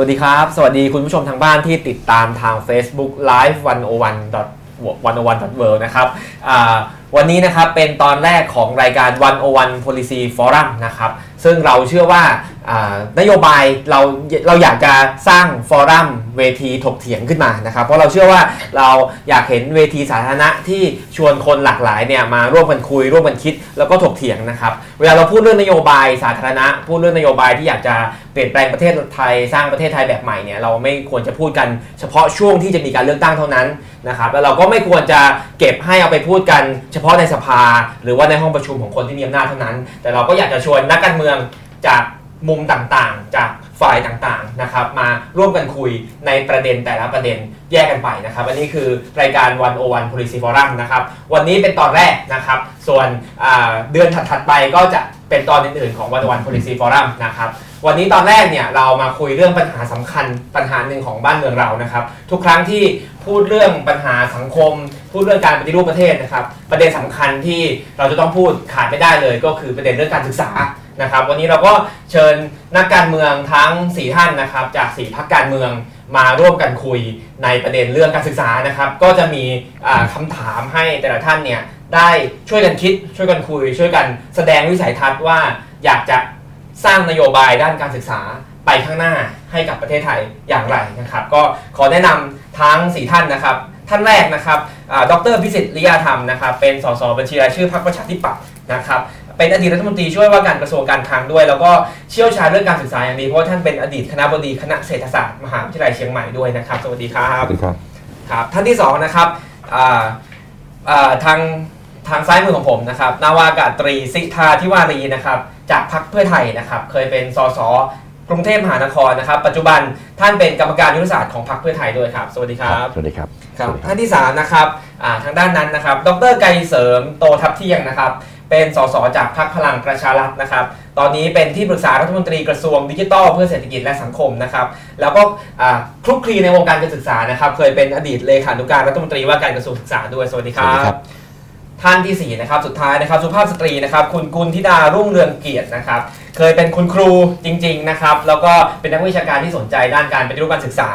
วัสดีครับ สวัสดีคุณผู้ชมทางบ้านที่ติดตามทาง Facebook Live 101 101 world นะครับอ่าวันนี้นะครับเป็นตอนแรกของรายการ 101 Policy Forum นะครับซึ่งเราเชื่อว่า นโยบายเราเราอยากจะสร้างฟอรัมเวทีถกเถียงขึ้นมานะครับ เพราะเราเชื่อว่าเราอยากเห็นเวทีสาธารณะที่ชวนคนหลากหลายเนี่ยมาร่วมกันคุย ร่วมกันคิดแล้วก็ถกเถียงนะครับ เวลาเราพูดเรื่องนโยบายสาธารณะ พูดเรื่องนโยบายที่อยากจะเปลี่ยนแปลงประเทศไทยสร้างประเทศไทยแบบใหม่เนี่ยเราไม่ควรจะพูดกันเฉพาะช่วงที่จะมีการเลือกตั้งเท่านั้นนะครับแล้วเราก็ไม่ควรจะเก็บให้เอาไปพูดกันเฉพาะในสภา หรือว่าในห้องประชุมของคนที่มีอำนาจเท่านั้น แต่เราก็อยากจะชวนนักการเมืองจาก มุมต่างๆ จากฝ่ายต่างๆนะครับมาร่วมกันคุยในประเด็นแต่ละประเด็นแยกกันไปนะครับ อันนี้คือรายการวันโอวัน policy forum นะครับ วันนี้เป็นตอนแรกนะครับ ส่วนเดือนถัดๆไปก็จะเป็นตอนอื่นๆของวันโอวัน policy forum นะครับวันนี้ตอนแรกเนี่ยเรามาคุยเรื่องปัญหาสำคัญปัญหาหนึ่งของบ้านเมืองเรานะครับ ทุกครั้งที่พูดเรื่องปัญหาสังคม พูดเรื่องการปฏิรูปประเทศนะครับ ประเด็นสำคัญที่เราจะต้องพูดขาดไม่ได้เลย ก็คือประเด็นเรื่องการศึกษา นะครับ วันนี้เราก็เชิญนักการเมืองทั้ง 4 ท่านนะครับ จาก4พักการเมืองมาร่วมกันคุยในประเด็นเรื่องการศึกษานะครับ ก็จะมีอ่าคำถามให้แต่ละท่านเนี่ยได้ช่วยกันคิด ช่วยกันคุย ช่วยกันแสดงวิสัยทัศน์ว่าอยากจะสร้างนโยบายด้านการศึกษาไปข้างหน้าให้กับประเทศไทยอย่างไรนะครับ ก็ขอแนะนำทั้ง 4 ท่านนะครับ ท่านแรกนะครับอ่าดรพิสิทธิ์ลิยาธรรมนะครับ เป็นสสบัญชีรายชื่อพรรคประชาธิปัตย์นะครับ เป็นอดีตรัฐมนตรีช่วยว่าการกระทรวงการคลังด้วย แล้วก็เชี่ยวชาญเรื่องการศึกษาอย่างดีเพราะว่าท่านเป็นอดีตคณะบดีคณะเศรษฐศาสตร์มหาวิทยาลัยเชียงใหม่ด้วยนะครับสวัสดีครับสวัสดีครับครับท่านที่สองนะครับอ่าอ่าทางทางซ้ายมือของผมนะครับนาวากาตรีสิทธาธิวารีนะครับจากพรรคเพื่อไทยนะครับเคยเป็นสสกรุงเทพมหานครนะครับปัจจุบันท่านเป็นกรรมการยุทธศาสตร์ของพรรคเพื่อไทยด้วยครับ สวัสดีครับสวัสดีครับครับสวัสดีท่านที่3นะครับอ่าทางด้านนั้นนะครับ ดรไกรเสริมโตทับเที่ยงนะครับ เป็นสสจากพรรคพลังประชารัฐนะครับ ตอนนี้เป็นที่ปรึกษารัฐมนตรีกระทรวงดิจิทัลเพื่อเศรษฐกิจและสังคมนะครับ แล้วก็อ่าคลุกคลีในวงการการศึกษานะครับ เคยเป็นอดีตเลขานุการรัฐมนตรีว่าการกระทรวงศึกษาด้วย สวัสดีคสวัสรัดีครับบท่านที่4นะครับสุดท้ายนะครับสุภาพสตรีนะครับคุณกุลธิดารุ่งเรืองเกียรตินะครับ เคยเป็นคุณครูจริง ๆ นะครับ แล้วก็เป็นนักวิชาการที่สนใจด้านการปฏิรูปการศึกษา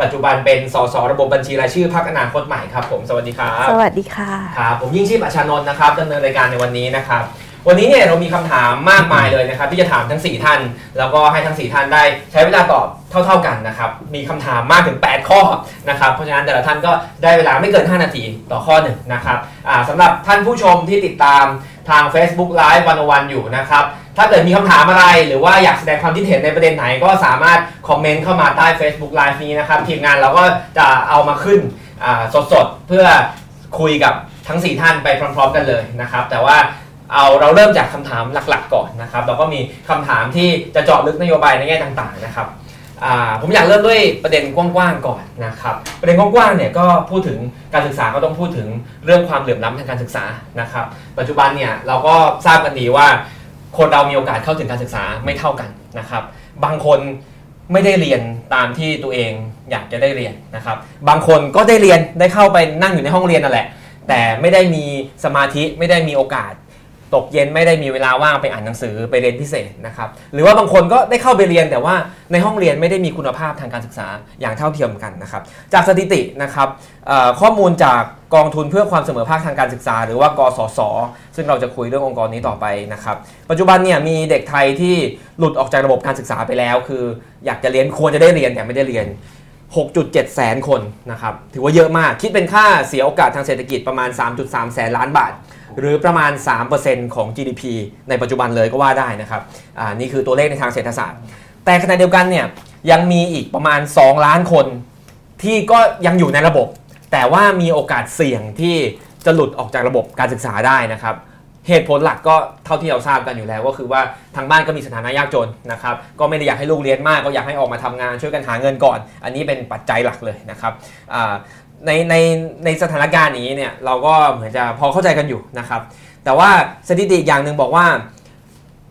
ปัจจุบันเป็นสสระบบบัญชีรายชื่อพรรคอนาคตใหม่ครับผมสวัสดีครับ สวัสดีค่ะครับผมยิ่งชีพอัชชานนท์นะครับดำเนินรายการในวันนี้นะครับ วันนี้เนี่ยเรามีคำถามมากมายเลยนะครับ ที่จะถามทั้ง 4 ท่าน แล้วก็ให้ทั้ง 4 ท่านได้ใช้เวลาตอบเท่า ๆกันนะครับ มีคำถามมากถึง 8 ข้อนะครับ เพราะฉะนั้นแต่ละท่านก็ได้เวลาไม่เกิน 5 นาทีต่อข้อหนึ่งนะครับอ่าสำหรับท่านผู้ชมที่ติดตาม ทาง Facebook Live วันวันอยู่นะครับ ถ้าเกิดมีคำถามอะไรหรือว่าอยากแสดงความคิดเห็นในประเด็นไหนก็สามารถคอมเมนต์เข้ามาใต้ Facebook Live นี้นะครับ ทีมงานเราก็จะเอามาขึ้นสดๆ เพื่อคุยกับทั้ง 4 ท่านไปพร้อม ๆ กันเลยนะครับ แต่ว่าเอาเราเริ่มจากคำถามหลักๆ ก่อนนะครับ เราก็มีคำถามที่จะเจาะลึกนโยบายในแง่ต่างๆนะครับ ผมอยากเริ่มด้วยประเด็นกว้างๆก่อนนะครับประเด็นกว้างๆเนี่ยก็พูดถึงการศึกษาก็ต้องพูดถึงเรื่องความเหลื่อมล้ำทางการศึกษานะครับ ปัจจุบันเนี่ยเราก็ทราบกันดีว่า คนเรามีโอกาสเข้าถึงการศึกษาไม่เท่ากันนะครับ บางคนไม่ได้เรียนตามที่ตัวเองอยากจะได้เรียนนะครับ บางคนก็ได้เรียนได้เข้าไปนั่งอยู่ในห้องเรียนนั่นแหละ แต่ไม่ได้มีสมาธิไม่ได้มีโอกาส ตกเย็นไม่ได้มีเวลาว่างไปอ่านหนังสือไปเรียนพิเศษนะครับหรือว่าบางคนก็ได้เข้าไปเรียนแต่ว่าในห้องเรียนไม่ได้มีคุณภาพทางการศึกษาอย่างเท่าเทียมกันนะครับจากสถิตินะครับข้อมูลจากกองทุนเพื่อความเสมอภาคทางการศึกษา หรือว่ากสศซึ่งเราจะคุยเรื่ององค์กรนี้ต่อไปนะครับปัจจุบันเนี่ยมีเด็กไทยที่หลุดออกจากระบบการศึกษาไปแล้ว คือ อยากจะเรียนควรจะได้เรียนแต่ไม่ได้เรียน 6.7 แสนคนนะครับถือว่าเยอะมากคิดเป็นค่าเสียโอกาสทางเศรษฐกิจประมาณ 3.3 แสนล้านบาท หรือประมาณ 3%ของ GDP ในปัจจุบันเลยก็ว่าได้นะครับอ่านี่คือตัวเลขในทางเศรษฐศาสตร์ แต่ขณะเดียวกันเนี่ยยังมีอีกประมาณ 2 ล้านคน ที่ก็ยังอยู่ในระบบ แต่ว่ามีโอกาสเสี่ยงที่จะหลุดออกจากระบบการศึกษาได้นะครับเหตุผลหลักก็เท่าที่เราทราบกันอยู่แล้วก็คือว่าทางบ้านก็มีสถานะยากจนนะครับก็ไม่ได้อยากให้ลูกเรียนมากก็อยากให้ออกมาทำงานช่วยกันหาเงินก่อน อันนี้เป็นปัจจัยหลักเลยนะครับอ่า ในในในสถานการณ์นี้เนี่ยเราก็เหมือนจะพอเข้าใจกันอยู่นะครับ แต่ว่าสถิติอย่างหนึ่งบอกว่า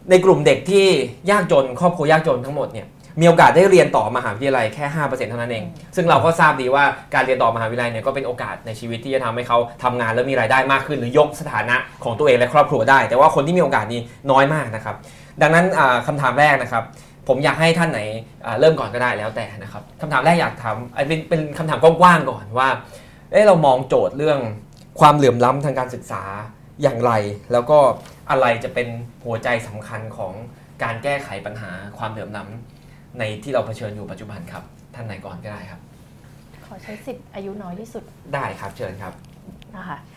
ในกลุ่มเด็กที่ยากจนครอบครัวยากจนทั้งหมดเนี่ยมีโอกาสได้เรียนต่อมหาวิทยาลัยแค่ 5%เท่านั้นเอง ซึ่งเราก็ทราบดีว่าการเรียนต่อมหาวิทยาลัยเนี่ยก็เป็นโอกาสในชีวิตที่จะทำให้เขาทำงานแล้วมีรายได้มากขึ้น หรือยกสถานะของตัวเองและครอบครัวได้ แต่ว่าคนที่มีโอกาสนี้น้อยมากนะครับ ดังนั้นอ่าคำถามแรกนะครับ ผมอยากให้ท่านไหนอ่าเริ่มก่อนก็ได้แล้วแต่นะครับคำถามแรกอยากถามอันเป็นเป็นคำถามกว้างๆก่อนว่าเอ้เรามองโจทย์เรื่องความเหลื่อมล้ำทางการศึกษาอย่างไร แล้วก็อะไรจะเป็นหัวใจสำคัญของการแก้ไขปัญหาความเหลื่อมล้ำในที่เราเผชิญอยู่ปัจจุบันครับ ท่านไหนก่อนก็ได้ครับ ขอใช้สิทธิ์อายุน้อยที่สุดได้ครับเชิญครับนะคะเอ่อ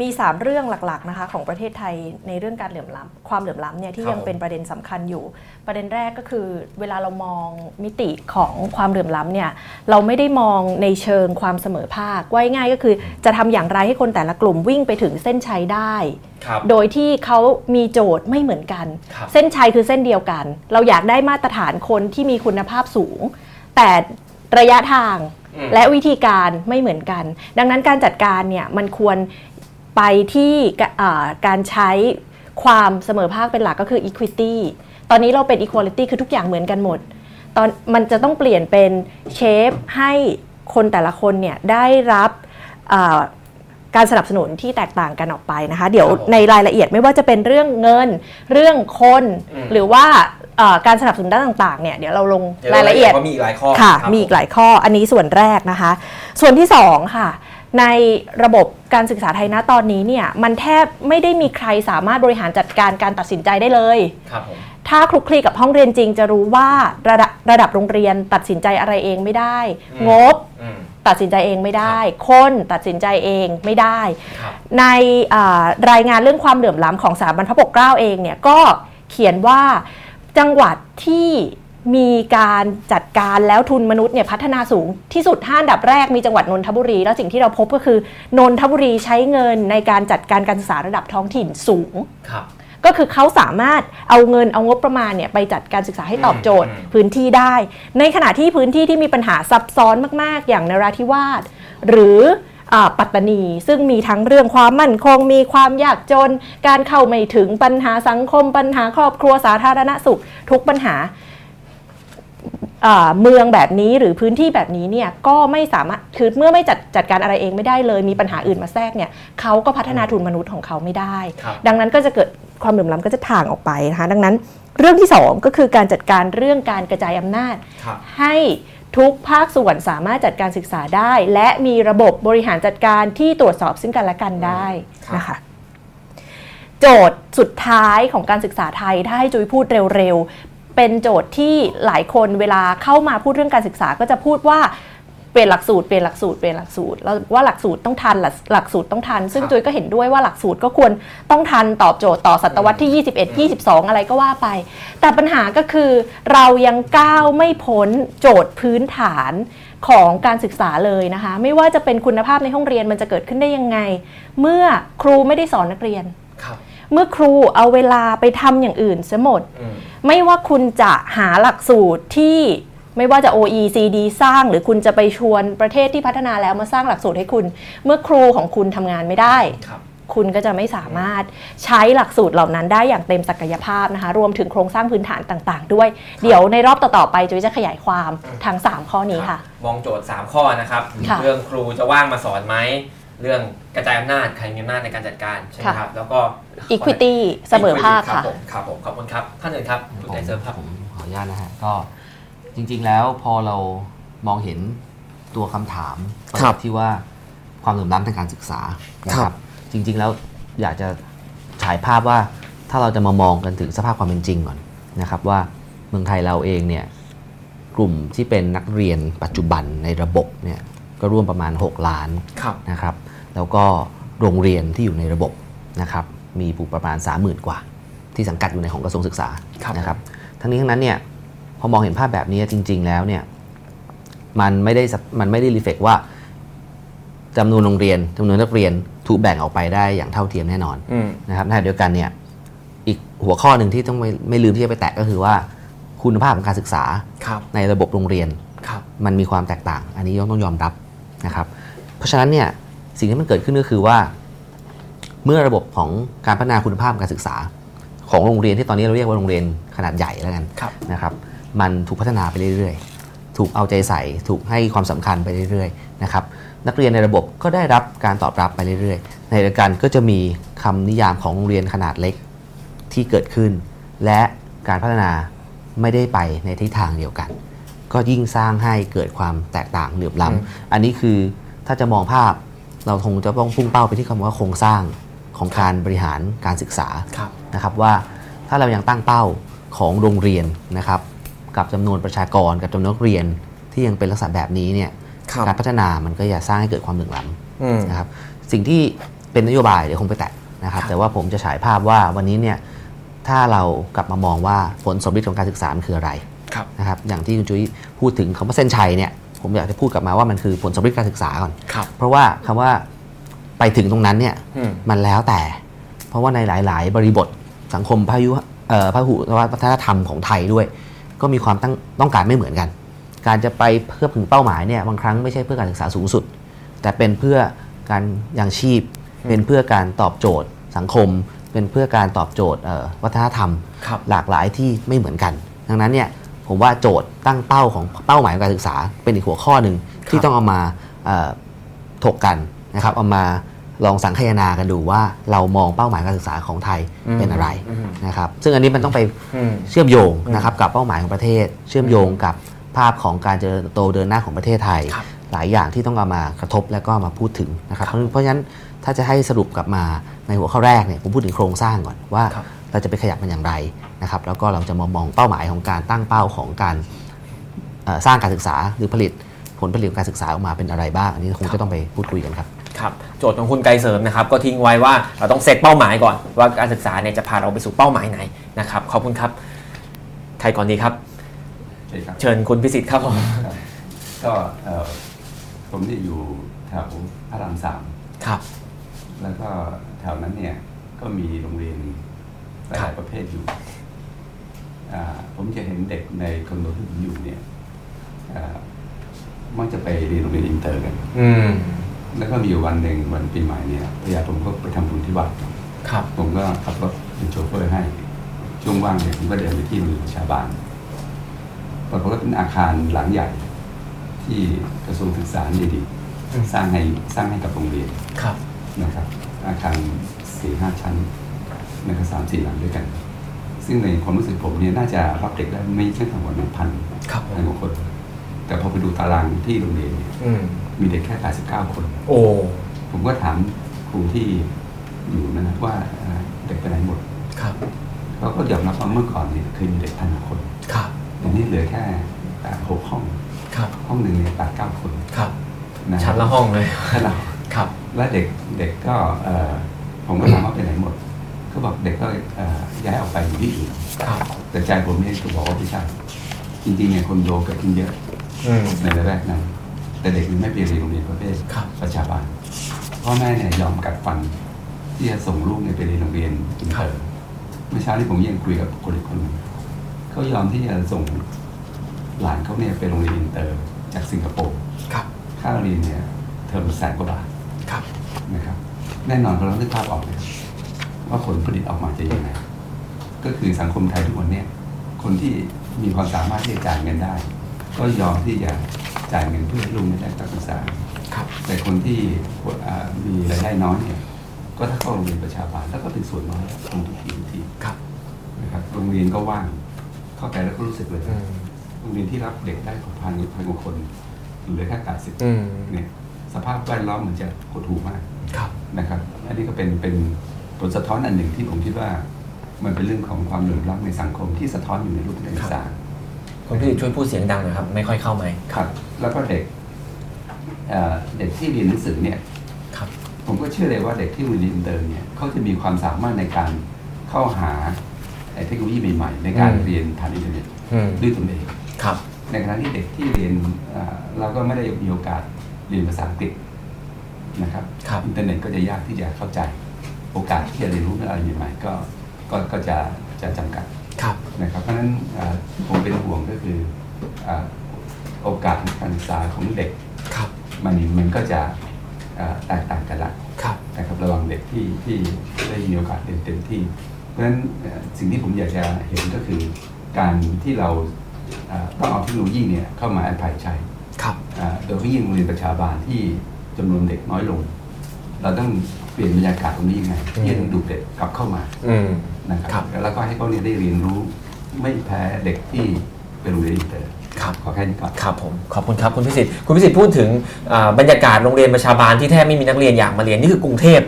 มี 3 เรื่องหลักๆนะคะของประเทศไทยในเรื่องการเหลื่อมล้ำความเหลื่อมล้ำเนี่ยที่ครับยังเป็นประเด็นสำคัญอยู่ ประเด็นแรกก็คือ เวลาเรามองมิติของความเหลื่อมล้ำเนี่ยเราไม่ได้มองในเชิงความเสมอภาคว่าง่ายๆก็คือ จะทำอย่างไรให้คนแต่ละกลุ่มวิ่งไปถึงเส้นชัยได้ครับโดยที่เขามีโจทย์ไม่เหมือนกันครับเส้นชัยคือเส้นเดียวกัน เราอยากได้มาตรฐานคนที่มีคุณภาพสูง แต่ระยะทางอืม และวิธีการไม่เหมือนกัน ดังนั้นการจัดการเนี่ยมันควรไปที่กะอ่าการใช้ความเสมอภาคเป็นหลักก็คือ equity ตอนนี้เราเป็น equality คือทุกอย่างเหมือนกันหมด ตอนมันจะต้องเปลี่ยนเป็นเชฟให้คนแต่ละคนเนี่ยได้รับอ่าการสนับสนุนที่แตกต่างกันออกไปนะคะ เดี๋ยวครับผมในรายละเอียดไม่ว่าจะเป็นเรื่องเงิน เรื่องคนอืมหรือว่าเอ่อ การสนับสนุนด้านต่างๆเนี่ยเดี๋ยวเราลงดี๋วรายละเอียดว่ามีอีกหลายข้อค่ะรับมีอีกหลายข้ออันนี้ส่วนแรกนะคะ ส่วนที่สองค่ะ ในระบบการศึกษาไทยนะตอนนี้เนี่ยมันแทบไม่ได้มีใครสามารถบริหารจัดการการตัดสินใจได้เลยครับผมถ้าคลุกคลีกับห้องเรียนจริงจะรู้ว่าระดับระดับโรงเรียนตัดสินใจอะไรเองไม่ได้อืมงบอืมตัดสินใจเองไม่ได้ คนตัดสินใจเองไม่ได้ครับในอ่ารายงานเรื่องความเหลื่อมล้ำของสถาบันพระปกเกล้าเองเนี่ยก็เขียนว่า จังหวัดที่มีการจัดการแล้วทุนมนุษย์เนี่ยพัฒนาสูงที่สุดห้าอันดับแรกมีจังหวัดนนทบุรี แล้วสิ่งที่เราพบก็คือนนทบุรีใช้เงินในการจัดการการศึกษาระดับท้องถิ่นสูงครับก็คือเขาสามารถเอาเงินเอางบประมาณเนี่ยไปจัดการศึกษาให้ตอบโจทย์อืมพื้นที่ได้ ในขณะที่พื้นที่ที่มีปัญหาซับซ้อนมาก ๆ อย่างนราธิวาสหรืออา ปัตตานี ซึ่งมีทั้งเรื่องความมั่นคง มีความยากจน การเข้าไม่ถึงปัญหาสังคม ปัญหาครอบครัวสาธารณสุข ทุกปัญหาอ่าเมืองแบบนี้หรือพื้นที่แบบนี้เนี่ยก็ไม่สามารถคือเมื่อไม่จัดจัดการอะไรเองไม่ได้เลย มีปัญหาอื่นมาแทรกเนี่ยเขาก็พัฒนาทุนมนุษย์ของเขาไม่ได้ครับดังนั้นก็จะเกิดความเหลื่อมล้ำก็จะถ่างออกไปนะคะดังนั้นเรื่องที่สองก็คือการจัดการเรื่องการกระจายอำนาจครับให้ ทุกภาคส่วนสามารถจัดการศึกษาได้ และมีระบบบริหารจัดการที่ตรวจสอบซึ่งกันและกันได้ครับนะคะโจทย์สุดท้ายของการศึกษาไทยถ้าให้จุยพูดเร็วๆ เป็นโจทย์ที่หลายคนเวลาเข้ามาพูดเรื่องการศึกษาก็จะพูดว่าเปลี่ยนหลักสูตรเปลี่ยนหลักสูตรเปลี่ยนหลักสูตรแล้วว่าหลักสูตรต้องทันหลักหลักสูตรต้องทัน ซึ่งครับจุยก็เห็นด้วยว่าหลักสูตรก็ควรต้องทันตอบโจทย์ต่อศตวรรษที่ 21 22 อะไรก็ว่าไป แต่ปัญหาก็คือเรายังก้าวไม่พ้นโจทย์พื้นฐานของการศึกษาเลยนะคะ ไม่ว่าจะเป็นคุณภาพในห้องเรียนมันจะเกิดขึ้นได้ยังไง เมื่อครูไม่ได้สอนนักเรียนครับเมื่อครูเอาเวลาไปทำอย่างอื่นเสียหมดอืมไม่ว่าคุณจะหาหลักสูตรที่ ไม่ว่าจะ OECD สร้างหรือคุณจะไปชวนประเทศที่พัฒนาแล้วมาสร้างหลักสูตรให้คุณ เมื่อครูของคุณทำงานไม่ได้ครับคุณก็จะไม่สามารถใช้หลักสูตรเหล่านั้นได้อย่างเต็มศักยภาพนะคะ รวมถึงโครงสร้างพื้นฐานต่าง ๆ ด้วย เดี๋ยวในรอบต่อ ๆ ไปจุ้ยจะขยายความทั้ง 3 ข้อนี้ค่ะ มองโจทย์ 3 ข้อนะครับค่ะเรื่องครูจะว่างมาสอนไหม เรื่องกระจายอำนาจใครมีอำนาจในการจัดการใช่ไหมค่ะครับ แล้วก็ equity เสมอภาครับค่ะผมครับผมขอบคุณครับ ท่านอื่นครับคุณไกเซิร์ฟครับผมขออนุญาตนะฮะก็ จริง ๆ แล้วพอเรามองเห็นตัวคำถามครับที่ว่าความเหลื่อมล้ำทางการศึกษานะคครัรับ บ จริง ๆ แล้วอยากจะฉายภาพว่าถ้าเราจะมามองกันถึงสภาพความเป็นจริงก่อนนะครับ ว่าเมืองไทยเราเองเนี่ยกลุ่มที่เป็นนักเรียนปัจจุบันในระบบเนี่ยก็ร่วมประมาณ 6 ล้าน ครับ นะครับแล้วก็โรงเรียนที่อยู่ในระบบนะครับมีปูประมาณ 30,000 กว่า ที่สังกัดอยู่ในของกระทรวงศึกษาครับ นะครับทั้งนี้ทั้งนั้นเนี่ยพ อมองเห็นภาพแบบนี้จริง ๆ แล้วเนี่ยมันไม่ได้สัมันไม่ได้รีเฟกว่าจำนวนโรงเรียนจำนวนนักเรียนถูกแบ่งออกไปได้อย่างเท่าเทียมแน่นอนอืมนะครับในขณะเดียวกันเนี่ยอีกหัวข้อหนึ่งที่ต้องไม่ไม่ลืมที่จะไปแตะก็คือว่าคุณภาพของการศึกษาครับในระบบโรงเรียนครับมันมีความแตกต่าง อันนี้ต้องยอมรับนะครับ เพราะฉะนั้นเนี่ยสิ่งที่มันเกิดขึ้นก็คือว่า เมื่อระบบของการพัฒนาคุณภาพการศึกษา ของโรงเรียนที่ตอนนี้เราเรียกว่าโรงเรียนขนาดใหญ่แล้วกันครับนะครับ มันถูกพัฒนาไปเรื่อยๆ ถูกเอาใจใส่ ถูกให้ความสำคัญไปเรื่อยๆนะครับนักเรียนในระบบก็ได้รับการตอบรับไปเรื่อยๆ ในเดียวกันก็จะมีคำนิยามของโรงเรียนขนาดเล็กที่เกิดขึ้น และการพัฒนาไม่ได้ไปในทิศทางเดียวกัน ก็ยิ่งสร้างให้เกิดความแตกต่างเหลื่อมล้ำอันนี้คือถ้าจะมองภาพเราคงจะต้องพุ่งเป้าไปที่คำว่าโครงสร้างของการบริหารการศึกษาครับนะครับว่าถ้าเรายังตั้งเป้าของโรงเรียนนะครับ กับจำนวนประชากรกับจำนวนนักเรียนที่ยังเป็นลักษณะแบบนี้เนี่ยครับการพัฒนามันก็จะสร้างให้เกิดความเหลื่อมล้ำอืมนะครับสิ่งที่เป็นนโยบายเดี๋ยวคงไปแตะนะครับครับ แต่ว่าผมจะฉายภาพว่าวันนี้เนี่ยถ้าเรากลับมามองว่าผลสมฤทธิ์ของการศึกษามันคืออะไรครับนะครับอย่างที่คุณจุ้ยพูดถึงคำว่าเส้นชัยเนี่ยผมอยากจะพูดกลับมาว่ามันคือผลสมฤทธิ์การศึกษาก่อนครับเพราะว่าคำว่าไปถึงตรงนั้นเนี่ยอืมมันแล้วแต่ เพราะว่าในหลาย ๆ บริบทสังคมพายุเอ่อพหุวัฒนธรรมของไทยด้วย ก็มีความตั้งต้องการไม่เหมือนกัน การจะไปเพื่อถึงเป้าหมายเนี่ยบางครั้งไม่ใช่เพื่อการศึกษาสูงสุด แต่เป็นเพื่อการยังชีพ เป็นเพื่อการตอบโจทย์สังคม เป็นเพื่อการตอบโจทย์เอ่อวัฒนธรรมครับหลากหลายที่ไม่เหมือนกัน ดังนั้นเนี่ยผมว่าโจทย์ตั้งเป้าของเป้าหมายของการศึกษาเป็นอีกหัวข้อหนึ่งที่ต้องเอามาเอ่อถกกันนะครับเอามา ลองสังคายนากันดูว่าเรามองเป้าหมายการศึกษาของไทยเป็นอะไรอืมนะครับซึ่งอันนี้มันต้องไปอืมเชื่อมโยงนะครับกับเป้าหมายของประเทศ เชื่อมโยงกับภาพของการเจริญเติบโตเดินหน้าของประเทศไทยครับหลายอย่างที่ต้องเอามากระทบและก็มาพูดถึงนะครับเพราะเพราะฉะนั้นถ้าจะให้สรุปกลับมาในหัวข้อแรกเนี่ยผมพูดถึงโครงสร้างก่อนว่าครับเราจะไปขยับมันอย่างไรนะครับแล้วก็เราจะมามองเป้าหมายของการตั้งเป้าของการเอ่อสร้างการศึกษาหรือผลิตผลผลิตของการศึกษาออกมาเป็นอะไรบ้าง อันนี้คงจะต้องไปพูดคุยกันครับ ครับโจทย์ของคุณไกรเสริมนะครับ ก็ทิ้งไว้ว่าเราต้องเซตเป้าหมายก่อน ว่าการศึกษาเนี่ยจะพาเราไปสู่เป้าหมายไหนนะครับขอบคุณครับใครก่อนดีครับใช่ครับเชิญคุณพิสิทธิ์ครับผมครับก็เอ่อผมเนี่ยอยู่แถวพระรามสามครับ แล้วก็แถวนั้นเนี่ยก็มีโรงเรียนหลายๆประเภทอยู่อ่าผมจะเห็นเด็กในคอนโดที่ผมอยู่เนี่ยอ่ามักจะไปเรียนโรงเรียนอินเตอร์กันอืม แล้วก็มีอยู่วันหนึ่งวันปีใหม่เนี่ยภรรยาผมก็ไปทำบุญที่วัดครับ ผมก็ขับรถเป็นโชเฟอร์ให้ ช่วงว่างเนี่ยผมก็เดินไปที่โรงเรียนประชาบาลปรากฏว่าเป็นอาคารหลังใหญ่ ที่กระทรวงศึกษานี่ดีอืมสร้างให้สร้างให้กับโรงเรียนครับนะครับ อาคารสี่ห้าชั้นนะครับสามสี่หลังด้วยกัน ซึ่งในความรู้สึกผมเนี่ยน่าจะรับเด็กได้ไม่ใช่ทั้งหมดหนึ่งพันครับผมพันกว่าคน แต่พอไปดูตารางที่โรงเรียนเนี่ยอื มมีเด็กแค่ 89 คน โอ้ ผมก็ถามครูที่อยู่นะครับว่าเอ่อเด็กไปไหนหมดครับเขาก็ยอมรับว่าเมื่อก่อนเนี่ยเคยมีเด็กพันกว่าคนครับเดี๋ยวนี้เหลือแค่แปดหกห้องครับห้องหนึ่งเนี่ยแปดเก้าคนครับนะชั้นละห้องเลยชั้นละครับ และเด็กเด็กก็เอ่อผมก็ถามว่าไปไหนหมดเขาบอกเด็กก็เอ่อย้ายออกไปอยู่ที่อื่นครับแต่ใจผมเนี่ยก็บอกว่าไม่ใช่จริงๆเนี่ยคนโดเกิดขึ้นเยอะอืมในระแวกนั้น แต่เด็กมันไม่ไปเรียนโรงเรียนประเภทครับประชาบาลพ่อแม่เนี่ยยอมกัดฟัน ที่จะส่งลูกเนี่ยไปเรียนโรงเรียนอินเตอร์เมื่อเช้าที่ผมยังคุยกับคนอีกคนหนึ่งเขายอมที่จะส่งหลานเขาเนี่ยไปโรงเรียนอินเตอร์จากสิงคโปร์ครับค่าเรียนเนี่ยเทอมแสนกว่าบาทครับนะครับแน่นอนเราต้องนึกภาพออกเลยว่าผลผลิตออกมาจะยังไงก็คือสังคมไทยทุกวันเนี่ยคนที่มีความสามารถที่จะจ่ายเงินได้ ก็ยอมที่จะ จ่ายเงินเพื่อให้ลูกได้การศึกษาครับแต่คนที่อ่ามีรายได้น้อยเนี่ยก็ถ้าเข้าโรงเรียนประชาบาลแล้วก็เป็นส่วนน้อยของทุกทีทุกทีครับนะครับ โรงเรียนก็ว่าง เข้าไปแล้วก็รู้สึกเลยอืมโรงเรียนที่รับเด็กได้ของพันพันกว่าคนเหลือแค่แปดสิบอืมเนี่ยสภาพแวดล้อมเหมือนจะหดหู่มากครับนะครับ อันนี้ก็เป็นเป็นผลสะท้อนอันหนึ่งที่ผมคิดว่า มันเป็นเรื่องของความเหลื่อมล้ำในสังคมที่สะท้อนอยู่ในรูปการศึกษา คุณพิสิทธิ์ช่วยพูดเสียงดังหนะครับ ไม่ค่อยเข้าไมค์ครับ แล้วก็เด็กเอ่อเด็กที่เรียนหนังสือเนี่ยครับผมก็เชื่อเลยว่าเด็กที่เรียนอินเตอร์เนี่ยเขาจะมีความสามารถในการเข้าหาไอ้เทคโนโลยีใหม่ๆในการอืมเรียนผ่านอินเทอร์เน็ตอืมด้วยตนเองครับในขณะที่เด็กที่เรียนเอ่อเราก็ไม่ได้มีโอกาสเรียนภาษาอังกฤษนะครับครับอินเทอร์เน็ตก็จะยากที่จะเข้าใจ โอกาสที่จะเรียนรู้อะไรใหม่ๆก็ก็ก็จะจะจำกัดครับ นะครับเพราะฉะนั้นเอ่อผมเป็นห่วงก็คือเอ่อโอกาสในการศึกษาของเด็กครับมันมันก็จะเอ่อแตกต่างกันละครับนะครับระหว่างเด็กที่ที่ได้มีโอกาสเรียนเต็มที่ เพราะฉะนั้นเอ่อสิ่งที่ผมอยากจะเห็นก็คือการที่เราเอ่อต้องเอาเทคโนโลยีเนี่ยเข้ามาแอพพลายใช้ครับอ่าโดยเฉพาะยิ่งโรงเรียนประชาบาลที่จำนวนเด็กน้อยลง เราต้องเปลี่ยนบรรยากาศตรงนี้ยังไงที่จะดึงดูดเด็กกลับเข้ามาอืม นะครับครับแล้วก็ให้เขาเนี่ยได้เรียนรู้ไม่แพ้เด็กที่เป็นโรงเรียนอินเตอร์ครับขอแค่นี้ก่อนครับผมขอบคุณครับคุณพิสิทธิ์คุณพิสิทธิ์พูดถึงอ่าบรรยากาศโรงเรียนประชาบาลที่แทบไม่มีนักเรียนอยากมาเรียนนี่คือกรุงเทพ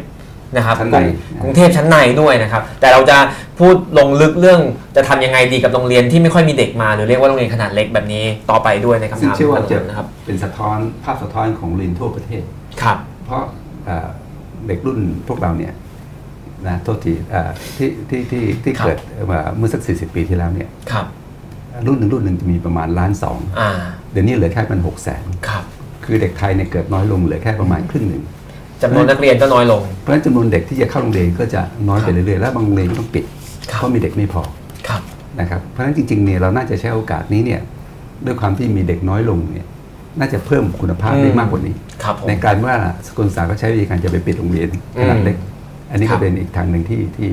นะครับชั้นในกรุงกรุงเทพชั้นในด้วยนะครับ แต่เราจะพูดลงลึกเรื่องจะทำยังไงดีกับโรงเรียนที่ไม่ค่อยมีเด็กมาหรือเรียกว่าโรงเรียนขนาดเล็กแบบนี้ต่อไปด้วยในคำซึ่งถามเชื่อว่าจะนะครับเป็นสะท้อนภาพสะท้อนของโรงเรียนทั่วประเทศครับ เพราะเอ่อเด็กรุ่นพวกเราเนี่ย นะโทษทีเอ่อที่ที่ที่ที่ครับเกิดมาเมื่อสักสี่สิบปีที่แล้วเนี่ยครับรุ่นหนึ่งรุ่นหนึ่งจะมีประมาณล้านสองอ่าเดี๋ยวนี้เหลือแค่มันหกแสนครับคือเด็กไทยเนี่ยเกิดน้อยลงเหลือแค่ประมาณครึ่งหนึ่งจำนวนนักเรียนก็น้อยลง เพราะฉะนั้นจำนวนเด็กที่จะเข้าโรงเรียนก็จะน้อยไปครับเรื่อยๆ แล้วบางโรงเรียนก็ต้องปิดครับเพราะมีเด็กไม่พอครับนะครับ เพราะฉะนั้นจริงๆเนี่ยเราน่าจะใช้โอกาสนี้เนี่ยด้วยความที่มีเด็กน้อยลงเนี่ยน่าจะเพิ่มคุณภาพได้มากกว่านี้ครับผมในการว่าสกลศึกษาก็ใช้วิธีการจะไปปิดโรงเรียนขนาดเล็ก อันนี้ครัก็บเป็นอีกทางหนึ่งที่ที่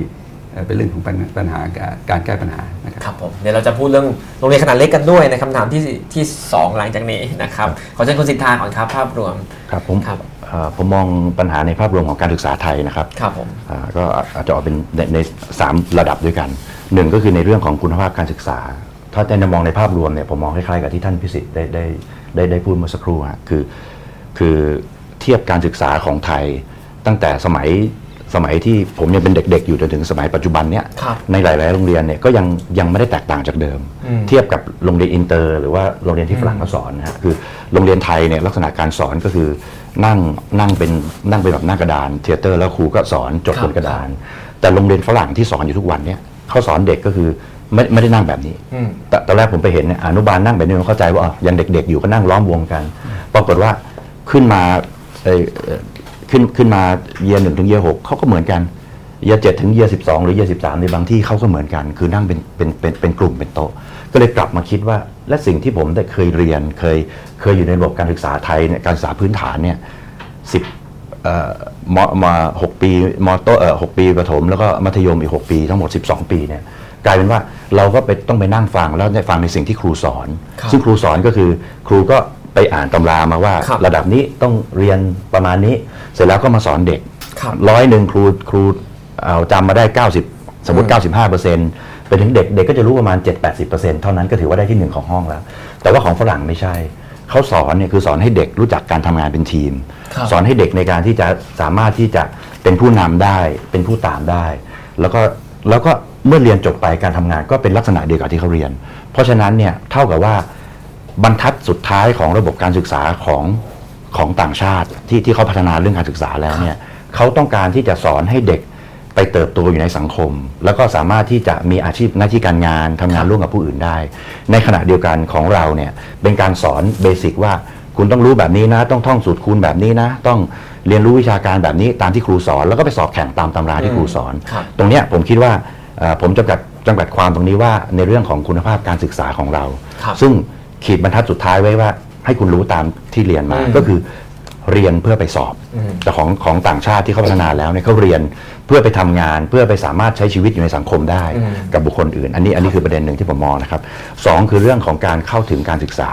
เอ่อเป็นเรื่องของปัญปัญหาการการแก้ปัญหานะครับครับผมเดี๋ยวเราจะพูดเรื่องโรงเรียนขนาดเล็กกันด้วยในคำถามที่ที่สองหลังจากนี้นะครับขอเชิญคุณสิทธาก่อนครับภาพรวมครับผมครับเอ่อผมมองปัญหาในภาพรวมของการศึกษาไทยนะครับครับผมอ่าก็อาจจะออกเป็นในในสามระดับด้วยกันหนึ่งก็คือในเรื่องของคุณภาพการศึกษา ถ้าจะมองในภาพรวมเนี่ยผมมองคล้ายๆกับที่ท่านพิสิทธิ์ได้ได้ได้ได้พูดเมื่อสักครู่ฮะคือคือเทียบการศึกษาของไทยตั้งแต่สมัย สมัยที่ผมยังเป็นเด็ก ๆ อยู่จนถึงสมัยปัจจุบันเนี่ยครับในหลาย ๆ โรงเรียนเนี่ยก็ยังยังไม่ได้แตกต่างจากเดิม อืม เทียบกับโรงเรียนอินเตอร์ หรือว่าโรงเรียนที่ฝรั่งเขาสอนนะฮะคือโรงเรียนไทยเนี่ยลักษณะการสอนก็คือนั่งนั่งเป็นนั่งเป็นแบบหน้ากระดาน theater แล้วครูก็สอนจดครับบนกระดาน แต่โรงเรียนฝรั่งที่สอนอยู่ทุกวันเนี่ยเขาสอนเด็กก็คือไม่ไม่ได้นั่งแบบนี้ อืมแต่ตอนแรกผมไปเห็นเนี่ยอนุบาลนั่งแบบนี้ผมเข้าใจว่าอ๋อยังเด็กๆอยู่ก็นั่งล้อมวงกัน ปรากฏว่าขึ้นมาเอ่อเอ่อ ขึ้นขึ้นมาเยียหนึ่งถึงเยียหกเขาก็เหมือนกันเยียเจ็ดถึงเยียสิบสองหรือเยียสิบสามในบางที่เขาก็เหมือนกัน คือนั่งเป็นเป็นเป็นเป็นกลุ่มเป็นโต๊ะ ก็เลยกลับมาคิดว่า และสิ่งที่ผมได้เคยเรียนเคยเคยอยู่ในระบบการศึกษาไทยเนี่ยการศึกษาพื้นฐานเนี่ยสิบเอ่อมมาหกปีมต้นเอ่อหกปีประถมแล้วก็มัธยมอีกหกปีทั้งหมด12ปีเนี่ยกลายเป็นว่าเราก็ไปต้องไปนั่งฟังแล้วได้ฟังในสิ่งที่ครูสอนครับซึ่งครูสอนก็คือครูก็ไปอ่านตำรามาว่าครับระดับนี้ต้องเรียนประมาณนี้ เสร็จแล้วก็มาสอนเด็กครับ ร้อยหนึ่งครูครูเอาจำมาได้ 90 สมมติ 95เปอร์เซ็นต์ไปถึงเด็กเด็กก็จะรู้ประมาณ 7-80เปอร์เซ็นต์เท่านั้นก็ถือว่าได้ที่หนึ่งของห้องแล้ว แต่ว่าของฝรั่งไม่ใช่ เขาสอนเนี่ยคือสอนให้เด็กรู้จักการทำงานเป็นทีม ครับ สอนให้เด็กในการที่จะสามารถที่จะเป็นผู้นำได้ เป็นผู้ตามได้ แล้วก็แล้วก็เมื่อเรียนจบไปการทำงานก็เป็นลักษณะเดียวกับที่เขาเรียน เพราะฉะนั้นเนี่ยเท่ากับว่า บรรทัดสุดท้ายของระบบการศึกษาของ ของต่างชาติที่ที่เขาพัฒนาเรื่องการศึกษาแล้วเนี่ยเขาต้องการที่จะสอนให้เด็กไปเติบโตอยู่ในสังคม แล้วก็สามารถที่จะมีอาชีพหน้าที่การงานทำงานร่วมกับผู้อื่นได้ ในขณะเดียวกันของเราเนี่ยเป็นการสอนเบสิกว่าคุณต้องรู้แบบนี้นะ ต้องท่องสูตรคูณแบบนี้นะ ต้องเรียนรู้วิชาการแบบนี้ตามที่ครูสอน แล้วก็ไปสอบแข่งตามตำราที่ครูสอนครับตรงเนี้ยผมคิดว่าเอ่อผมจำกัดจำกัดความตรงนี้ว่าในเรื่องของคุณภาพการศึกษาของเราครับซึ่งขีดบรรทัดสุดท้ายไว้ว่า ให้คุณรู้ตามที่เรียนมาอืมก็คือเรียนเพื่อไปสอบอืมแต่ของของต่างชาติที่เขาพัฒนาแล้วเนี่ยเขาเรียนเพื่อไปทำงานเพื่อไปสามารถใช้ชีวิตอยู่ในสังคมได้อืมกับบุคคลอื่น อันนี้อันนี้คือประเด็นหนึ่งที่ผมมองนะครับสองคือเรื่องของการเข้าถึงการศึกษา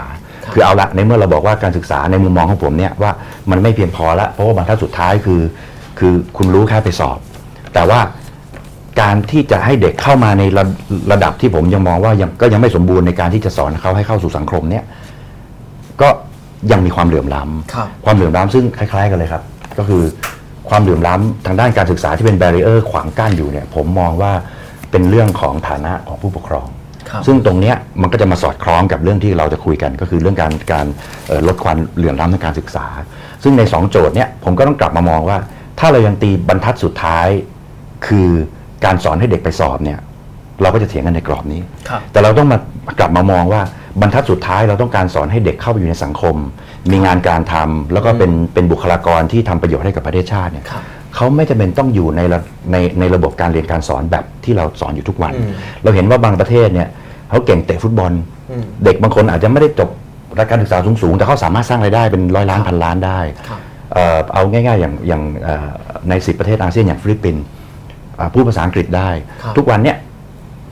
คือเอาละในเมื่อเราบอกว่าการศึกษาในมุมมองของผมเนี่ยว่ามันไม่เพียงพอละเพราะว่าบรรทัดสุดท้ายคือ คือคุณรู้แค่ไปสอบ แต่ว่าการที่จะให้เด็กเข้ามาในระระดับที่ผมยังมองว่ายังก็ยังไม่สมบูรณ์ในการที่จะสอนเขาให้เข้าสู่สังคมเนี่ย ก็ยังมีความเหลื่อมล้ำครับความเหลื่อมล้ำซึ่งคล้าย ๆ กันเลยครับ ก็คือความเหลื่อมล้ำทางด้านการศึกษาที่เป็นแบเรียร์ขวางกั้นอยู่เนี่ย ผมมองว่าเป็นเรื่องของฐานะของผู้ปกครอง ครับ ซึ่งตรงเนี้ยมันก็จะมาสอดคล้องกับเรื่องที่เราจะคุยกัน ก็คือเรื่องการการเอ่อลดความเหลื่อมล้ำทางการศึกษา ซึ่งในสองโจทย์เนี้ยผมก็ต้องกลับมามองว่า ถ้าเรายังตีบรรทัดสุดท้าย คือการสอนให้เด็กไปสอบเนี่ย เราก็จะเถียงกันในกรอบนี้ ครับ แต่เราต้องมากลับมามองว่า บรรทัดสุดท้ายเราต้องการสอนให้เด็กเข้าไปอยู่ในสังคม มีงานการทำแล้วก็เป็นเป็นบุคลากรที่ทำประโยชน์ให้กับประเทศชาติเนี่ยครับเขาไม่จำเป็นต้องอยู่ในระในในระบบการเรียนการสอนแบบที่เราสอนอยู่ทุกวันอืมเราเห็นว่าบางประเทศเนี่ยเขาเก่งเตะฟุตบอลอืมเด็กบางคนอาจจะไม่ได้จบการศึกษาสูงๆ แต่เขาสามารถสร้างรายได้เป็นร้อยล้านพันล้านได้ครับเอ่อเอาง่ายๆอย่างอย่างเอ่อในสิบประเทศอาเซียนอย่างฟิลิปปินส์อ่าพูดภาษาอังกฤษได้ครับทุกวันเนี่ย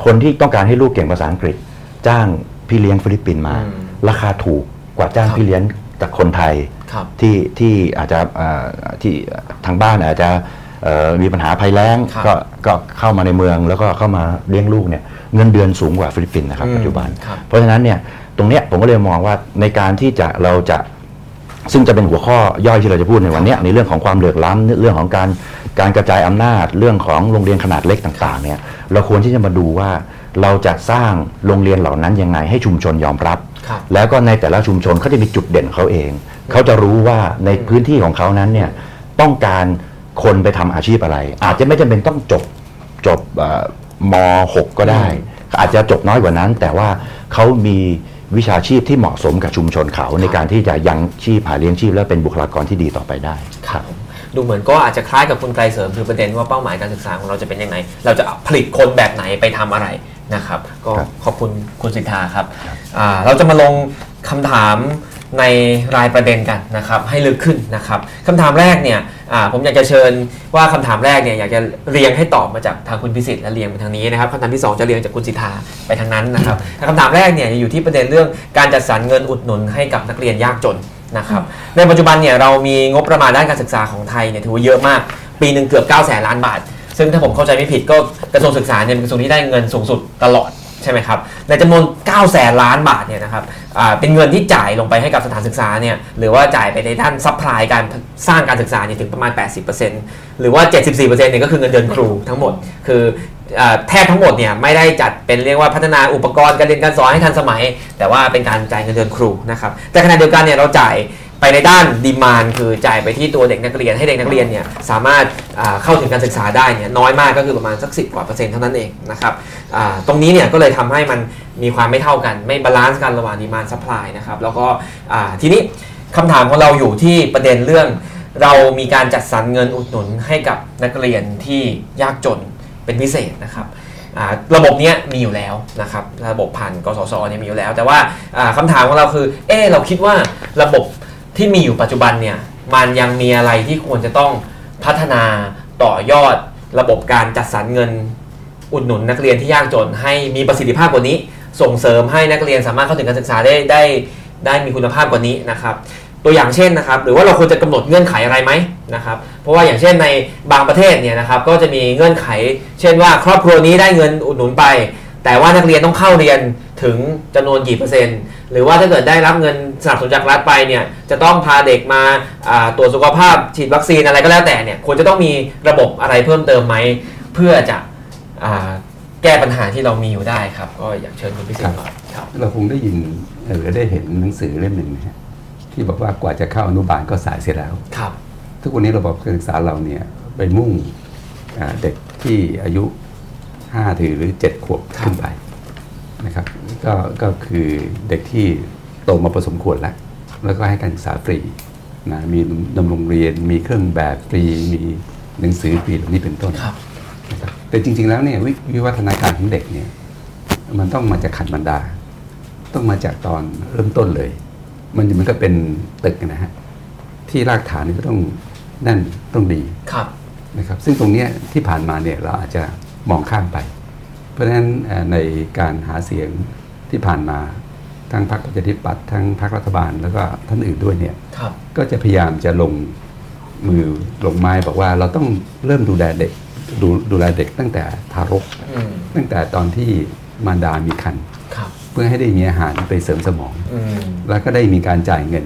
คนที่ต้องการให้ลูกเก่งภาษาอังกฤษจ้าง พี่เลี้ยงฟิลิปปินส์มาอืมราคาถูกกว่าจ้างครับพี่เลี้ยงจากคนไทยครับที่ที่อาจจะเอ่อที่ทางบ้านอาจจะเอ่อมีปัญหาภัยแล้งครับก็ก็เข้ามาในเมืองแล้วก็เข้ามาเลี้ยงลูกเนี่ยเงินเดือนสูงกว่าฟิลิปปินส์นะครับอืมปัจจุบันครับเพราะฉะนั้นเนี่ยตรงเนี้ยผมก็เลยมองว่าในการที่จะเราจะซึ่งจะเป็นหัวข้อย่อยที่เราจะพูดในวันเนี้ยในเรื่องของความเหลื่อมล้ำเรื่องของการการกระจายอำนาจเรื่องของโรงเรียนขนาดเล็กต่างๆเนี่ยเราควรที่จะมาดูว่า เราจะสร้างโรงเรียนเหล่านั้นยังไงให้ชุมชนยอมรับครับ แล้วก็ในแต่ละชุมชนเขาจะมีจุดเด่นของเขาเอง เขาจะรู้ว่าในพื้นที่ของเขานั้นเนี่ยต้องการคนไปทำอาชีพอะไร อาจจะไม่จำเป็นต้องจบจบเอ่อม .6 ก็ได้ อาจจะจบน้อยกว่านั้น แต่ว่าเขามีวิชาชีพที่เหมาะสมกับชุมชนเขาในการที่จะยังชีพหาเลี้ยงชีพ และเป็นบุคลากรที่ดีต่อไปได้ครับดูเหมือนก็อาจจะคล้ายกับคุณไกรเสริมคือประเด็นว่าเป้าหมายการศึกษาของเราจะเป็นยังไง เราจะผลิตคนแบบไหนไปทำอะไร นะครับ ก็ครับขอบคุณคุณสิทธาครับอ่าเราจะมาลงคำถามในรายประเด็นกันนะครับให้ลึกขึ้นนะครับคำถามแรกเนี่ยอ่าผมอยากจะเชิญว่าคำถามแรกเนี่ยอยากจะเรียงให้ตอบมาจากทางคุณพิสิทธิ์และเรียงไปทางนี้นะครับคำถามที่สองจะเรียงจากคุณสิทธาไปทางนั้นนะครับแต่คำถามแรกเนี่ยอยู่ที่ประเด็นเรื่องการจัดสรรเงินอุดหนุนให้กับนักเรียนยากจนนะครับในปัจจุบันเนี่ยเรามีงบประมาณด้านการศึกษาของไทยเนี่ยถือว่าเยอะมาก ปีหนึ่งเกือบ9 0 0แสนล้านบาท ซึ่งถ้าผมเข้าใจไม่ผิดก็กระทรวงศึกษาเนี่ยเป็นกระทรวงที่ได้เงินสูงสุดตลอดใช่ไหมครับ ในจำนวน9แสนล้านบาทเนี่ยนะครับเป็นเงินที่จ่ายลงไปให้กับสถานศึกษาเนี่ยหรือว่าจ่ายไปในด้าน supply การสร้างการศึกษาเนี่ยถึงประมาณ 80%หรือว่า 74%เนี่ยก็คือเงินเดือนครูทั้งหมด คือแทบทั้งหมดเนี่ยไม่ได้จัดเป็นเรียกว่าพัฒนาอุปกรณ์การเรียนการสอนให้ทันสมัย แต่ว่าเป็นการจ่ายเงินเดือนครูนะครับแต่ขณะเดียวกันเนี่ยเราจ่าย ไปในด้าน demand คือจ่ายไปที่ตัวเด็กนักเรียนให้เด็กนักเรียนเนี่ยสามารถเข้าถึงการศึกษาได้เนี่ยน้อยมากก็คือประมาณสักสิบกว่าเปอร์เซ็นต์เท่านั้นเองนะครับตรงนี้เนี่ยก็เลยทำให้มันมีความไม่เท่ากัน ไม่ balance กันระหว่าง demand supply นะครับแล้วก็ทีนี้คำถามของเราอยู่ที่ประเด็นเรื่อง เรามีการจัดสรรเงินอุดหนุนให้กับนักเรียนที่ยากจนเป็นพิเศษนะครับระบบเนี้ยมีอยู่แล้วนะครับ ระบบผ่านกสศเนี่ยมีอยู่แล้ว แต่ว่าอ่าคำถามของเราคือ เออเราคิดว่าระบบ ที่มีอยู่ปัจจุบันเนี่ยมันยังมีอะไรที่ควรจะต้องพัฒนาต่อยอดระบบการจัดสรรเงิน อุดหนุนนักเรียนที่ยากจน ให้มีประสิทธิภาพกว่านี้ ส่งเสริมให้นักเรียนสามารถเข้าถึงการศึกษาได้ได้ได้มีคุณภาพกว่านี้นะครับ ตัวอย่างเช่นนะครับ หรือว่าเราควรจะกำหนดเงื่อนไขอะไรไหมนะครับ เพราะว่าอย่างเช่นในบางประเทศเนี่ยนะครับก็จะมีเงื่อนไข เช่นว่าครอบครัวนี้ได้เงินอุดหนุนไป แต่ว่านักเรียนต้องเข้าเรียนถึงจำนวนกี่เปอร์เซ็นต์ หรือว่าถ้าเกิดได้รับเงินสนับสนุนจากรัฐไปเนี่ยจะต้องพาเด็กมาอ่าตรวจสุขภาพฉีดวัคซีนอะไรก็แล้วแต่เนี่ยควรจะต้องมีระบบอะไรเพิ่มเติมไหม เพื่อจะอ่าแก้ปัญหาที่เรามีอยู่ได้ครับ ก็อยากเชิญคุณพิสิทธิ์ก่อนครับ เราคงได้ยินหรือได้เห็นหนังสือเล่มหนึ่งนะฮะที่บอกว่ากว่าจะเข้าอนุบาลก็สายเสียแล้วครับ ทุกวันนี้ระบบการศึกษาเราเนี่ยไปมุ่งอ่าเด็กที่อายุ 5ถึงหรือ 7 ขวบครับขึ้นไปนะครับก็ก็คือเด็กที่โตมาพอสมควรแล้ว แล้วก็ให้การศึกษาฟรีนะมีดำรงเรียนมีเครื่องแบบฟรี มีหนังสือฟรีเหล่านี้เป็นต้นครับนะครับแต่จริง ๆ แล้วเนี่ยวิวิวัฒนาการของเด็กเนี่ยมันต้องมาจากขันบรรดา ต้องมาจากตอนเริ่มต้นเลย มันมันก็เป็นตึกนะฮะที่รากฐานนี่ก็ต้องแน่นต้องดีครับนะครับ ซึ่งตรงเนี้ยที่ผ่านมาเนี่ยเราอาจจะ มองข้ามไป เพราะฉะนั้นเอ่อในการหาเสียงที่ผ่านมาทั้งพรรคประชาธิปัตย์ทั้งพรรครัฐบาลแล้วก็ท่านอื่นด้วยเนี่ยครับก็จะพยายามจะลงมือลงไม้บอกว่าเราต้องเริ่มดูแลเด็กดูดูแลเด็กตั้งแต่ทารกอืมตั้งแต่ตอนที่มารดามีครรภ์ครับเพื่อให้ได้มีอาหารไปเสริมสมองอืมแล้วก็ได้มีการจ่ายเงิน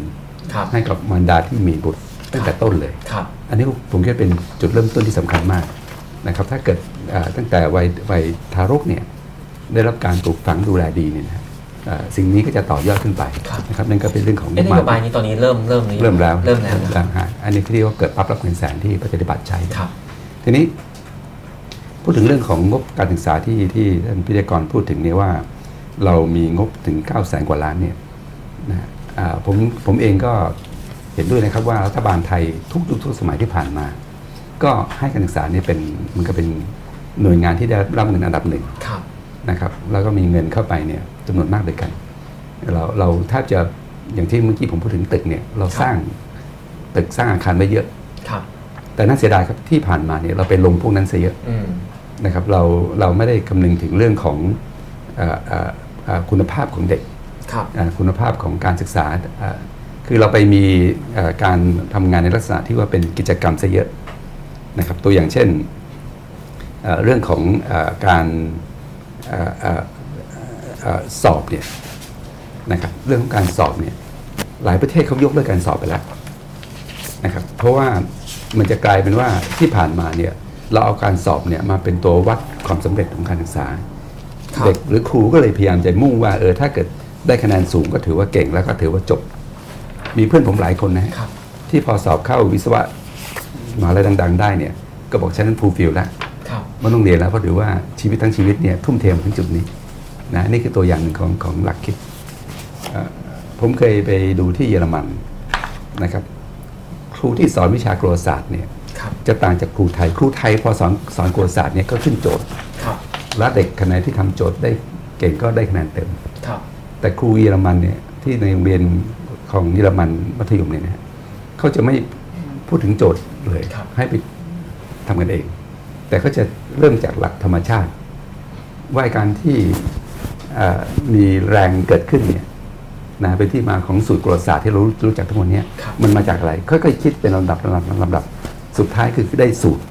ครับให้กับมารดาที่มีบุตรตั้งแต่ต้นเลยครับอันนี้ผมคิดว่าเป็นจุดเริ่มต้นที่สำคัญมาก นะครับถ้าเกิดอ่าตั้งแต่วัยวัยทารกเนี่ยได้รับการปลูกฝังดูแลดีเนี่ยนะอ่าสิ่งนี้ก็จะต่อยอดขึ้นไปครับนะครับนั่นก็เป็นเรื่องของเอ๊ะนโยบายนี้ตอนนี้เริ่มเริ่มหรือยังเริ่มแล้วเริ่มแล้วนะครับฮะอันนี้ที่เรียกว่าเกิดปั๊บรับเงินแสนที่ปฏิบัติใช้ครับ ทีนี้ พูดถึงเรื่องของงบการศึกษาที่ที่ท่านพิธีกรพูดถึงเนี่ยว่า เรามีงบถึง9 0 0แสนกว่าล้านเนี่ยนะฮะอ่าผมผมเองก็เห็นด้วยนะครับว่ารัฐบาลไทยทุกยุคทุกสมัยที่ผ่านมา ก็ให้การศึกษาเนี่ยเป็นมันก็เป็นหน่วยงานที่ได้รับเงินอันดับหนึ่งครับนะครับ แล้วก็มีเงินเข้าไปเนี่ยจำนวนมากด้วยกัน เราเราแทบจะอย่างที่เมื่อกี้ผมพูดถึงตึกเนี่ยเราสร้างตึกสร้างอาคารไว้เยอะครับ แต่น่าเสียดายครับที่ผ่านมาเนี่ยเราไปลงพวกนั้นซะเยอะอืมนะครับ เราเราไม่ได้คำนึงถึงเรื่องของเอ่อเอ่อเอ่อคุณภาพของเด็กครับเอ่อคุณภาพของการศึกษาเอ่อคือเราไปมีเอ่อการทำงานในลักษณะที่ว่าเป็นกิจกรรมซะเยอะ นะครับตัวอย่างเช่นเอ่อเรื่องของเออการเอ่อเอ่อเอ่อสอบเนี่ยนะครับเรื่องของการสอบเนี่ยหลายประเทศเขายกเลิกการสอบไปแล้วนะครับเพราะว่ามันจะกลายเป็นว่าที่ผ่านมาเนี่ยเราเอาการสอบเนี่ยมาเป็นตัววัดความสำเร็จของการศึกษาครับเด็กหรือครูก็เลยพยายามจะมุ่งว่าเออถ้าเกิดได้คะแนนสูงก็ถือว่าเก่งแล้วก็ถือว่าจบ มีเพื่อนผมหลายคนนะฮะครับที่พอสอบเข้าวิศวะ มหาลัยดัง ๆ ได้เนี่ยก็บอกฉันนั้น fulfill แล้วครับไม่ต้องเรียนแล้วเพราะถือว่าชีวิตทั้งชีวิตเนี่ยทุ่มเทมาถึงจุดนี้นะนี่คือตัวอย่างหนึ่งของของหลักคิดเอ่อผมเคยไปดูที่เยอรมันนะครับ ครูที่สอนวิชาโกรศาสตร์เนี่ยครับจะต่างจากครูไทยครูไทยพอสอนสอนโกรศาสตร์เนี่ยก็ขึ้นโจทย์ครับและเด็กคะแนนที่ทำโจทย์ได้เก่งก็ได้คะแนนเต็มครับแต่ครูเยอรมันเนี่ยที่ในโรงเรียนของเยอรมันมัธยมเนี่ยนะฮะเขาจะไม่ พูดถึงโจทย์เลยครับให้ไปทำกันเอง แต่เขาจะเริ่มจากหลักธรรมชาติ ว่าการที่เอ่อมีแรงเกิดขึ้นเนี่ยนะเป็นที่มาของสูตรกรศาสตร์ที่เรารู้รู้จักทั้งหมดเนี้ยครับมันมาจากอะไรค่อยๆคิดเป็นลำดับลำดับลำดับสุดท้ายคือได้สูตร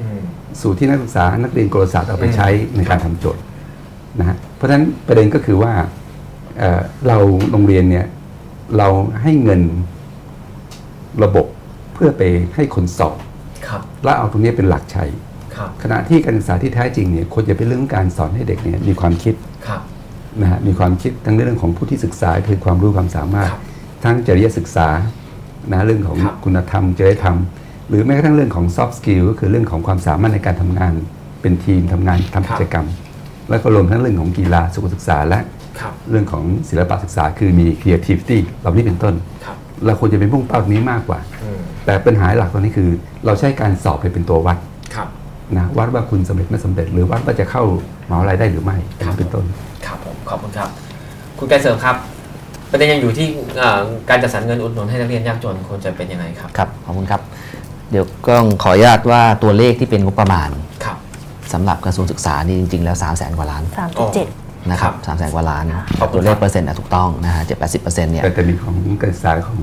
อืมสูตรที่นักศึกษานักเรียนกรศาสตร์เอาไปใช้ในการครัทำบโจทย์นะฮะเพราะฉะนั้นประเด็นก็คือว่าเอ่อเราโรงเรียนเนี่ยเราให้เงินระบบเพื่อไปให้คนสอบครับแล้วเอาตรงนี้เป็นหลักใช้ครับขณะที่การศึกษาที่แท้จริงเนี่ยควรจะเป็นเรื่องการสอนให้เด็กเนี่ยมีความคิดครับนะฮะมีความคิดทั้งเรื่องของผู้ที่ศึกษาคือความรู้ความสามารถครับทั้งจริยศึกษานะเรื่องของครับคุณธรรมจริยธรรม หรือแม้กระทั่งเรื่องของ soft skill ก็คือเรื่องของความสามารถในการทำงาน เป็นทีมทำงานทำกิจกรรม แล้วก็รวมทั้งเรื่องของกีฬาสุขศึกษาและครับเรื่องของศิลปะศึกษาคือมี creativity เหล่านี้เป็นต้นครับ เราควรจะเป็นมุ่งเป้าตรงนี้มากกว่าอืมแต่ปัญหาหลักตอนนี้คือ เราใช้การสอบไปเป็นตัววัดครับนะวัดว่าคุณสำเร็จไม่สำเร็จ หรือวัดว่าจะเข้ามหาวิทยาลัยได้หรือไม่ครับเป็นต้นครับผมขอบคุณครับ คุณไกรเสริมครับประเด็นยังอยู่ที่เอ่อการจัดสรรเงินอุดหนุนให้นักเรียนยากจนควรจะเป็นยังไงครับครับขอบคุณครับเดี๋ยวก็ขออนุญาตว่าตัวเลขที่เป็นงบประมาณครับสำหรับกระทรวงศึกษานี่จริง ๆ แล้ว 3 0 0แสนกว่าล้าน 3.7 นะครับ3 0 0แสนกว่าล้านขอบคุณตัวเลครัขบเปอร์เซ็นต์นะถูกต้องนะฮะเจ็ดแปดสิบเปอร์เซ็นต์เนี่ย แต่จะมีของการศึกษาของ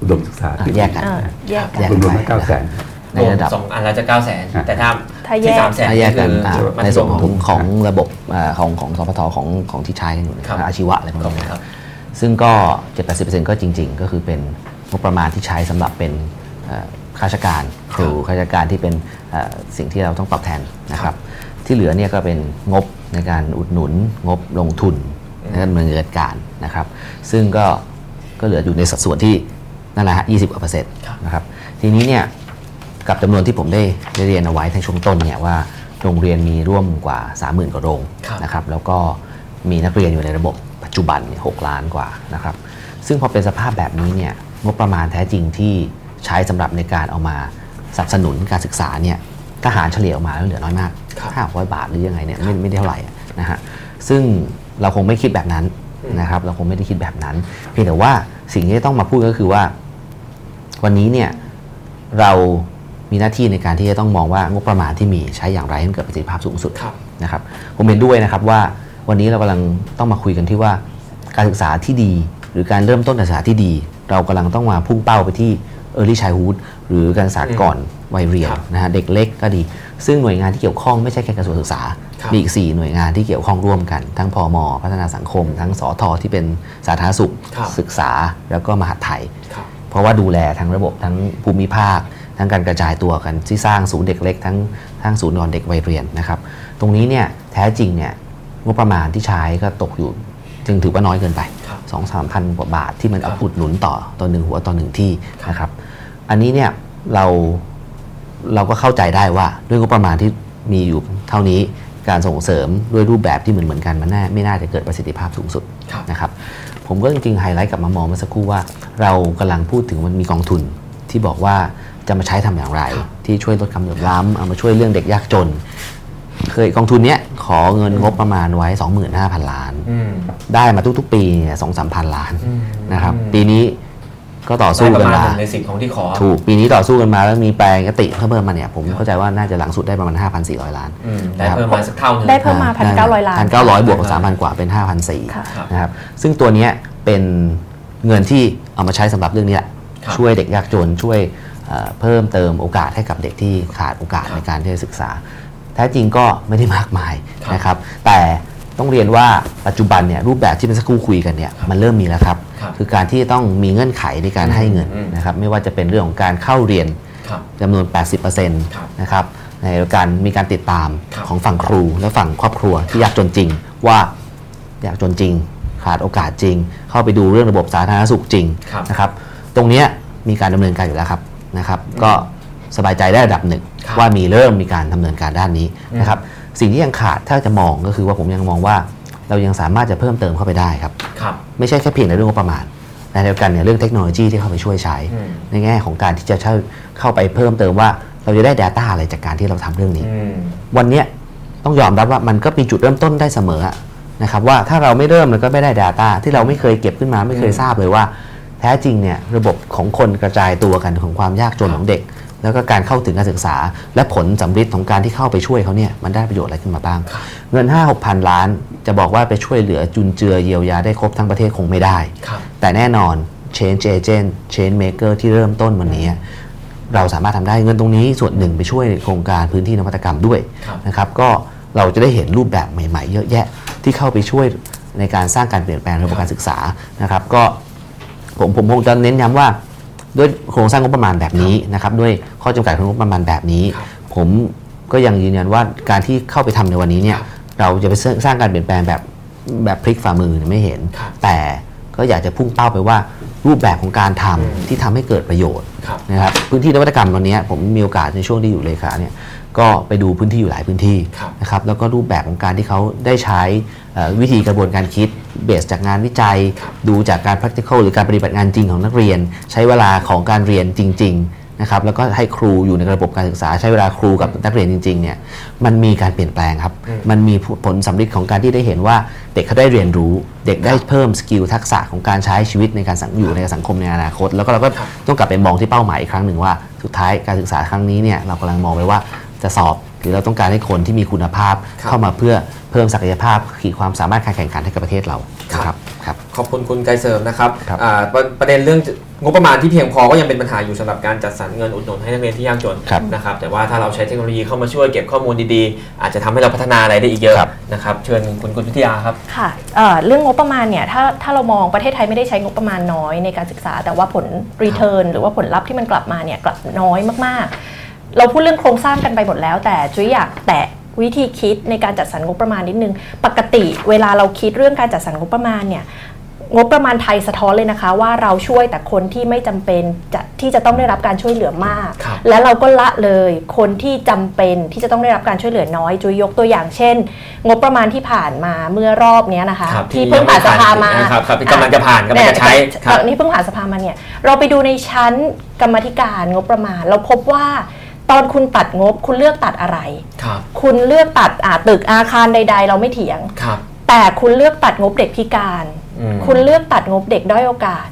อุดมศึกษาอะแยกกัน อ่าแยกกันแยกรวมๆแล้วเก้าแสน ในระดับสองอันละจะเก้าแสนแต่ถ้าถ้าแยกที่สามแสนถ้าแยกกันคืออ่ามัธในยมส่วนของถูกของระบบอ่าของของสพทของของที่ใช้กันอยู่ครับ อาชีวะอะไรพวกขอบนี้คุณนะคครัรับ บ ซึ่งก็7-80%ก็จริง ๆ ก็คือเป็นงบประมาณที่ใช้สำหรับเป็นเอ่อข้าราชการครูข้าราชการที่เป็นเอ่อสิ่งที่เราต้องตอบแทนนะครับ ที่เหลือเนี่ยก็เป็นงบในการอุดหนุนงบลงทุนในการดำเนินการนะครับ ซึ่งก็ก็เหลืออยู่ในสัดส่วนที่นั่นแหละฮะ20กว่าเปอร์เซ็นต์ครับนะครับ ทีนี้เนี่ยกับจำนวนที่ผมได้ได้เรียนเอาไว้ในช่วงต้นเนี่ยว่าโรงเรียนมีร่วมกว่า 30,000กว่าโรงครับนะครับ แล้วก็มีนักเรียนอยู่ในระบบปัจจุบันเนี่ย6ล้านกว่านะครับ ซึ่งพอเป็นสภาพแบบนี้เนี่ยงบประมาณแท้จริงที่ใช้สำหรับในการเอามาสนับสนุนการศึกษาเนี่ย ทหารเฉลี่ยออกมาแล้วเหลือน้อยมากครับห้าร้อยบาทหรือยังไงเนี่ยไม่ไม่ได้เท่าไหร่อะนะฮะซึ่งเราคงไม่คิดแบบนั้นนะครับเราคงไม่ได้คิดแบบนั้น เพียงแต่ว่าสิ่งที่ต้องมาพูดก็คือว่า วันนี้เนี่ยเรามีหน้าที่ในการที่จะต้องมองว่างบประมาณที่มีใช้อย่างไรให้มันเกิดประสิทธิภาพสูงสุดครับนะครับผมเห็นด้วยนะครับว่าวันนี้เรากำลังต้องมาคุยกันที่ว่าการศึกษาที่ดี หรือการเริ่มต้นการศึกษาที่ดี เรากำลังต้องมาพุ่งเป้าไปที่ Early Childhood หรือการศึกษาก่อน วัยเรียนครับนะฮะเด็กเล็กก็ดี ซึ่งหน่วยงานที่เกี่ยวข้องไม่ใช่แค่กระทรวงศึกษาครับมีอีก 4 หน่วยงานที่เกี่ยวข้องร่วมกัน ทั้งพมพัฒนาสังคม ทั้งสอทอที่เป็นสาธารณสุขครับศึกษาแล้วก็มหาดไทยครับเพราะว่าดูแลทั้งระบบทั้งภูมิภาค ทั้งการกระจายตัวกันที่สร้างศูนย์เด็กเล็ก ทั้งทั้งศูนย์นอนเด็กวัยเรียนนะครับตรงนี้เนี่ยแท้จริงเนี่ยงบประมาณที่ใช้ก็ตกอยู่จึงถือว่าน้อยเกินไปครับสองสามพันกว่าบาทที่มันครัเอาบอุดหนุนต่อต่อหนึ่งหัวต่อหนึ่งที่ครับนะครับ อันนี้เนี่ยเรา เราก็เข้าใจได้ว่าด้วยงบประมาณที่มีอยู่เท่านี้การส่งเสริมด้วยรูปแบบที่เหมือนเหมือนๆกันมันน่าไม่น่าจะเกิดประสิทธิภาพสูงสุดครับนะครับผมก็จริงๆไฮไลท์กลับมามองเมื่อสักครู่ว่า เรากำลังพูดถึงมันมีกองทุนที่บอกว่าจะมาใช้ทำอย่างไร ที่ช่วยลดความเหลื่อมล้ำเอามาช่วยเรื่องเด็กยากจน เคยกองทุนเนี้ยขอเงินงบประมาณไว้ 25,000 ล้านอืมได้มาทุกๆ ปีเนี่ยสองสามพันล้านอืมนะครับอืมปีนี้ ก็ต่อได้สู้ประกันมาณหมานึ่งในสิบของที่ขอ ถูกปีนี้ต่อสู้กันมาแล้วมีแปลงยติเพิ่มเพิ่มมาเนี่ยผมครับเข้าใจว่าน่าจะหลังสุดได้ประมาณ 5,400 ล้านอืมได้เพิ่มมาสักเท่าหนึงได้เพิ่มมา1,900 ล้านพันเก้าร้อยบวกกับสามพันกว่าเป็นห้าพันสี่ค่ะครับนะครับซึ่งตัวเนี้ยเป็นเงินที่เอามาใช้สำหรับเรื่องนี้แหละครับช่วยเด็กยากจนช่วยเอ่อเพิ่มเติมโอกาสให้กับเด็กที่ขาดโอกาสในการที่จะศึกษาแท้จริงก็ไม่ได้มากมายครับนะครับ แต่ ต้องเรียนว่าปัจจุบันเนี่ยรูปแบบที่เมื่อสักครู่คุยกันเนี่ยมันเริ่มมีแล้วครับ ครับคือการที่ต้องมีเงื่อนไขในการให้เงินอืมนะครับไม่ว่าจะเป็นเรื่องของการเข้าเรียนครับจำนวนครับ80%นะครับในการมีการติดตามครับของฝั่งครูและฝั่งครอบครัวที่ยากจนจริง ว่าอยากจนจริง ขาดโอกาสจริง เข้าไปดูเรื่องระบบสาธารณสุขจริงครับนะครับตรงเนี้ยมีการดำเนินการอยู่แล้วครับนะครับ ก็สบายใจได้ระดับหนึ่งครับว่ามีเริ่มมีการดำเนินการด้านนี้นะครับ สิ่งที่ยังขาดถ้าจะมองก็คือว่าผมยังมองว่า เรายังสามารถจะเพิ่มเติมเข้าไปได้ครับ ครับ ไม่ใช่แค่เพียงในเรื่องงบประมาณในเดียวกันเนี่ยเรื่องเทคโนโลยีที่เข้าไปช่วยใช้อืมในแง่ของการที่จะเข้าเข้าไปเพิ่มเติมว่าเราจะได้ Data อะไรจากการที่เราทำเรื่องนี้อืมวันเนี้ยต้องยอมรับว่ามันก็มีจุดเริ่มต้นได้เสมออะนะครับว่าถ้าเราไม่เริ่มเราก็ไม่ได้ Data ที่เราไม่เคยเก็บขึ้นมาไม่เคยอืมทราบเลยว่า แท้จริงเนี่ยระบบของคนกระจายตัวกันของความยากจนครับของเด็ก แล้วก็การเข้าถึงการศึกษา และผลสำฤทธิ์ของการที่เข้าไปช่วยเขาเนี่ยมันได้ประโยชน์อะไรขึ้นมาบ้าง เงิน 5 6 พันล้าน จะบอกว่าไปช่วยเหลือจุนเจือเยียวยาได้ครบทั้งประเทศคงไม่ได้ครับแต่แน่นอน change agent change maker ที่เริ่มต้นวันนี้ เราสามารถทำได้เงินตรงนี้ส่วนหนึ่งไปช่วยโครงการพื้นที่นวัตกรรมด้วยครับนะครับก็เราจะได้เห็นรูปแบบใหม่ ๆ เยอะแยะที่เข้าไปช่วยในการสร้างการเปลี่ยนแปลงระบบการศึกษานะครับ ก็ผมผมคงจะเน้นย้ำว่า ด้วยโครงสร้างงบประมาณแบบนี้นะครับด้วยข้อจำกัดของงบประมาณแบบนี้ครับผมก็ยังยืนยันว่าการที่เข้าไปทำในวันนี้เนี่ยครับเราจะไปสร้างการเปลี่ยนแปลงแบบแบบพลิกฝ่ามือเนี่ยไม่เห็นครับแต่ก็อยากจะพุ่งเป้าไปว่ารูปแบบของการทำที่ทำให้เกิดประโยชน์ครับนะครับพื้นที่นวัตกรรมวันนี้ผมมีโอกาสในช่วงที่อยู่เลขาเนี่ย ก็ไปดูพื้นที่อยู่หลายพื้นที่ครับนะครับแล้วก็รูปแบบของการที่เขาได้ใช้เอ่อวิธีกระบวนการคิดเบสจากงานวิจัยครับดูจากการ practical หรือการปฏิบัติงานจริงของนักเรียน ใช้เวลาของการเรียนจริงๆนะครับแล้วก็ให้ครูอยู่ในระบบการศึกษา ใช้เวลาครูกับนักเรียนจริงๆเนี่ยมันมีการเปลี่ยนแปลงครับ มันมีผลสำลิดของการที่ได้เห็นว่าเด็กเขาได้เรียนรู้ เด็กได้เพิ่มสกิลทักษะของการใช้ชีวิตในการสังอยู่ในสังคมในอนาคต แล้วก็เราก็ครับต้องกลับไปมองที่เป้าหมายอีกครั้งหนึ่งว่าสุดท้ายการศึกษาครั้งนี้เนี่ยเรากำลังมองไปว่า จะสอบ หรือเราต้องการให้คนที่มีคุณภาพครับเข้ามาเพื่อเพิ่มศักยภาพขีดความสามารถการแข่งขันให้กับประเทศเราครับครับขอบคุณคุณไกรเสริมนะครับครับอ่าประประเด็นเรื่องงบประมาณที่เพียงพอก็ยังเป็นปัญหาอยู่สำหรับการจัดสรรเงินอุดหนุนให้นักเรียนที่ยากจนครับนะครับแต่ว่าถ้าเราใช้เทคโนโลยีเข้ามาช่วยเก็บข้อมูลดีๆ อาจจะทำให้เราพัฒนาอะไรได้อีกเยอะครับนะครับเชิญคุณคุณวิทยาครับค่ะเอ่อเรื่องงบประมาณเนี่ยถ้าถ้าเรามองประเทศไทยไม่ได้ใช้งบประมาณน้อยในการศึกษา แต่ว่าผล return หรือว่าผลลัพธ์ที่มันกลับมาเนี่ยกลับน้อยมากๆ เราพูดเรื่องโครงสร้างกันไปหมดแล้ว แต่จุ้ยอยากแตะวิธีคิดในการจัดสรรงบประมาณนิดนึง ปกติเวลาเราคิดเรื่องการจัดสรรงบประมาณเนี่ยงบประมาณไทยสะท้อนเลยนะคะ ว่าเราช่วยแต่คนที่ไม่จำเป็นจะที่จะต้องได้รับการช่วยเหลือมากครับและเราก็ละเลยคนที่จำเป็นที่จะต้องได้รับการช่วยเหลือน้อยจุยยกตัวอย่างเช่น งบประมาณที่ผ่านมาเมื่อรอบเนี้ยนะคะครับที่เพิ่งผ่านสภามาครับครับที่กำลังจะผ่านกำลังจะใช้เนี่ยครับตอนนี้เพิ่งผ่านสภามาเนี่ยเราไปดูในชั้นกรรมาธิการงบประมาณ เราพบว่า ตอนคุณตัดงบคุณเลือกตัดอะไร ครับ คุณเลือกตัดอ่าตึกอาคารใด ๆ เราไม่เถียง ครับ แต่คุณเลือกตัดงบเด็กพิการ อืม คุณเลือกตัดงบเด็กด้อยโอกาส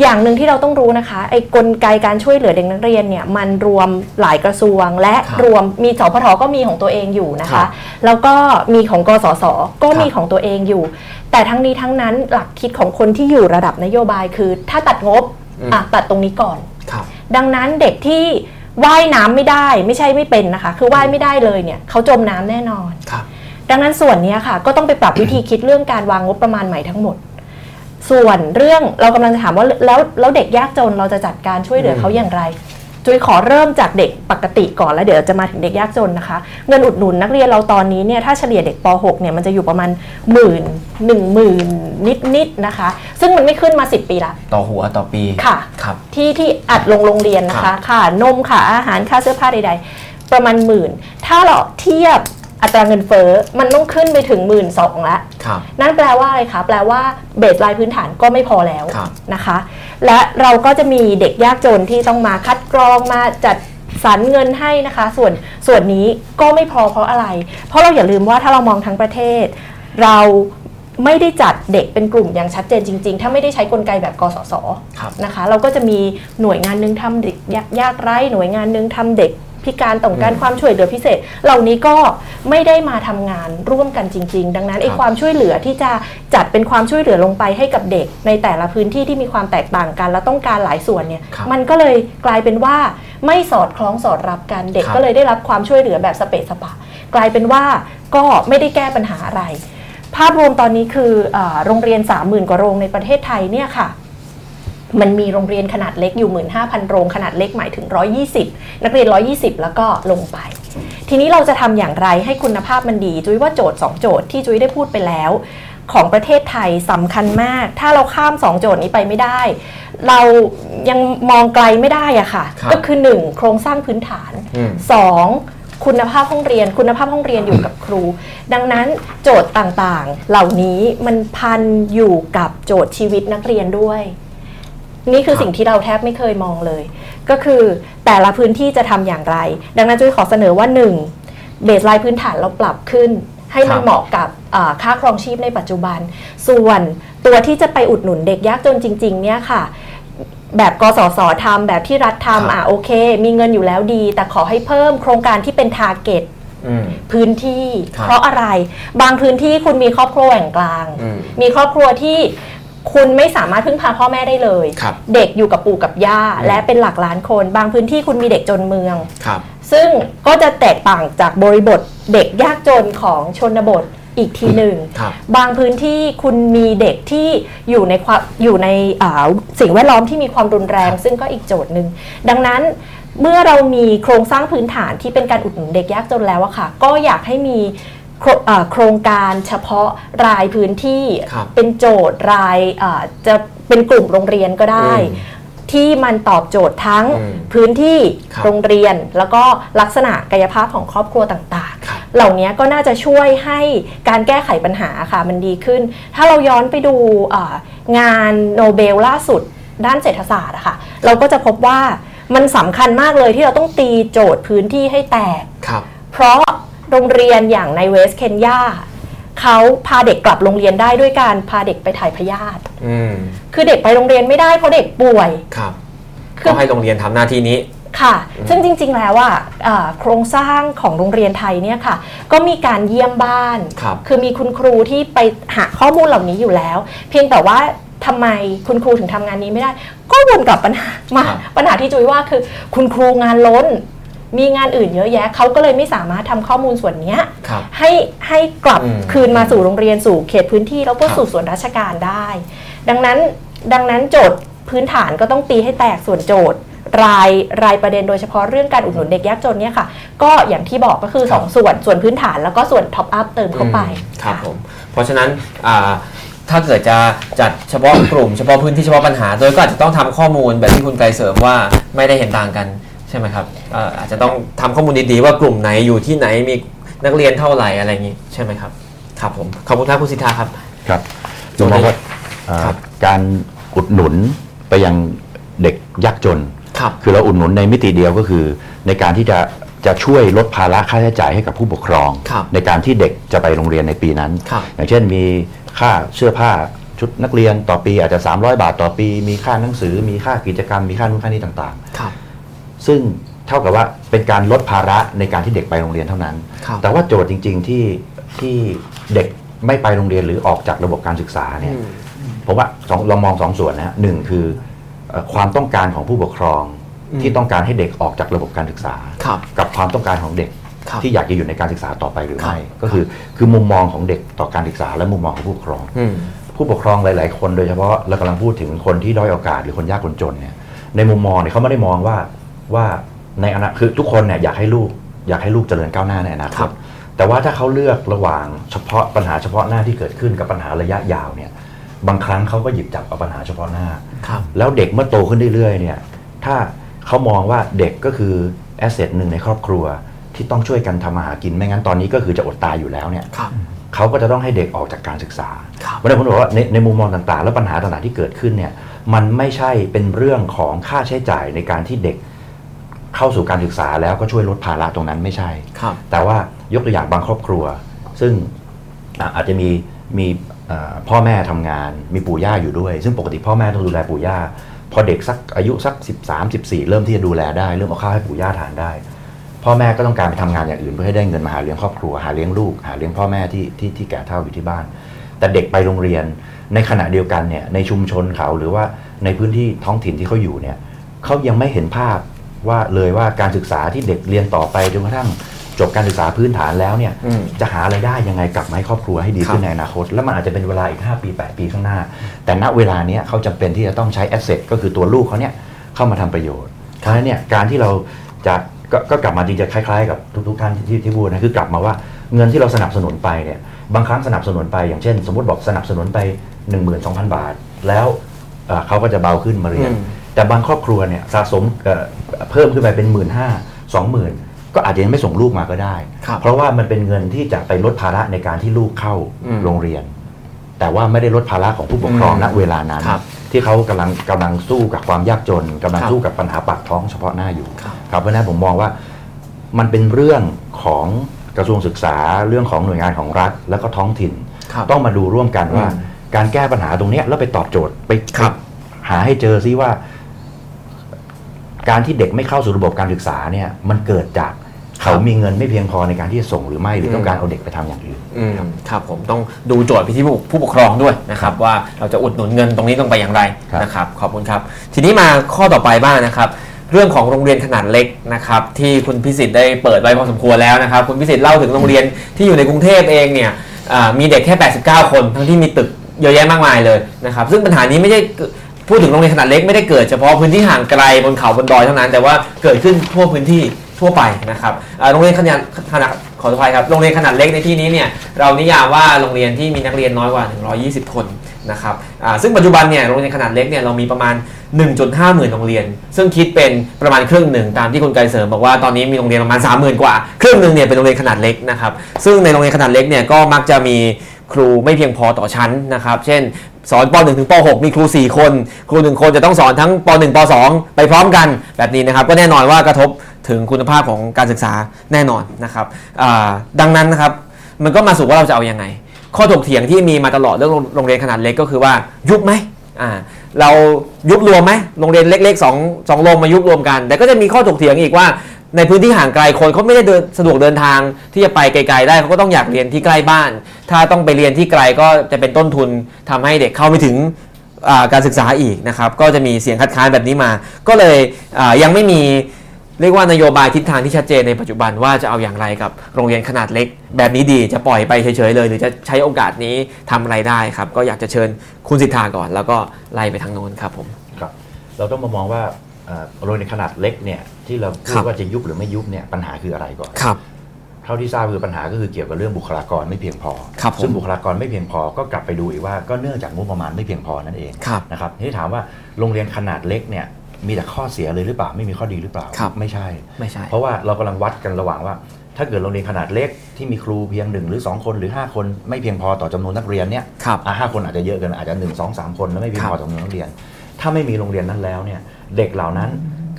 อย่างหนึ่งที่เราต้องรู้นะคะ ไอ้กลไกการช่วยเหลือเด็กนักเรียนเนี่ยมันรวมหลายกระทรวง และครับรวมมีสพทก็มีของตัวเองอยู่นะครัคะ บแล้วก็มีของกสศก็มีครับ ของตัวเองอยู่ แต่ทั้งนี้ทั้งนั้นหลักคิดของคนที่อยู่ระดับนโยบายคือ ถ้าตัดงบอืมอะตัดตรงนี้ก่อน ครับ ดังนั้นเด็กที่ ว่ายน้ำไม่ได้ไม่ใช่ไม่เป็นนะคะ คือว่ายไม่ได้เลยเนี่ยเขาจมน้ำแน่นอนครับดังนั้นส่วนเนี้ยค่ะ ก็ต้องไปปรับวิธีคิดเรื่องการวางงบประมาณใหม่ทั้งหมด ส่วนเรื่องเรากำลังจะถามว่าแล้วแล้วเด็กยากจนเราจะจัดการช่วยเหลือเขาอย่างไร จุยขอเริ่มจากเด็กปกติก่อนแล้วเดี๋ยวจะมาถึงเด็กยากจนนะคะ เงินอุดหนุนนักเรียนเราตอนนี้เนี่ยถ้าเฉลี่ยเด็กป .6 เนี่ยมันจะอยู่ประมาณหมื่นหนึ่งหมื่นนิดๆนะคะ ซึ่งมันไม่ขึ้นมา 10 ปีละ ต่อหัวต่อปีค่ะครับที่ที่อัดลงโรงเรียนนะครัคะบค่านมค่าอาหารค่าเสื้อผ้าใด ๆ ประมาณหมื่น ถ้าเราเทียบอัตราเงินเฟ้อมันต้องขึ้นไปถึงหมื่นสองแล้วครับนั่นแปลว่าอะไรคะแปลว่าเบสไลน์พื้นฐานก็ไม่พอแล้วครับนะคะ และเราก็จะมีเด็กยากจนที่ต้องมาคัดกรองมาจัดสรรเงินให้นะคะ ส่วนส่วนนี้ก็ไม่พอเพราะอะไร เพราะเราอย่าลืมว่าถ้าเรามองทั้งประเทศ เรา ไม่ได้จัดเด็กเป็นกลุ่มอย่างชัดเจนจริง ๆ ถ้าไม่ได้ใช้กลไกแบบกสศครับนะคะ เราก็จะมีหน่วยงานหนึงทำเด็กยากยากไร้ หน่วยงานหนึงทำเด็กพิการต้องการอืมความช่วยเหลือพิเศษ เหล่านี้ก็ไม่ได้มาทำงานร่วมกันจริง ๆ ดังนั้นไอ้ครับความช่วยเหลือที่จะจัดเป็นความช่วยเหลือลงไปให้กับเด็ก ในแต่ละพื้นที่ที่มีความแตกต่างกัน และต้องการหลายส่วนเนี่ยครับมันก็เลยกลายเป็นว่าไม่สอดคล้องสอดรับกันเด็กครับก็เลยได้รับความช่วยเหลือแบบสเปะสปะ กลายเป็นว่าก็ไม่ได้แก้ปัญหาอะไร ภาพรวมตอนนี้คืออาโรงเรียน 30,000 กว่าโรงในประเทศไทยเนี่ยค่ะมันมีโรงเรียนขนาดเล็กอยู่ 15,000 โรงขนาดเล็กหมายถึง 120 นักเรียน 120 แล้วก็ลงไป ทีนี้เราจะทำอย่างไรให้คุณภาพมันดี จุ้ยว่าโจทย์ 2 โจทย์ที่จุ้ยได้พูดไปแล้ว ของประเทศไทยสำคัญมาก ถ้าเราข้าม 2 โจทย์นี้ไปไม่ได้ เรายังมองไกลไม่ได้อะค่ะครับก็คือ 1 โครงสร้างพื้นฐานอืม 2. คุณภาพห้องเรียน คุณภาพห้องเรียนอยู่กับครู ดังนั้นโจทย์ต่างๆ เหล่านี้มันพันอยู่กับโจทย์ชีวิตนักเรียนด้วย นี่คือสิ่งที่เราแทบไม่เคยมองเลย ก็คือแต่ละพื้นที่จะทำอย่างไร ดังนั้นจุ้ยขอเสนอว่า 1. baseline พื้นฐานเราปรับขึ้น ให้มันเหมาะกับค่าครองชีพในปัจจุบัน ส่วนตัวที่จะไปอุดหนุนเด็กยากจนจริง ๆ เนี่ยค่ะ แบบกสศทำแบบที่รัฐครับ ทำอะโอเค มีเงินอยู่แล้วดี แต่ขอให้เพิ่มโครงการที่เป็น target อืม พื้นที่ ครับเพราะอะไร บางพื้นที่คุณมีครอบครัวแหว่งกลาง อืมมีครอบครัวที่คุณไม่สามารถพึ่งพาพ่อแม่ได้เลย ครับเด็กอยู่กับปู่กับย่า อืม และเป็นหลักล้านคน บางพื้นที่คุณมีเด็กจนเมือง ครับ ซึ่งก็จะแตกต่างจากบริบทเด็กยากจนของชนบท อีกทีหนึ่งครับบางพื้นที่คุณมีเด็กที่อยู่ในความอยู่ในอ่าสิ่งแวดล้อมที่มีความรุนแรง ซึ่งก็อีกโจทย์หนึ่งดังนั้นเมื่อเรามีโครงสร้างพื้นฐานที่เป็นการอุดหนุนเด็กยากจนแล้วอะค่ะ ก็อยากให้มีโครอ่าโครงการเฉพาะรายพื้นที่ครับเป็นโจทย์รายอ่าจะเป็นกลุ่มโรงเรียนก็ได้อืมที่มันตอบโจทย์ทั้งอืมพื้นที่ครับโรงเรียน แล้วก็ลักษณะกายภาพของครอบครัวต่างครับๆ เหล่านี้ก็น่าจะช่วยให้การแก้ไขปัญหาค่ะมันดีขึ้น ถ้าเราย้อนไปดูอ่างานโนเบลล่าสุดด้านเศรษฐศาสตร์อะค่ะเราก็จะพบว่ามันสำคัญมากเลยที่เราต้องตีโจทย์พื้นที่ให้แตกครับเพราะโรงเรียนอย่างในเวสเคนยาเขาพาเด็กกลับโรงเรียนได้ด้วยการพาเด็กไปถ่ายพยาธิอืมคือเด็กไปโรงเรียนไม่ได้เพราะเด็กป่วย ครับคือก็ให้โรงเรียนทำหน้าที่นี้ ค่ะ ซึ่งจริงๆ แล้วอะอ่าโครงสร้างของโรงเรียนไทยเนี่ยค่ะ ก็มีการเยี่ยมบ้าน ครับคือมีคุณครูที่ไปหาข้อมูลเหล่านี้อยู่แล้ว เพียงแต่ว่าทำไมคุณครูถึงทำงานนี้ไม่ได้ ก็วนกลับปัญหามาครับ ปัญหาที่จุ้ยว่าคือ คุณครูงานล้น มีงานอื่นเยอะแยะเขาก็เลยไม่สามารถทำข้อมูลส่วนเนี้ย ครับ ให้ให้กลับอืมคืนมาสู่โรงเรียนสู่เขตพื้นที่แล้วก็ครับ สู่ส่วนราชการได้ ดังนั้นดังนั้นโจทย์พื้นฐานก็ต้องตีให้แตกส่วนโจทย์ รายรายประเด็นโดยเฉพาะเรื่องการอุดหนุนเด็กยากจนเนี่ยค่ะ ก็อย่างที่บอกก็คือ ครับ 2 ส่วนส่วนพื้นฐานแล้วก็ส่วน top up เติมเข้าไปอืมครับผมเพราะฉะนั้นอ่าถ้าเกิดจะจัดเฉพาะกลุ่มเฉพาะพื้นที่เฉพาะปัญหาโดยก็อาจจะต้องทำข้อมูลแบบที่คุณไกรเสริมว่าไม่ได้เห็นต่างกันใช่ไหมครับเอ่ออาจจะต้องทำข้อมูลดีๆว่ากลุ่มไหนอยู่ที่ไหนมีนักเรียนเท่าไหร่อะไรอย่างนี้ใช่ไหมครับครับผมขอบคุณครับคุณสิทธาครับ ครับส่ผวนมนี้มองว่าเอ่อครับ การอุดหนุนไปยังเด็กยากจน ครับคือเราอุดหนุนในมิติเดียวก็คือ ในการที่จะจะช่วยลดภาระค่าใช้จ่ายให้กับผู้ปกครอง ครับในการที่เด็กจะไปโรงเรียนในปีนั้น ครับ อย่างเช่นมีค่าเสื้อผ้าชุดนักเรียนต่อปีอาจจะ 300 บาทต่อปี มีค่าหนังสือ มีค่ากิจกรรมมีค่านู่นค่านี้ต่างครับ ๆ ซึ่งเท่ากับว่าเป็นการลดภาระในการที่เด็กไปโรงเรียนเท่านั้น ครับ แต่ว่าโจทย์จริง ๆ ที่ที่เด็กไม่ไปโรงเรียนหรือออกจากระบบการศึกษาเนี่ยอืมผมว่าสองเรามองสองส่วนนะฮะหนึ่งคือเอ่อ ความต้องการของผู้ปกครองอืมที่ต้องการให้เด็กออกจากระบบการศึกษาครับกับความต้องการของเด็กครับที่อยากจะอยู่ในการศึกษาต่อไปหรือไม่ครับก็คือคือมุมมองของเด็กต่อการศึกษาและมุมมองของผู้ปกครองอืมผู้ปกครองหลาย ๆ คนโดยเฉพาะเรากำลังพูดถึงคนที่ด้อยโอกาสหรือคนยากคนจนเนี่ยในมุมมองเนี่ยเขาไม่ได้มองว่าว่าในอนาคตคือทุกคนเนี่ยอยากให้ลูกอยากให้ลูกเจริญก้าวหน้าในอนาคครัตบแต่ว่าถ้าเขาเลือกระหว่างเฉพาะปัญหาเฉพาะหน้าที่เกิดขึ้นกับปัญหาระยะยาวเนี่ย บางครั้งเขาก็หยิบจับเอาปัญหาเฉพาะหน้า ครับแล้วเด็กเมื่อโตขึ้นเรื่อยๆเนี่ยถ้าเขามองว่าเด็กก็คือแอสเซทหนึ่งในครอบครัวที่ต้องช่วยกันทำมาหากินไม่งั้นตอนนี้ก็คือจะอดตายอยู่แล้วเนี่ย ครับ เขาก็จะต้องให้เด็กออกจากการศึกษาครับ เพราะฉะนั้นผมบอกว่าในในมุมมองต่างๆ และปัญหาต่างๆที่เกิดขึ้นเนี่ย มันไม่ใช่เป็นเรื่องของค่าใช้จ่ายในการที่เด็กเข้าสู่การศึกษาแล้วก็ช่วยลดภาระตรงนั้นไม่ใช่ ครับ แต่ว่ายกตัวอย่างบางครอบครัว ซึ่งอะอาจจะมีมีเอ่อ พ่อแม่ทำงานมีปู่ย่าอยู่ด้วย ซึ่งปกติพ่อแม่ต้องดูแลปู่ย่า พอเด็กสักอายุสัก 13 14 เริ่มที่จะดูแลได้ เริ่มเอาข้าวให้ปู่ย่าทานได้ พ่อแม่ก็ต้องการไปทำงานอย่างอื่นเพื่อให้ได้เงินมาหาเลี้ยงครอบครัวหาเลี้ยงลูก หาเลี้ยงพ่อแม่ที่ที่ที่แก่เฒ่าอยู่ที่บ้าน แต่เด็กไปโรงเรียนในขณะเดียวกันเนี่ยในชุมชนเขาหรือว่าในพื้นที่ท้องถิ่นที่เขาอยู่เนี่ยเขายังไม่เห็นภาพว่าเลยว่าการศึกษาที่เด็กเรียนต่อไปจนกระทั่ง จบการศึกษาพื้นฐานแล้วเนี่ยอืมจะหาไรายได้ยังไงกลับมาให้ครอบครัวให้ดีขึ้นในอนาคต แล้วมันอาจจะเป็นเวลาอีก 5 ปี 8 ปีข้างหน้า แต่ณเวลาเนี้ยเขาจำเป็นที่จะต้องใช้แอสเซทก็คือตัวลูกเขาเนี่ยเข้ามาทำประโยชน์เพราะฉะนั้นเนี่ยการที่เราจะกก็กลับมาจริงจะคล้ายๆ กับทุกๆท่านที่ที่พูดนะคือกลับมาว่าเงินที่เราสนับสนุนไปเนี่ยบางครั้งสนับสนุนไปอย่างเช่น สมมติบอกสนับสนุนไป 12,000 บาท แล้วเอ่อเขาก็จะเบาขึ้นมาเรียนอืมแต่บางครอบครัวเนี่ยสะสมเอ่อเพิ่มขึ้นไปเป็น1 5ื่นห้าสองหมื่น ก็อาจจะยังไม่ส่งลูกมาก็ได้ครับเพราะว่ามันเป็นเงินที่จะไปลดภาระในการที่ลูกเข้าอืมโรงเรียน แต่ว่าไม่ได้ลดภาระของผู้ปกครองอืมณเวลานั้นครับที่เขากำลังกำลังสู้กับความยากจนกำลังครับสู้กับปัญหาปากท้องเฉพาะหน้าอยู่ครับครับเพราะฉะนั้นผมมองว่ามันเป็นเรื่องของกระทรวงศึกษาเรื่องของหน่วยงานของรัฐ แล้วก็ท้องถิ่นครับต้องมาดูร่วมกันว่าอืมการแก้ปัญหาตรงเนี้ยแล้วไปตอบโจทย์ไปครับหาให้เจอซิว่า การที่เด็กไม่เข้าสู่ระบบการศึกษาเนี่ย มันเกิดจาก เขามีเงินไม่เพียงพอในการที่จะส่งหรือไม่หรือต้องการเอาเด็กไปทำอย่างอื่นอืมครับผมต้องดูโจทย์ไปที่ผู้ผู้ปกครองด้วยนะครับ ว่าเราจะอุดหนุนเงินตรงนี้ต้องไปอย่างไรครับนะครับขอบคุณครับ ทีนี้มาข้อต่อไปบ้างนะครับ เรื่องของโรงเรียนขนาดเล็กนะครับที่คุณพิสิทธิ์ได้เปิดไว้พอสมควรแล้วนะครับคุณพิสิทธิ์เล่าถึงโรงเรียนที่อยู่ในกรุงเทพเองเนี่ยอ่ามีเด็กแค่ 89 คน ทั้งที่มีตึกเยอะแยะมากมายเลยนะครับซึ่งปัญหานี้ไม่ได้เกิดพูดถึงโรงเรียนขนาดเล็กไม่ได้เกิดเฉพาะพื้นที่ห่างไกลบนเขาบนดอยเท่านั้น แต่ว่าเกิดขึ้นทั่วพื้นที่ ทั่วไปนะครับโรงเรียนขนาดขนาดขออภัยครับโรงเรียนขนาดเล็กในที่นี้เนี่ยเรานิยามว่าโรงเรียนที่มีนักเรียนน้อยกว่า 120 คนนะครับซึ่งปัจจุบันเนี่ยโรงเรียนขนาดเล็กเนี่ยเรามีประมาณ 1.5 หมื่นโรงเรียน ซึ่งคิดเป็นประมาณครึ่งหนึ่งตามที่คุณไกรเสริมบอกว่าตอนนี้มีโรงเรียนประมาณ 30,000 กว่า ครึ่งหนึ่งเนี่ยเป็นโรงเรียนขนาดเล็กนะครับซึ่งในโรงเรียนขนาดเล็กเนี่ยก็มักจะมีครูไม่เพียงพอต่อชั้นนะครับ เช่น สอนป .1 ถึงป .6 มีครู 4 คน ครู 1 คนจะต้องสอนทั้งป .1 ป .2 ไปพร้อมกันแบบนี้นะครับ ก็แน่นอนว่ากระทบ ถึงคุณภาพของการศึกษาแน่นอนนะครับดังนั้นนะครับมันก็มาสู่ว่าเราจะเอาอยัางไง ข้อถกเถียงที่มีมาตลอดเรื่องโรงเรียนขนาดเล็กก็คือว่ายุบไหมเรายุบรวมไหมโรงเรียนเล็กๆสองสองโรงมายุบรวมกัน แต่ก็จะมีข้อถกเถียงอีกว่าในพื้นที่ห่างไกลคนเขาไม่ได้เดินสะดวกเดินทางที่จะไปไกล ๆ ได้เขาก็ต้องอยากเรียนที่ใกล้บ้าน ถ้าต้องไปเรียนที่ไกลก็จะเป็นต้นทุนทำให้เด็กเข้าไม่ถึงการศึกษาอีกนะครับ ก็จะมีเสียงคัดค้านแบบนี้มา ก็เลยยังไม่มี เรียกว่านโยบายทิศทางที่ชัดเจนในปัจจุบันว่าจะเอาอย่างไรกับโรงเรียนขนาดเล็ก แบบนี้ดีจะปล่อยไปเฉยๆเลย หรือจะใช้โอกาสนี้ทำอะไรได้ครับ ก็อยากจะเชิญคุณสิทธาก่อน แล้วก็ไล่ไปทางโน้นครับผมครับเราต้องมามองว่าเอ่อโรงเรียนขนาดเล็กเนี่ยที่เราพูครัดบว่าจะยุบหรือไม่ยุบเนี่ยปัญหาคืออะไรก่อนครับเท่าที่ทราบคือปัญหาก็คือเกี่ยวกับเรื่องบุคลากรไม่เพียงพอครับผมซึ่งบุคลากรไม่เพียงพอก็กลับไปดูอีกว่าก็เนื่องจากงบประมาณไม่เพียงพอนั่นเองครับนะครับทีนี้ถามว่าโรงเรียนขนาดเล็กเนี่ย มีแต่ข้อเสียเลยหรือเปล่าไม่มีข้อดีหรือเปล่าครับ ไม่ใช่ ไม่ใช่ เพราะว่าเรากำลังวัดกันระหว่างว่า ถ้าเกิดโรงเรียนขนาดเล็กที่มีครูเพียงหนึ่งหรือ 2 คนหรือ 5 คน ไม่เพียงพอต่อจำนวนนักเรียนเนี่ยครับ อะห้าคนอาจจะเยอะเกินอาจจะหนึ่งสองสามคนแล้วไม่เพียงครับพอต่อจำนวนนักเรียน ถ้าไม่มีโรงเรียนนั้นแล้วเนี่ยเด็กเหล่านั้น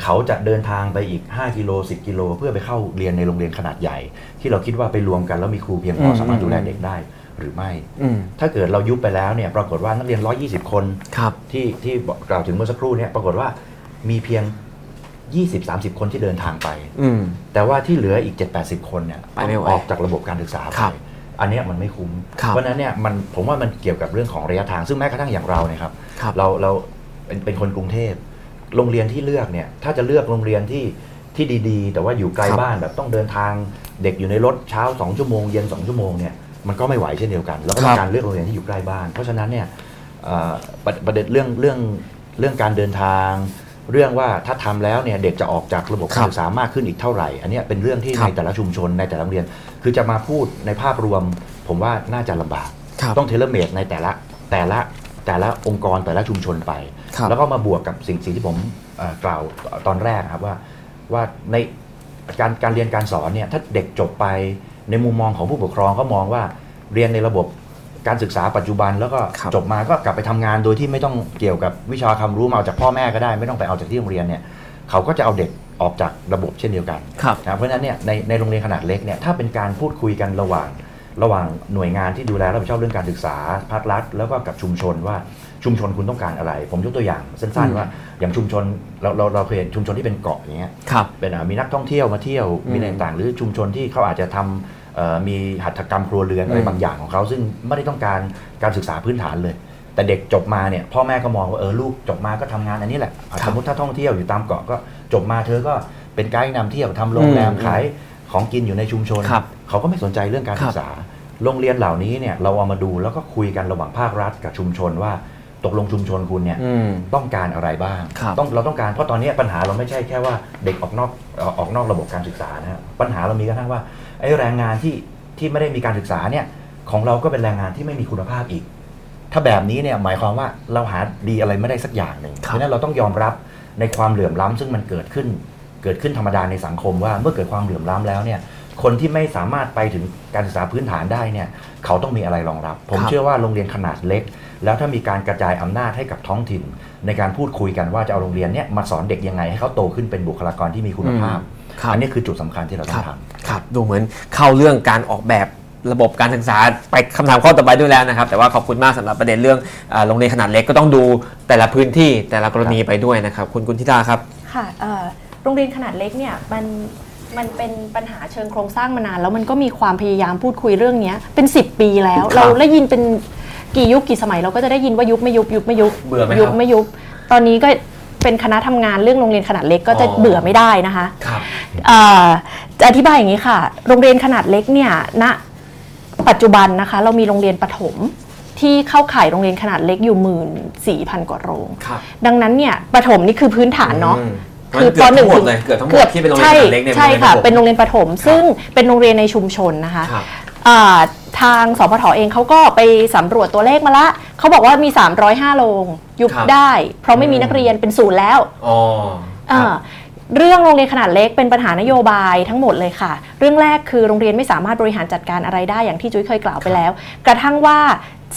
เขาจะเดินทางไปอีก 5 กิโล 10 กิโล เพื่อไปเข้าเรียนในโรงเรียนขนาดใหญ่ ที่เราคิดว่าไปรวมกันแล้วมีครูเพียงพออืมสามารถดูแลเด็กได้หรือไม่ อืมถ้าเกิดเรายุบไปแล้วเนี่ยปรากฏว่านักเรียน 120 คน ครับ ที่ที่บอกกล่าวถึงเมื่อสักครู่เนี่ยปรากฏว่า มีเพียง 20-30 คนที่เดินทางไป อืม แต่ว่าที่เหลืออีก 7-80 คนเนี่ยไปไม่ไหวออกจากระบบการศึกษาไปครับอันเนี้ยมันไม่คุ้ม ครับเพราะฉะนั้นเนี่ยมันผมว่ามันเกี่ยวกับเรื่องของระยะทาง ซึ่งแม้กระทั่งอย่างเราเนี่ยครับครับ เราเราเป็นเป็นคนกรุงเทพ โรงเรียนที่เลือกเนี่ยถ้าจะเลือกโรงเรียนที่ที่ดีๆ แต่ว่าอยู่ไกลครับบ้านแบบต้องเดินทางเด็กอยู่ในรถเช้า 2 ชั่วโมงเย็น 2 ชั่วโมงเนี่ยมันก็ไม่ไหวเช่นเดียวกัน แล้วก็ต้องการเลือกโรงเรียนที่อยู่ใกล้บ้าน เพราะฉะนั้นเนี่ยเอ่อประประเด็นเรื่องเรื่องเรื่องการเดินทาง เรื่องว่าถ้าทำแล้วเนี่ยเด็กจะออกจากระบบการศึกษามากขึ้นอีกเท่าไหร่ อันเนี้ยเป็นเรื่องที่ครับในแต่ละชุมชนในแต่ละโรงเรียน คือจะมาพูดในภาพรวม ผมว่าน่าจะลำบากครับต้องเทเลเมดในแต่ละแต่ละแต่ละองค์กรแต่ละชุมชนไปครับแล้วก็มาบวกกับสิ่งสิ่งที่ผมเอ่อกล่าวตอนแรกครับว่าว่าในการการเรียนการสอนเนี่ยถ้าเด็กจบไปในมุมมองของผู้ปกครองเขามองว่าเรียนในระบบ การศึกษาปัจจุบันแล้วก็ครับจบมาก็กลับไปทำงานโดยที่ไม่ต้องเกี่ยวกับวิชาความรู้มาเอาจากพ่อแม่ก็ได้ ไม่ต้องไปเอาจากที่โรงเรียนเนี่ยเขาก็จะเอาเด็กออกจากระบบเช่นเดียวกันครับนะเพราะฉะนั้นเนี่ยในในโรงเรียนขนาดเล็กเนี่ยถ้าเป็นการพูดคุยกันระหว่างระหว่างหน่วยงานที่ดูแลรับผิดชอบเรื่องการศึกษาภาครัฐ แล้วก็กับชุมชนว่าชุมชนคุณต้องการอะไร ผมยกตัวอย่างสั้นอืมๆว่าอย่างชุมชนเราเราเราเคยเห็นชุมชนที่เป็นเกาะอย่างเงี้ยครับเป็นอ่ามีนักท่องเที่ยวมาเที่ยวอืมมีอะไรต่างๆหรือชุมชนที่เขาอาจจะทำเอ่อ มีหัตถกรรมครัวเรือนอะไรอืมบางอย่างของเขาซึ่งไม่ได้ต้องการการศึกษาพื้นฐานเลย แต่เด็กจบมาเนี่ยพ่อแม่ก็มองว่าเออลูกจบมาก็ทำงานอันนี้แหละอะครับสมมติถ้าท่องเที่ยวอยู่ตามเกาะก็จบมาเธอก็เป็นไกด์นำเที่ยวทำโรงแรมอืมขายของกินอยู่ในชุมชนครับเขาก็ไม่สนใจเรื่องการครับศึกษา โรงเรียนเหล่านี้เนี่ยเราเอามาดูแล้วก็คุยกันระหว่างภาครัฐกับชุมชนว่าตกลงชุมชนคุณเนี่ยอืมต้องการอะไรบ้างครับต้องเราต้องการเพราะตอนนี้ปัญหาเราไม่ใช่แค่ว่าเด็กออกนอกเอ่อออกนอกระบบการศึกษานะฮะปัญหาเรามีกระทั่งว่า ไอ้แรงงานที่ที่ไม่ได้มีการศึกษาเนี่ยของเราก็เป็นแรงงานที่ไม่มีคุณภาพอีก ถ้าแบบนี้เนี่ยหมายความว่าเราหาดีอะไรไม่ได้สักอย่างหนึ่งครับเพราะฉะนั้นเราต้องยอมรับในความเหลื่อมล้ำซึ่งมันเกิดขึ้นเกิดขึ้นธรรมดาในสังคมว่าเมื่อเกิดความเหลื่อมล้ำแล้วเนี่ยคนที่ไม่สามารถไปถึงการศึกษาพื้นฐานได้เนี่ยเขาต้องมีอะไรรองรับ ผมครับเชื่อว่าโรงเรียนขนาดเล็ก แล้วถ้ามีการกระจายอำนาจให้กับท้องถิ่น ในการพูดคุยกันว่าจะเอาโรงเรียนเนี่ยมาสอนเด็กยังไงให้เขาโตขึ้นเป็นบุคลากรที่มีคุณภาพครับ อันนี้คือจุดสำคัญที่เราต้องทำครับดูเหมือนเข้าเรื่องการออกแบบระบบการศึกษาไปคำถามข้อต่อไปด้วยแล้วนะครับ แต่ว่าขอบคุณมากสำหรับประเด็นเรื่องอาโรงเรียนขนาดเล็กก็ต้องดูแต่ละพื้นที่แต่ละกรณีไปด้วยนะครับ คุณกุณธิดาครับค่ะเอ่อโรงเรียนขนาดเล็กเนี่ยมันมันเป็นปัญหาเชิงโครงสร้างมานาน แล้วมันก็มีความพยายามพูดคุยเรื่องเนี้ยเป็น 10 ปีแล้วครับเราได้ยินเป็นกี่ยุคกี่สมัยเราก็จะได้ยินว่ายุบไม่ยุบยุบไม่ยุบเบื่อไหมครับยุบไม่ยุบตอนนี้ก็ เป็นคณะทำงานเรื่องโรงเรียนขนาดเล็กก็จะอ๋อเบื่อไม่ได้นะคะครับเอ่อจะอธิบายอย่างนี้ค่ะ โรงเรียนขนาดเล็กเนี่ยณปัจจุบันนะคะ เรามีโรงเรียนประถมที่เข้าข่ายโรงเรียนขนาดเล็กอยู่หมื่นสี่พันกว่าโรงครับดังนั้นเนี่ยประถมนี่คือพื้นฐานเนาะอืมคือเกืปอบหนึ่งทั้งหมดถึงเลยเกือบทั้งหมดที่เป็นโรงเรียนใช่ขนาดเล็กเนี่ยใช่ค่ะเป็เป็นนโรโรงงเรีเรียยนนประถม ซึ่งเป็นโรงเรียนในชุมชนนะคะครับอ่า ทางสพทเองเขาก็ไปสำรวจตัวเลขมาละเขาบอกว่ามี 305 โรงยุบครับ ได้ เพราะไม่มีอืมนักเรียนเป็นศูนย์แล้ว อ๋อคอ่ารับ เรื่องโรงเรียนขนาดเล็กเป็นปัญหานโยบายทั้งหมดเลยค่ะ เรื่องแรกคือโรงเรียนไม่สามารถบริหารจัดการอะไรได้อย่างที่จุ้ยเคยกล่าวไปแล้ว กระทั่งว่า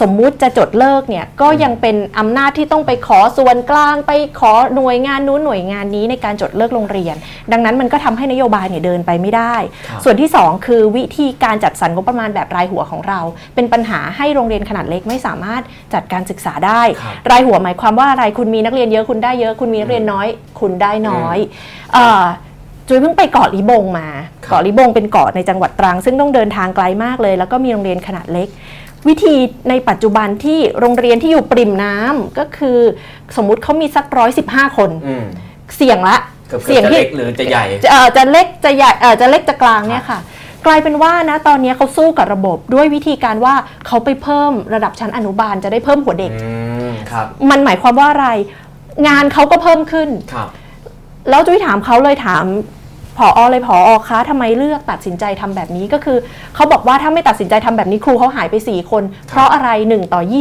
สมมุติจะจดเลิกเนี่ยก็ยังเป็นอำนาจที่ต้องไปขอส่วนกลางไปขอหน่วยงานนู้นหน่วยงานนี้ในการจดเลิกโรงเรียน ดังนั้นมันก็ทำให้นโยบายเนี่ยเดินไปไม่ได้ครับส่วนที่ 2 คือวิธีการจัดสรรงบประมาณแบบรายหัวของเรา เป็นปัญหาให้โรงเรียนขนาดเล็กไม่สามารถจัดการศึกษาได้ครับรายหัวหมายความว่าอะไรคุณมีนักเรียนเยอะคุณได้เยอะคุณมีนักเรียนน้อย คุณได้น้อยเอ่อจุยเพิ่งไปเกาะลิบงมาครับเกาะลิบงเป็นเกาะในจังหวัดตรัง ซึ่งต้องเดินทางไกลมากเลย แล้วก็มีโรงเรียนขนาดเล็ก วิธีในปัจจุบันที่โรงเรียนที่อยู่ปริมน้ำก็คือสมมุติเขามีสักร้อยสิบห้าคนอืมเสี่ยงละเกือบๆจะเล็กหรือจะใหญ่จะเอ่อจะเล็กจะใหญ่เอ่อจะเล็กจะกลางเนี่ยค่ะ กลายเป็นว่านะตอนนี้เขาสู้กับระบบด้วยวิธีการว่าเขาไปเพิ่มระดับชั้นอนุบาลจะได้เพิ่มหัวเด็กอืมครับมันหมายความว่าอะไร งานเขาก็เพิ่มขึ้นครับแล้วจุ้ยถามเขาเลยถาม ผอเลยผอคะทำไมเลือกตัดสินใจทำแบบนี้ก็คือเขาบอกว่าถ้าไม่ตัดสินใจทำแบบนี้ครูเขาหายไป 4 คน เพราะอะไร 1 ต่ออื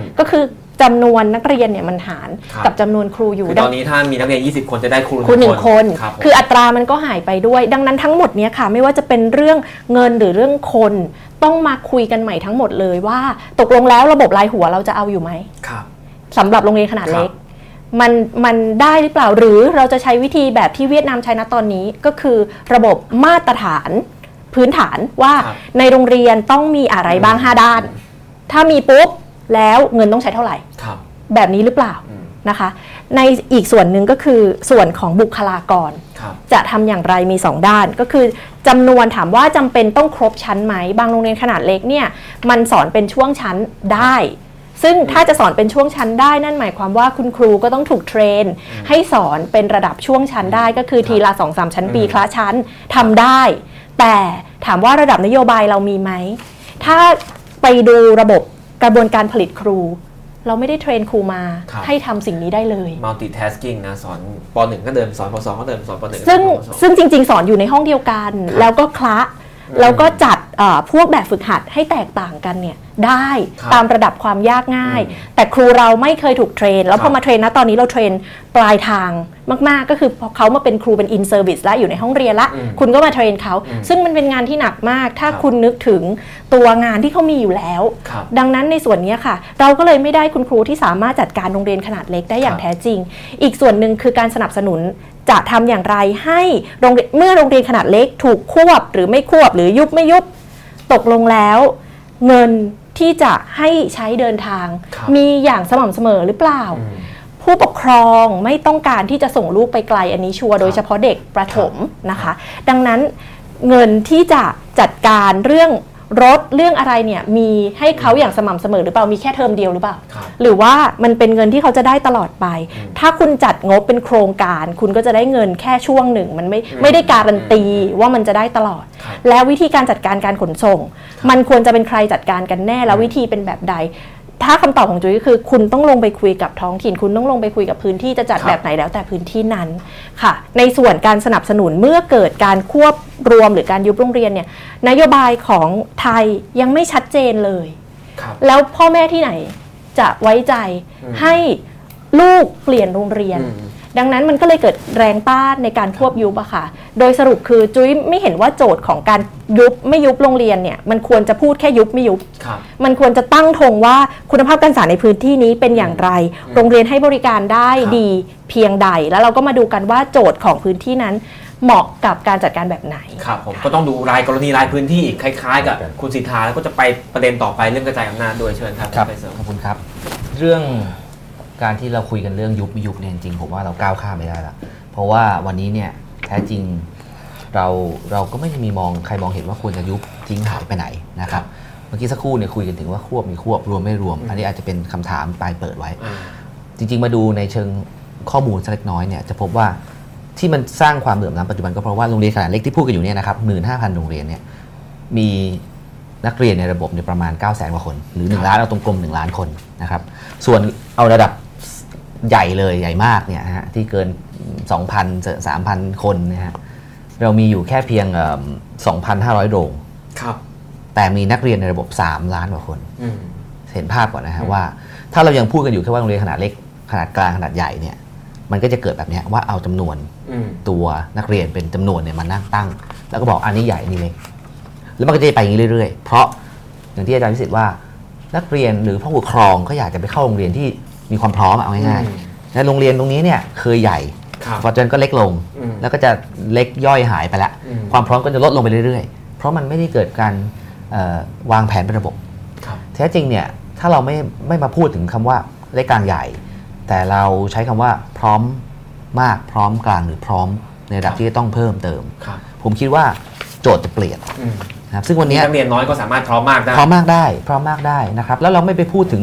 ม20 ก็คือจำนวนนักเรียนเนี่ยมันหารครับกับจำนวนครูอยู่คือตอนนี้ถ้ามีนักเรียน 20 คนจะได้ครูครูหนึ่งคนครับผมคืออัตรามันก็หายไปด้วย ดังนั้นทั้งหมดเนี้ยค่ะ ไม่ว่าจะเป็นเรื่องเงินหรือเรื่องคนต้องมาคุยกันใหม่ทั้งหมดเลยว่า ตกลงแล้วระบบรายหัวเราจะเอาอยู่ไหมครับสำหรับโรงเรียนขนาดเล็กครับ มันมันได้หรือเปล่าหรือเราจะใช้วิธีแบบที่เวียดนามใช้ณตอนนี้ก็คือระบบมาตรฐานพื้นฐานว่าครับในโรงเรียนต้องมีอะไรบ้าง 5 ด้าน ถ้ามีปุ๊บแล้วเงินต้องใช้เท่าไหร่ครับแบบนี้หรือเปล่าอืมนะคะ ในอีกส่วนหนึ่งก็คือส่วนของบุคลากรครับจะทำอย่างไรมี 2 ด้าน ก็คือจำนวนถามว่าจำเป็นต้องครบชั้นไหม บางโรงเรียนขนาดเล็กเนี่ยมันสอนเป็นช่วงชั้นได้ ซึ่งถ้าจะสอนเป็นช่วงชั้นได้นั่นหมายความว่าคุณครูก็ต้องถูกเทรน ให้สอนเป็นระดับช่วงชั้นได้ ก็คือทีละสองสามชั้นปีอืมคละชั้นทำได้ แต่ถามว่าระดับนโยบายเรามีไหมถ้าไปดูระบบกระบวนการผลิตครู เราไม่ได้เทรนครูมาครับให้ทำสิ่งนี้ได้เลย multitasking นะ สอนป .1 ก็เดินสอนป .2 ก็เดินสอนป .1 ซึ่งซึ่งจริง ๆ สอนอยู่ในห้องเดียวกันครับแล้วก็คละอืม แล้วก็จัดเอ่อพวกแบบฝึกหัดให้แตกต่างกันเนี่ยได้ครับตามระดับความยากง่ายอืมแต่ครูเราไม่เคยถูกเทรน แล้วคพรัอบมาเทรนนะตอนนี้เราเทรนปลายทางมาก ๆ ก็คือพอเขามาเป็นครูเป็น in service แล้วอยู่ในห้องเรียนละอืมคุณก็มาเทรนเขาอืมซึ่งมันเป็นงานที่หนักมาก ถ้าครับคุณนึกถึงตัวงานที่เขามีอยู่แล้วครับดังนั้นในส่วนนี้ค่ะ เราก็เลยไม่ได้คุณครูที่สามารถจัดการโรงเรียนขนาดเล็กได้อย่างครับแท้จริง อีกส่วนหนึ่งคือการสนับสนุน จะทำอย่างไรให้โรงเรียนเมื่อโรงเรียนขนาดเล็กถูกควบหรือไม่ควบหรือยุบไม่ยุบตกลงแล้ว เงินที่จะให้ใช้เดินทางครับมีอย่างสม่ำเสมอหรือเปล่าอืมผู้ปกครองไม่ต้องการที่จะส่งลูกไปไกลอันนี้ชัวร์โดยเฉพาะเด็กประถมนะคะ ดังนั้นเงินที่จะจัดการเรื่อง รถเรื่องอะไรเนี่ยมีให้เขาอย่างสม่ำเสมอหรือเปล่ามีแค่เทอมเดียวหรือเปล่า ครับ หรือว่ามันเป็นเงินที่เขาจะได้ตลอดไป ถ้าคุณจัดงบเป็นโครงการ คุณก็จะได้เงินแค่ช่วงหนึ่ง มันไม่อืมไม่ได้การันตีว่ามันจะได้ตลอดครับแล้ววิธีการจัดการการขนส่ง มันควรจะเป็นใครจัดการกันแน่แล้ววิธีเป็นแบบใด ถ้าคำตอบของจุ้ยก็คือ คุณต้องลงไปคุยกับท้องถิ่น คุณต้องลงไปคุยกับพื้นที่จะจัดครับแบบไหนแล้วแต่พื้นที่นั้นค่ะ ในส่วนการสนับสนุนเมื่อเกิดการควบรวมหรือการยุบโรงเรียนเนี่ยนโยบายของไทยยังไม่ชัดเจนเลยครับแล้วพ่อแม่ที่ไหนจะไว้ใจอืมให้ลูกเปลี่ยนโรงเรียนอืม ดังนั้นมันก็เลยเกิดแรงต้านในการควบยุบอะค่ะ โดยสรุปคือจุ้ยไม่เห็นว่าโจทย์ของการยุบไม่ยุบโรงเรียนเนี่ยมันควรจะพูดแค่ยุบไม่ยุบครับมันควรจะตั้งธงว่าคุณภาพการศึกษาในพื้นที่นี้เป็นอย่างไร โรงเรียนให้บริการได้ครับดีเพียงใด แล้วเราก็มาดูกันว่าโจทย์ของพื้นที่นั้นเหมาะกับการจัดการแบบไหน ครับผมก็ต้องดูรายกรณีรายพื้นที่อีกคล้ายๆ กับคุณสิทธาแล้วก็จะไปประเด็นต่อไปเรื่องกระจายอำนาจด้วยเชิญครับครับไปเสริมขอบคุณครับ เรื่อง การที่เราคุยกันเรื่องยุบไม่ยุบเนี่ยจริงๆผมว่าเราก้าวข้ามไม่ได้ละเพราะว่าวันนี้เนี่ยแท้จริงเราเราก็ไม่ได้มีมองใครมองเห็นว่าควรจะยุบทิ้งหายไปไหนนะครับเมื่อกี้สักครู่เนี่ยคุยกันถึงว่าควบมีควบรวมไม่รวม อันนี้อาจจะเป็นคำถามปลายเปิดไว้อ่าจริง ๆ มาดูในเชิงข้อมูลสักเล็กน้อยเนี่ยจะพบว่าที่มันสร้างความเหลื่อมล้ำปัจจุบันก็เพราะว่าโรงเรียนขนาดเล็กที่พูดกันอยู่เนี่ยนะครับหมื่นห้าพันโรงเรียนเนี่ยมีนักเรียนในระบบเนี่ยประมาณ 9 0 0 0 0 0กว่าคน หรือ 1 ล้าน เอาตรงกลม 1 ล้านคนนะครับ ส่วนเอาระดับ ใหญ่เลยใหญ่มากเนี่ยนะฮะที่เกิน 2,000เจอ3,000 คนนะฮะเรามีอยู่แค่เพียงเอิ่ม2,500 โรงครับ แต่มีนักเรียนในระบบ 3 ล้านกว่าคนอืมเห็นภาพก่อนนะฮะว่า ถ้าเรายังพูดกันอยู่แค่ว่าโรงเรียนขนาดเล็กขนาดกลางขนาดใหญ่เนี่ยมันก็จะเกิดแบบเนี้ยว่าเอาจำนวนอืมตัวนักเรียนเป็นจำนวนเนี่ยมานั่งตั้ง แล้วก็บอกอันนี้ใหญ่อันนี้เล็กแล้วมันก็จะไปอย่างนี้เรื่อยๆ เพราะอย่างที่อาจารย์พิสิทธิ์ว่านักเรียนหรือผู้ปกครองก็อยากจะไปเข้าโรงเรียนที่ มีความพร้อมอะเอาง่ายอืมๆในโรงเรียนตรงนี้เนี่ยเคยใหญ่ครับพอจนก็เล็กลงอืมแล้วก็จะเล็กย่อยหายไปละอืมความพร้อมก็จะลดลงไปเรื่อยๆ เพราะมันไม่ได้เกิดการเอ่อวางแผนเป็นระบบครับแท้จริงเนี่ยถ้าเราไม่ไม่มาพูดถึงคำว่าเล็กกลางใหญ่ แต่เราใช้คำว่าพร้อมมากพร้อมกลางหรือพร้อมในระดับที่จะต้องเพิ่มเติมครับผมคิดว่าโจทย์จะเปลี่ยนอืมนะครับซึ่งวันนี่เนี้ยนักเรียนน้อยก็สามารถพร้อมมากได้พร้อมมากได้พร้อมมากได้นะครับแล้วเราไม่ไปพูดถึง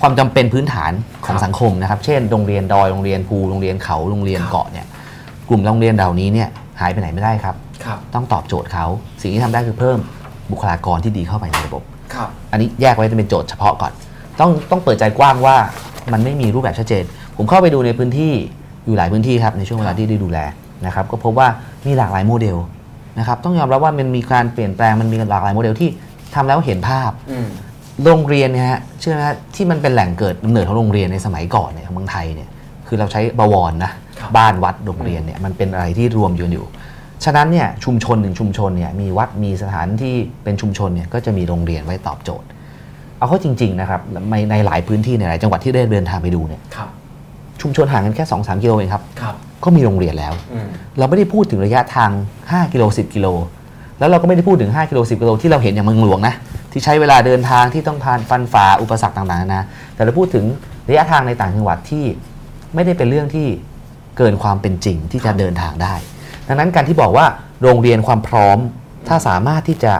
ความจำเป็นพื้นฐานของครับสังคมนะครับ เช่นโรงเรียนดอยโรงเรียนภูโรงเรียนเขาโรงเรียนครับเกาะเนี่ยกลุ่มโรงเรียนเหล่านี้เนี่ยหายไปไหนไม่ได้ครับ ครับต้องตอบโจทย์เขา สิ่งที่ทำได้คือเพิ่มบุคลากรที่ดีเข้าไปในระบบ ครับอันนี้แยกไว้จะเป็นโจทย์เฉพาะก่อน ต้องต้องเปิดใจกว้างว่ามันไม่มีรูปแบบชัดเจน ผมเข้าไปดูในพื้นที่อยู่หลายพื้นที่ครับในช่วงเวลาที่ได้ดูแลนะครับ ก็พบว่ามีหลากหลายโมเดลนะครับ ต้องยอมรับว่ามันมีการเปลี่ยนแปลงมันมีหลากหลายโมเดลที่ทำแล้วเห็นภาพ อืม โรงเรียนเนี่ยฮะเชื่อไหมฮะที่มันเป็นแหล่งเกิดกำเนิดของโรงเรียนในสมัยก่อนเนี่ยของเมืองไทยเนี่ยคือเราใช้บวรนะครับบ้านวัดโรงเรียนเนี่ยมันเป็นอะไรที่รวมอยู่อยู่ฉะนั้นเนี่ยชุมชนหนึ่งชุมชนเนี่ยมีวัดมีสถานที่เป็นชุมชนเนี่ยก็จะมีโรงเรียนไว้ตอบโจทย์ เอาเข้าจริงๆนะครับในในหลายพื้นที่ในหลายจังหวัดที่ได้เดินทางไปดูเนี่ยครับชุมชนห่างกันแค่ 2-3 กิโลเองครับครับก็มีโรงเรียนแล้วอืมเราไม่ได้พูดถึงระยะทาง 5 กิโล 10 กิโล แล้วเราก็ไม่ได้พูดถึง 5 กิโล 10 กิโลที่เราเห็นอย่างเมืองหลวงนะ ที่ใช้เวลาเดินทางที่ต้องผ่านฟันฝ่าอุปสรรคต่างๆนานาแต่เราพูดถึงระยะทางในต่างจังหวัดที่ไม่ได้เป็นเรื่องที่เกินความเป็นจริงที่จะเดินทางได้ ดังนั้นการที่บอกว่าโรงเรียนความพร้อม ถ้าสามารถที่จะ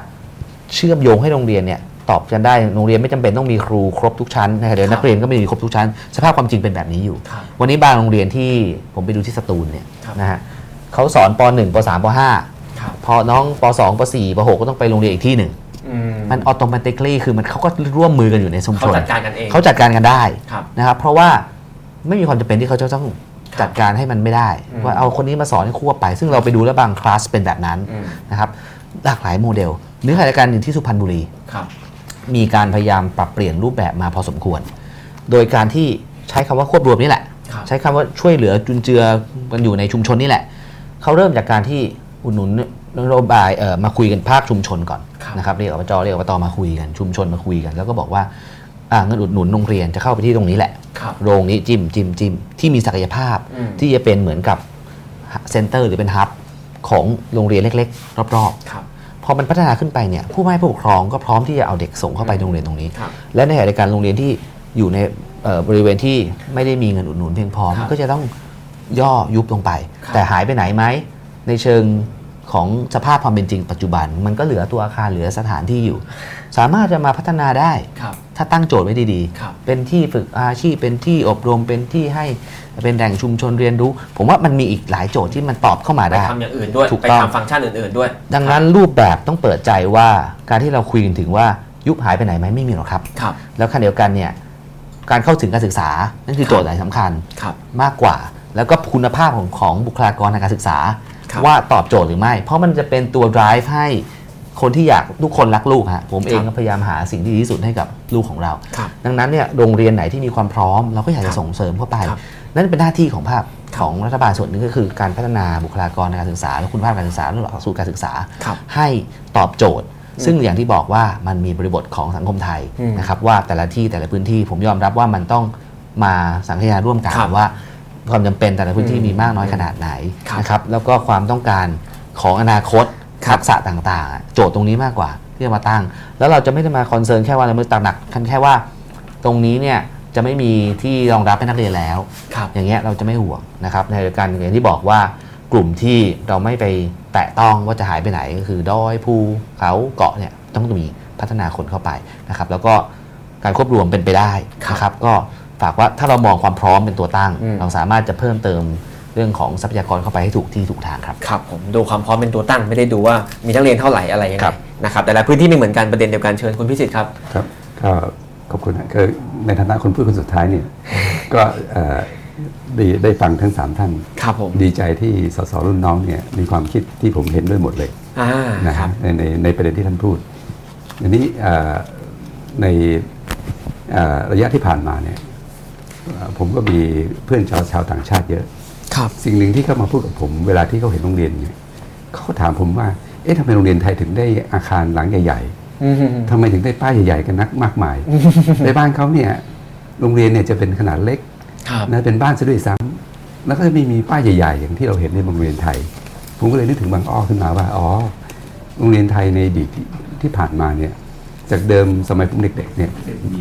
เชื่อมโยงให้โรงเรียนเนี่ยตอบกันได้โรงเรียนไม่จำเป็นต้องมีครูครบทุกชั้นนะครับเดี๋ยวนักเรียนก็ไม่มีครบทุกชั้น สภาพความจริงเป็นแบบนี้อยู่ครับวันนี้บางโรงเรียนที่ผมไปดูที่สตูลเนี่ยครับนะฮะเขาสอนป .1 ป .3 ป .5 ครับพอน้องป .2 ป .4 ป .6 ก็ต้องไปโรงเรียนอีกที่หนึ่งอื มมันออโต a มติ c ลีคือมันเขาก็ร่วมมือกันอยู่ในชุมชเขานจัดการกันเองเขาจัดการกันได้ครับนะครับเพราะว่าไม่มีความจำเป็นที่เขาจะต้องจัดการให้มันไม่ได้อืมว่าเอาคนนี้มาสอนให้ควบไป ซึ่งเราไปดูแล้วบางคลาสเป็นแบบนั้นอืมนะครับหลากหลายโมเดลเนื้อหารายการหนึ่งที่สุพรรณบุรีครับมีการพยายามปรับเปลี่ยนรูปแบบมาพอสมควร โดยการที่ใช้คำว่าควบรวมนี่แหละครับใช้คำว่าช่วยเหลือจุนเจือกันอยู่ในชุมชนนี่แหละเขาเริ่มจากการที่อุดหนุน นโยบายเอ่อมาคุยกันภาคชุมชนก่อนครับนะครับเรียกอบจเรียกอบตมาคุยกันชุมชนมาคุยกัน แล้วก็บอกว่าอ่าเงินอุดหนุนโรงเรียนจะเข้าไปที่ตรงนี้แหละครับโรงนี้จิ้มจิ้มจิ้มที่มีศักยภาพอืมที่จะเป็นเหมือนกับ center หรือเป็น hub ของโรงเรียนเล็ก ๆ รอบๆครับพอมันพัฒนาขึ้นไปเนี่ยผู้ให้ผู้ปกครองก็พร้อมที่จะเอาเด็กส่งเข้าไปโรงเรียนตรงนี้ครับและในขณะเดียวกันโรงเรียนที่อยู่ในเอ่อบริเวณที่ไม่ได้มีเงินอุดหนุนเพียงพอครับมันก็จะต้องย่อยุบลงไปครับแต่หายไปไหนไหมในเชิง ของสภาพความเป็นจริงปัจจุบัน มันก็เหลือตัวอาคารเหลือสถานที่อยู่ สามารถจะมาพัฒนาได้ครับถ้าตั้งโจทย์ไว้ดีครับเป็นที่ฝึกอาชีพเป็นที่อบรมเป็นที่ให้เป็นแหล่งชุมชนเรียนรู้ ผมว่ามันมีอีกหลายโจทย์ที่มันตอบเข้ามาไปได้ทำอย่างอื่นด้วยถูกไปต้องทำฟังก์ชันอื่นๆด้วย ดังนั้นรูปแบบต้องเปิดใจว่าการที่เราคุยกันถึงว่ายุบหายไปไหนไหมไม่มีหรอกครับครับแล้วขณะเดียวกันเนี่ยการเข้าถึงการศึกษา นั่นคือโจทย์สำคัญครับมากกว่า แล้วก็คุณภาพของของบุคลากรทางการศึกษาครับ ว่าตอบโจทย์หรือไม่ เพราะมันจะเป็นตัว drive ให้คนที่อยากทุกคนรักลูกฮะผมเองครับก็พยายามหาสิ่งที่ดีที่สุดให้กับลูกของเราครับดังนั้นเนี่ยโรงเรียนไหนที่มีความพร้อม เราก็อยากครัจะบส่งเสริมเข้าไปครับนั่นเป็นหน้าที่ของภาคครับของรัฐบาลส่วนหนึงก็คือการพัฒนาบุคลากรทางการศึกษา และคุณภาพการศึกษาและหลักสูตรการศึกษาครับให้ตอบโจทย์ ซึ่งอย่างที่บอกว่ามันมีบริบทของสังคมไทยอืมนะครับว่าแต่ละที่แต่ละพื้นที่ผมยอมรับว่ามันต้องมาสังคายนาร่วมกันครับว่า ความจำเป็นแต่ละพื้นที่อืมมีมากน้อยขนาดไหนครับนะครับแล้วก็ความต้องการของอนาคตครับทักษะต่างๆอะโจทย์ตรงนี้มากกว่าที่จะมาตั้ง แล้วเราจะไม่ได้มาคอนเซิร์นแค่ว่าเราไม่ตระหนักกันแค่ว่า ตรงนี้เนี่ยจะไม่มีที่รองรับให้นักเรียนแล้วครับอย่างเงี้ยเราจะไม่ห่วงนะครับในการอย่างที่บอกว่ากลุ่มที่เราไม่ไปแตะต้องว่าจะหายไปไหนก็คือดอยภูเขาเกาะเนี่ยต้องมีพัฒนาคนเข้าไปนะครับ แล้วก็การควบรวมเป็นไปได้นะครับ ก็ ฝากว่าถ้าเรามองความพร้อมเป็นตัวตั้งอืมเราสามารถจะเพิ่มเติมเรื่องของทรัพยากรเข้าไปให้ถูกที่ถูกทางครับครับผมดูความพร้อมเป็นตัวตั้งไม่ได้ดูว่ามีนักเรียนเท่าไหร่อะไรยังคไงรับนะครับแต่ละพื้นที่ไม่เหมือนกันประเด็นเดียวกันเชิญคุณพิสิทธิ์ครับครับก็ขอบคุณนะคือในฐานะคนพูดคนสุดท้ายเนี่ยก็เอ่อได้ได้ฟังทั้งสามท่านครับผมดีใจที่สสรุ่นน้องเนี่ยมีความคิดที่ผมเห็นด้วยหมดเลยอ่านะคครัรับบในในในประเด็นที่ท่านพูดอันนี้เอ่อในเอ่อระยะที่ผ่านมาเนี่ยเอ่อ ผมก็มีเพื่อนชาวชาวต่างชาติเยอะ ครับ สิ่งหนึ่งที่เขามาพูดกับผม เวลาที่เขาเห็นโรงเรียนเนี่ยเขาก็ถามผมว่า เอ๊ะทำไมโรงเรียนไทยถึงได้อาคารหลังใหญ่อืมๆทำไมถึงได้ป้ายใหญ่ๆกันนักมากมาย ในบ้านเขาเนี่ยโรงเรียนเนี่ยจะเป็นขนาดเล็กครับนะเป็นบ้านซะด้วยซ้ำแล้วก็จะไม่มีป้ายใหญ่ ๆ อย่างที่เราเห็นในโรงเรียนไทย ผมก็เลยนึกถึงบางอ้อขึ้นมาว่าอ๋อโรงเรียนไทยในอดีตที่ที่ผ่านมาเนี่ยจากเดิมสมัยผมเด็กๆเนี่ยมี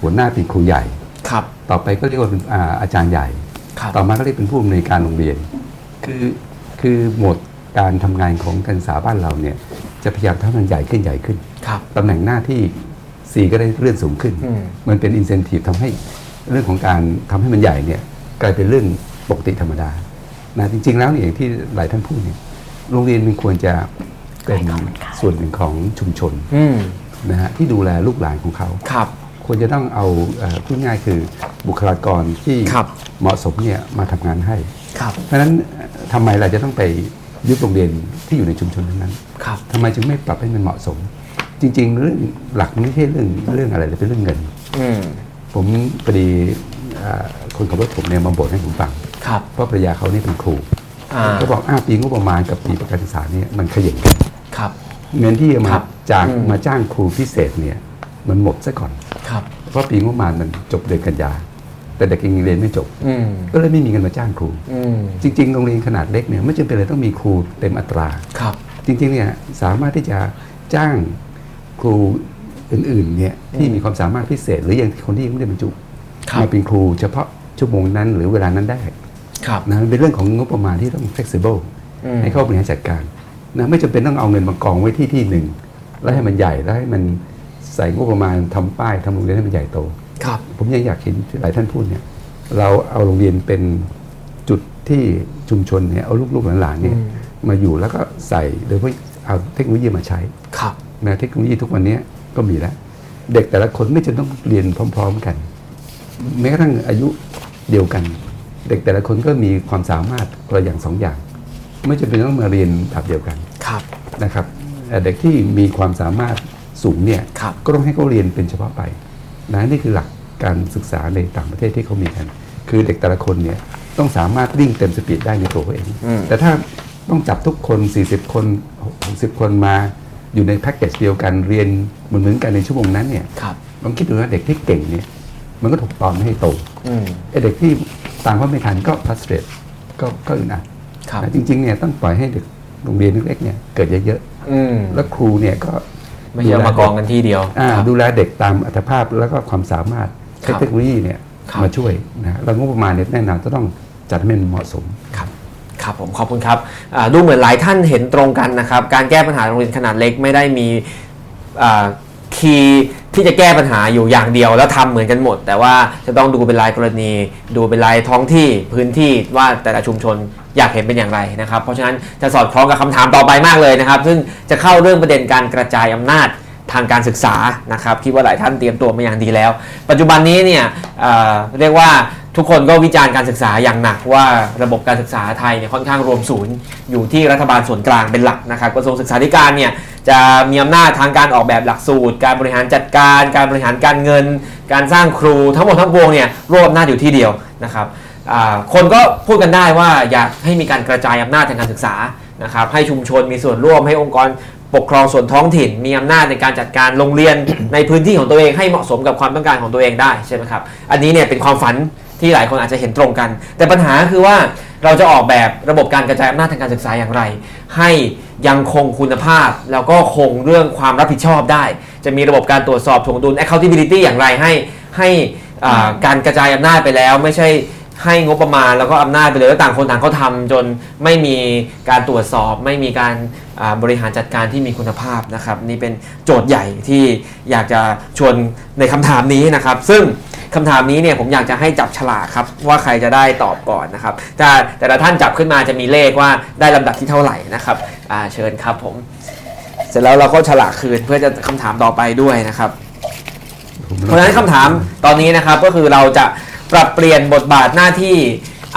หัวหน้าเป็นครูใหญ่ ครับ ต่อไปก็เรียกว่าเป็นอาอาจารย์ใหญ่ ครับ ต่อมาก็เรียกเป็นผู้อำนวยการโรงเรียน คือคือโหมดการทำงานของการศึกษาบ้านเราเนี่ยจะพยายามทำให้มันใหญ่ขึ้นใหญ่ขึ้น ครับ ตำแหน่งหน้าที่สีก็ได้เลื่อนสูงขึ้น อืม มันเป็นอินเซนティブทำให้เรื่องของการทำให้มันใหญ่เนี่ยกลายเป็นเรื่องปกติธรรมดานะจริง ๆ แล้วเนี่ยอย่างที่หลายท่านพูดเนี่ยโรงเรียนมันควรจะเป็นส่วนหนึ่งของชุมชน อืม นะฮะที่ดูแลลูกหลานของเขา ครับ ควรจะต้องเอาเอ่อพูดง่ายคือบุคลากรที่ครับเหมาะสมเนี่ยมาทำงานให้ครับเพราะฉะนั้นเอ่อทำไมเราจะต้องไปยึดโรงเรียนที่อยู่ในชุมชนนั้นๆครับทำไมจึงไม่ปรับให้มันเหมาะสม จริง ๆ เรื่องหลักไม่ใช่เรื่องเรื่องอะไรเลยเป็นเรื่องเงินอืมผมพอดีเอ่อคนขับรถผมเนี่ยมาบ่นให้ผมฟังครับเพราะภรรยาเขานี่เป็นครูอ่าเขาบอกอ้าวปีงบประมาณกับปีประกันศึกษาเนี่ยมันขย่งกันครับเงินที่จะมาครับจ้างอืมมาจ้างครูพิเศษเนี่ย มันหมดซะก่อน ครับ เพราะปีงบประมาณมันจบเดือนกันยา แต่เด็กยังเรียนไม่จบ อืมก็เลยไม่มีเงินมาจ้างครู อืมจริง ๆ โรงเรียนขนาดเล็กเนี่ยไม่จำเป็นเลยต้องมีครูเต็มอัตรา ครับ จริงๆเนี่ยสามารถที่จะจ้างครูอื่นๆเนี่ยที่มีความสามารถพิเศษ หรืออย่างคนที่ยังไม่ได้บรรจุครับ มาเป็นครูเฉพาะชั่วโมงนั้นหรือเวลานั้นได้ครับ นะมันเป็นเรื่องของงบประมาณที่ต้อง flexible อืม ให้เข้าบริหารจัดการนะไม่จำเป็นต้องเอาเงินมากองไว้ที่ที่หนึ่งแล้วให้มันใหญ่แล้วให้มัน ใส่งบประมาณทำป้ายทำโรงเรียนให้มันใหญ่โตครับผมยังอยากเห็นหลายท่านพูดเนี่ยเราเอาโรงเรียนเป็นจุดที่ชุมชนเนี่ยเอาลูกๆหลานๆเนี่ยอืมมาอยู่แล้วก็ใส่โดยเฉพาะเอาเทคโนโลยีมาใช้ครับนะเทคโนโลยีทุกวันนี้ก็มีแล้ว เด็กแต่ละคนไม่จำเป็นต้องเรียนพร้อม ๆกันแม้กระทั่งอายุเดียวกัน เด็กแต่ละคนก็มีความสามารถคนละอย่างสองอย่าง ไม่จำเป็นต้องมาเรียนแบบเดียวกันครับนะครับเอ่อเด็กที่มีความสามารถ สูงเนี่ยครับก็ต้องให้เขาเรียนเป็นเฉพาะไปนะนี่คือหลักการศึกษาในต่างประเทศที่เขามีกัน คือเด็กแต่ละคนเนี่ยต้องสามารถวิ่งเต็มสปีดได้ในตัวเขาเองอืมแต่ถ้าต้องจับทุกคน 40 คน 60 คนมาอยู่ในแพ็กเกจเดียวกันเรียนเหมือนเหมือนกันในชั่วโมงนั้นเนี่ยครับลองคิดดูนะเด็กที่เก่งเนี่ยมันก็ถูกตอนไม่ให้โตอืมไอเด็กที่ตามเขาไม่ทันก็พัสเตรตก็ก็อึดอัดครับนะจริงๆเนี่ยต้องปล่อยให้เด็กโรงเรียนเล็กๆเนี่ยเกิดเยอะอืมๆแล้วครูเนี่ยก็ ไม่ใช่เอามากองกันที่เดียวอ่าครับดูแลเด็กตามอัตภาพแล้วก็ความสามารถครัใช้บเทคโนโลยีเนี่ยครับมาช่วยนะแล้วงบประมาณเนี่ยแน่นอนจะต้องจัดให้มันเหมาะสมครับครับครับผมขอบคุณครับอ่าดูเหมือนหลายท่านเห็นตรงกันนะครับ การแก้ปัญหาโรงเรียนขนาดเล็กไม่ได้มีคีย์ที่จะแก้ปัญหาอยู่อย่างเดียวแล้วทำเหมือนกันหมด แต่ว่าจะต้องดูเป็นรายกรณี ดูเป็นรายท้องที่พื้นที่ว่าแต่ละชุมชน อยากเห็นเป็นอย่างไรนะครับ เพราะฉะนั้นจะสอดคล้องกับคำถามต่อไปมากเลยนะครับ ซึ่งจะเข้าเรื่องประเด็นการกระจายอำนาจทางการศึกษานะครับคิดว่าหลายท่านเตรียมตัวมาอย่างดีแล้ว ปัจจุบันนี้เนี่ยเเรียกว่าทุกคนก็วิจารณ์การศึกษาอย่างหนักว่าระบบการศึกษาไทยเนี่ยค่อนข้างรวมศูนย์ อยู่ที่รัฐบาลส่วนกลางเป็นหลักนะครับกระทรวงศึกษาธิการเนี่ยจะมีอำนาจทางการออกแบบหลักสูตร การบริหารจัดการ การบริหารการเงิน การสร้างครูทั้งหมดทั้งปวงเนี่ยรวบอำนาจอยู่ที่เดียวนะครับ คนก็พูดกันได้ว่าอยากให้มีการกระจายอำนาจทางการศึกษานะครับให้ชุมชนมีส่วนร่วมให้องค์กรปกครองส่วนท้องถิ่น มีอำนาจในการจัดการโรงเรียนในพื้นที่ของตัวเองให้เหมาะสมกับความต้องการของตัวเองได้ใช่ไหมครับอันนี้เนี่ยเป็นความฝันที่หลายคนอาจจะเห็นตรงกัน แต่ปัญหาคือว่าเราจะออกแบบระบบการกระจายอำนาจทางการศึกษาอย่างไร ให้ยังคงคุณภาพ แล้วก็คงเรื่องความรับผิดชอบได้ จะมีระบบการตรวจสอบถวงดุล accountability อย่างไรให้ให้การกระจายอำนาจไปแล้ว ไม่ใช่ ให้งบประมาณแล้วก็อำนาจไปเลยแล้วต่างคนต่างเขาทำจนไม่มีการตรวจสอบ ไม่มีการบริหารจัดการที่มีคุณภาพนะครับ นี่เป็นโจทย์ใหญ่ที่อยากจะชวนในคำถามนี้นะครับ ซึ่งคำถามนี้เนี่ยผมอยากจะให้จับฉลากครับ ว่าใครจะได้ตอบก่อนนะครับแต่แต่ละท่านจับขึ้นมาจะมีเลขว่าได้ลำดับที่เท่าไหร่นะครับเชิญครับผม เสร็จแล้วเราก็ฉลากคืนเพื่อจะคำถามต่อไปด้วยนะครับ เพราะฉะนั้นคำถามตอนนี้นะครับก็คือเราจะ ปรับเปลี่ยนบทบาทหน้าที่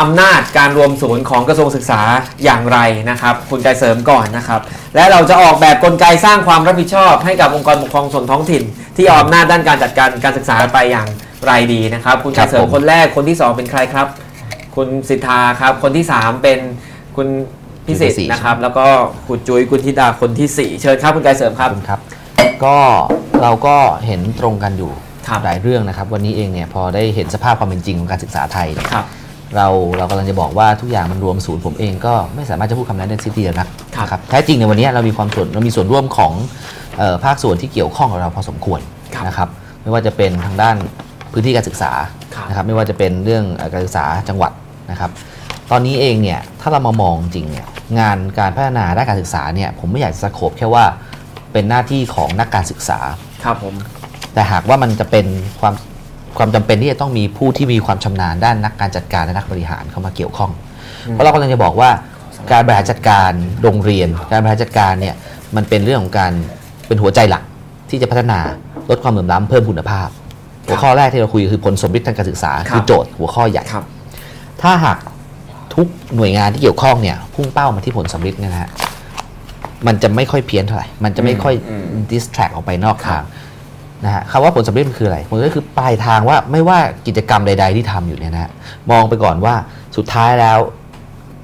อำนาจการรวมศูนย์ของกระทรวงศึกษาอย่างไรนะครับ คุณใจเสริมก่อนนะครับ และเราจะออกแบบกลไกสร้างความรับผิดชอบให้กับองค์กรปกครองส่วนท้องถิ่น ที่เอาอำนาจด้านการจัดการการศึกษาไปอย่างไรดีนะครับ คุณใจเสริครัมบผมคนแรกคนที่สองเป็นใครครับ คุณสิทธาครับคนที่สามเป็นคุณพิสิทธิ์นะครับ แล้วก็คุณจุ้ยคุณธิดาคนที่สี่เชิญครับคุณใจเสริมครับขอบคุณครับ ก็เราก็เห็นตรงกันอยู่ครับ หลายเรื่องนะครับ วันนี้เองเนี่ยพอได้เห็นสภาพความเป็นจริงของการศึกษาไทยเนี่ยครับเราเรากำลังจะบอกว่าทุกอย่างมันรวมศูนย์ผมเองก็ไม่สามารถจะพูดคำนั้นได้สิ้นเดียวนักครับนะครับแท้จริงในวันนี้เรามีความส่วนเรามีส่วนร่วมของเออภาคส่วนที่เกี่ยวข้องกับเราพอสมควรครับนะครับไม่ว่าจะเป็นทางด้านพื้นที่การศึกษาครับนะครับไม่ว่าจะเป็นเรื่องเอ่อการศึกษาจังหวัดนะครับตอนนี้เองเนี่ยถ้าเรามามองจริงเนี่ยงานการพัฒนาด้านการศึกษาเนี่ยผมไม่อยากจะสโคบแค่ว่าเป็นหน้าที่ของนักการศึกษาครับผม แต่หากว่ามันจะเป็นความความจำเป็นที่จะต้องมีผู้ที่มีความชำนาญด้านนักการจัดการและนักบริหารเข้ามาเกี่ยวข้อง เพราะเรากำลังจะบอกว่าการบริหารจัดการโรงเรียน การบริหารจัดการเนี่ยมันเป็นเรื่องของการเป็นหัวใจหลักที่จะพัฒนาลดความเหลื่อมล้ำเพิ่มคุณภาพ หัวข้อแรกที่เราคุยคือผลสมฤทธิ์ทางการศึกษาครับคือโจทย์หัวข้อใหญ่ครับถ้าหากทุกหน่วยงานที่เกี่ยวข้องเนี่ยพุ่งเป้ามาที่ผลสำลิดเนี่ยนะฮะมันจะไม่ค่อยเพี้ยนเท่าไหร่ มันจะไม่ค่อยอืมดิสแทรกออกไปนอกครัทาบง นะฮะคำว่าผลสำลิดมันคืออะไรผลสำลิดคือปลายทางว่าไม่ว่ากิจกรรมใด ๆ ที่ทำอยู่เนี่ยนะฮะมองไปก่อนว่าสุดท้ายแล้ว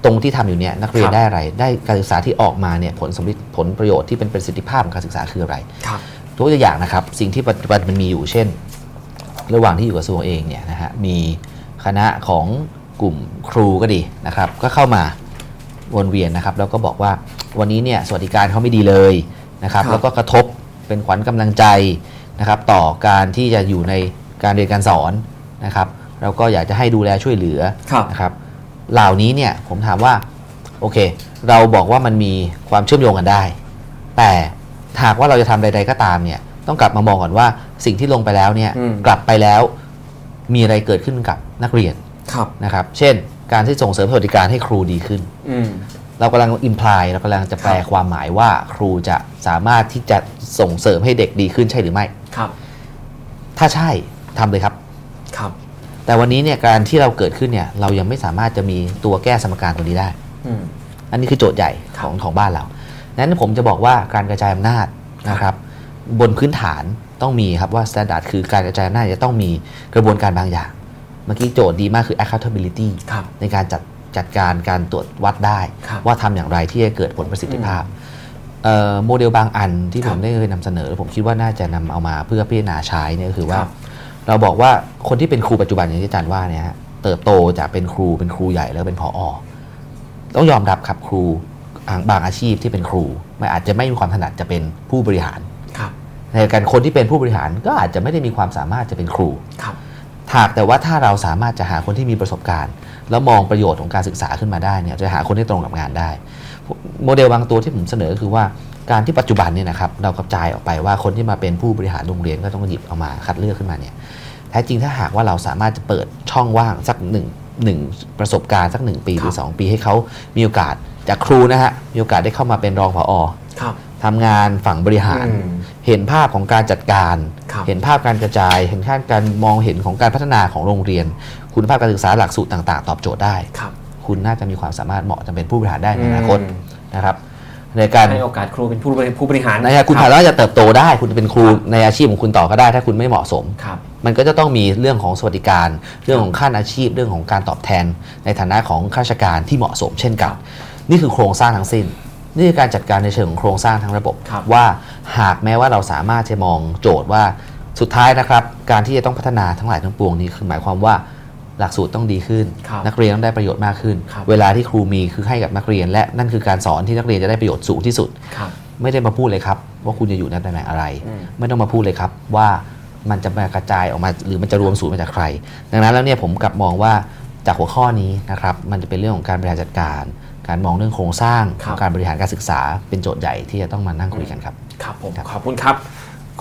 ตรงที่ทำอยู่เนี่ยนักเรียนได้อะไร ได้การศึกษาที่ออกมาเนี่ยผลสำลิดผลประโยชน์ที่เป็นประสิทธิภาพของการศึกษาคืออะไรครับตัวอย่างนะครับ สิ่งที่ปัจจุบันมันมีอยู่เช่น ระหว่างที่อยู่กระทรวงเองเนี่ยนะฮะมีคณะของกลุ่มครูก็ดีนะครับ ก็เข้ามาวนเวียนนะครับ แล้วก็บอกว่าวันนี้เนี่ยสวัสดิการเขาไม่ดีเลยนะครับครับแล้วก็กระทบเป็นขวัญกำลังใจ นะครับต่อการที่จะอยู่ในการเรียนการสอนนะครับแล้วก็อยากจะให้ดูแลช่วยเหลือครับนะครับเหล่านี้เนี่ยผมถามว่าโอเค เราบอกว่ามันมีความเชื่อมโยงกันได้ แต่หากว่าเราจะทำใด ๆก็ตามเนี่ยต้องกลับมามองก่อนว่าสิ่งที่ลงไปแล้วเนี่ยอืมกลับไปแล้วมีอะไรเกิดขึ้นกับนักเรียนครับนะครับ เช่น การที่ส่งเสริมสวัสดิการให้ครูดีขึ้นอืมเรากำลังอิมพลายเรากำลังจะแปลครับความหมายว่าครูจะสามารถที่จะส่งเสริมให้เด็กดีขึ้นใช่หรือไม่ ครับ ถ้าใช่ทำเลยครับครับ แต่วันนี้เนี่ยการที่เราเกิดขึ้นเนี่ย เรายังไม่สามารถจะมีตัวแก้สมการตัวนี้ได้อืมอันนี้คือโจทย์ใหญ่ของของบ้านเรานั้นผมจะบอกว่าการกระจายอำนาจนะครับ บนพื้นฐานต้องมีครับว่า standard คือการกระจายอำนาจจะต้องมีกระบวนการบางอย่าง เมื่อกี้โจทย์ดีมากคือ accountability ครับในการจัดจัดการการตรวจวัดได้ครับว่าทำอย่างไรที่จะเกิดผลประสิทธิภาพเอ่อ โมเดลบางอันที่คผรับมได้เคยนำเสนอแล้วผมคิดว่าน่าจะนำเอามาเพื่อพิจารณาใช้เนี่ยก็คือว่าครับเราบอกว่าคนที่เป็นครูปัจจุบันอย่างที่อาจารย์ว่าเนี่ยฮะเติบโตจากเป็นครูเป็นครูใหญ่แล้วเป็นผอต้องยอมรับครับครูบางอาชีพที่เป็นครูไม่อาจจะไม่มีความถนัดจะเป็นผู้บริหารครับในการคนที่เป็นผู้บริหารก็อาจจะไม่ได้มีความสามารถจะเป็นครูครับหากแต่ว่าถ้าเราสามารถจะหาคนที่มีประสบการณ์ แล้วมองประโยชน์ของการศึกษาขึ้นมาได้เนี่ยจะหาคนที่ตรงกับงานได้ โมเดลบางตัวที่ผมเสนอก็คือว่าการที่ปัจจุบันเนี่ยนะครับเรากระจายออกไปว่าคนที่มาเป็นผู้บริหารโรงเรียนก็ต้องหยิบเอามาคัดเลือกขึ้นมาเนี่ยแท้จริงถ้าหากว่าเราสามารถจะเปิดช่องว่างสักหนึ่งหนึ่งประสบการณ์สักหนึ่งปีหรือ2ปีให้เขามีโอกาสจากครูนะฮะมีโอกาสได้เข้ามาเป็นรองผอครับทำงานฝั่งบริหารอืมเห็นภาพของการจัดการครับเห็นภาพการกระจาย เห็นภาพการมองเห็นของการพัฒนาของโรงเรียน คุณภาพการศึกษาหลักสูตรต่าง ๆ ตอบโจทย์ได้ ครับคุณน่าจะมีความสามารถเหมาะจะเป็นผู้บริหารได้ในอนาคตอืมนะครับในการให้โอกาสครูเป็นผู้บริผู้บริหารนะครับคุณรัถาบมว่าจะเติบโตได้ คุณจะเป็นครูครับในอาชีพของคุณต่อก็ได้ ถ้าคุณไม่เหมาะสมครับมันก็จะต้องมีเรื่องของสวัสดิการ เรื่องของขั้นอาชีพ เรื่องของการตอบแทน ในฐานะของข้าราชการที่เหมาะสม เช่นกัน นี่คือโครงสร้างทั้งสิ้น นี่คือการจัดการในเชิงของโครงสร้างทั้งระบบครับว่าหากแม้ว่าเราสามารถจะมองโจทย์ว่าสุดท้ายนะครับ การที่จะต้องพัฒนาทั้งหลายทั้งปวงนี้คือหมายความว่า หลักสูตรต้องดีขึ้นครับนักเรียนต้องได้ประโยชน์มากขึ้นครับเวลาที่ครูมีคือให้กับนักเรียน และนั่นคือการสอนที่นักเรียนจะได้ประโยชน์สูงที่สุดครับไม่ได้มาพูดเลยครับว่าคุณจะอยู่ในตำแหน่งอะไรอืมไม่ต้องมาพูดเลยครับว่ามันจะมากระจายออกมาหรือมันจะรวมศูนย์มาจากใคร ดังนั้นแล้วเนี่ยผมกลับมองว่าจากหัวข้อนี้นะครับมันจะเป็นเรื่องของการบริหารจัดการ การมองเรื่องโครงสร้างคขรับองการบริหารการศึกษาเป็นโจทย์ใหญ่ที่จะต้องมานั่งคุยกันครับครับผมครับขอบคุณครับ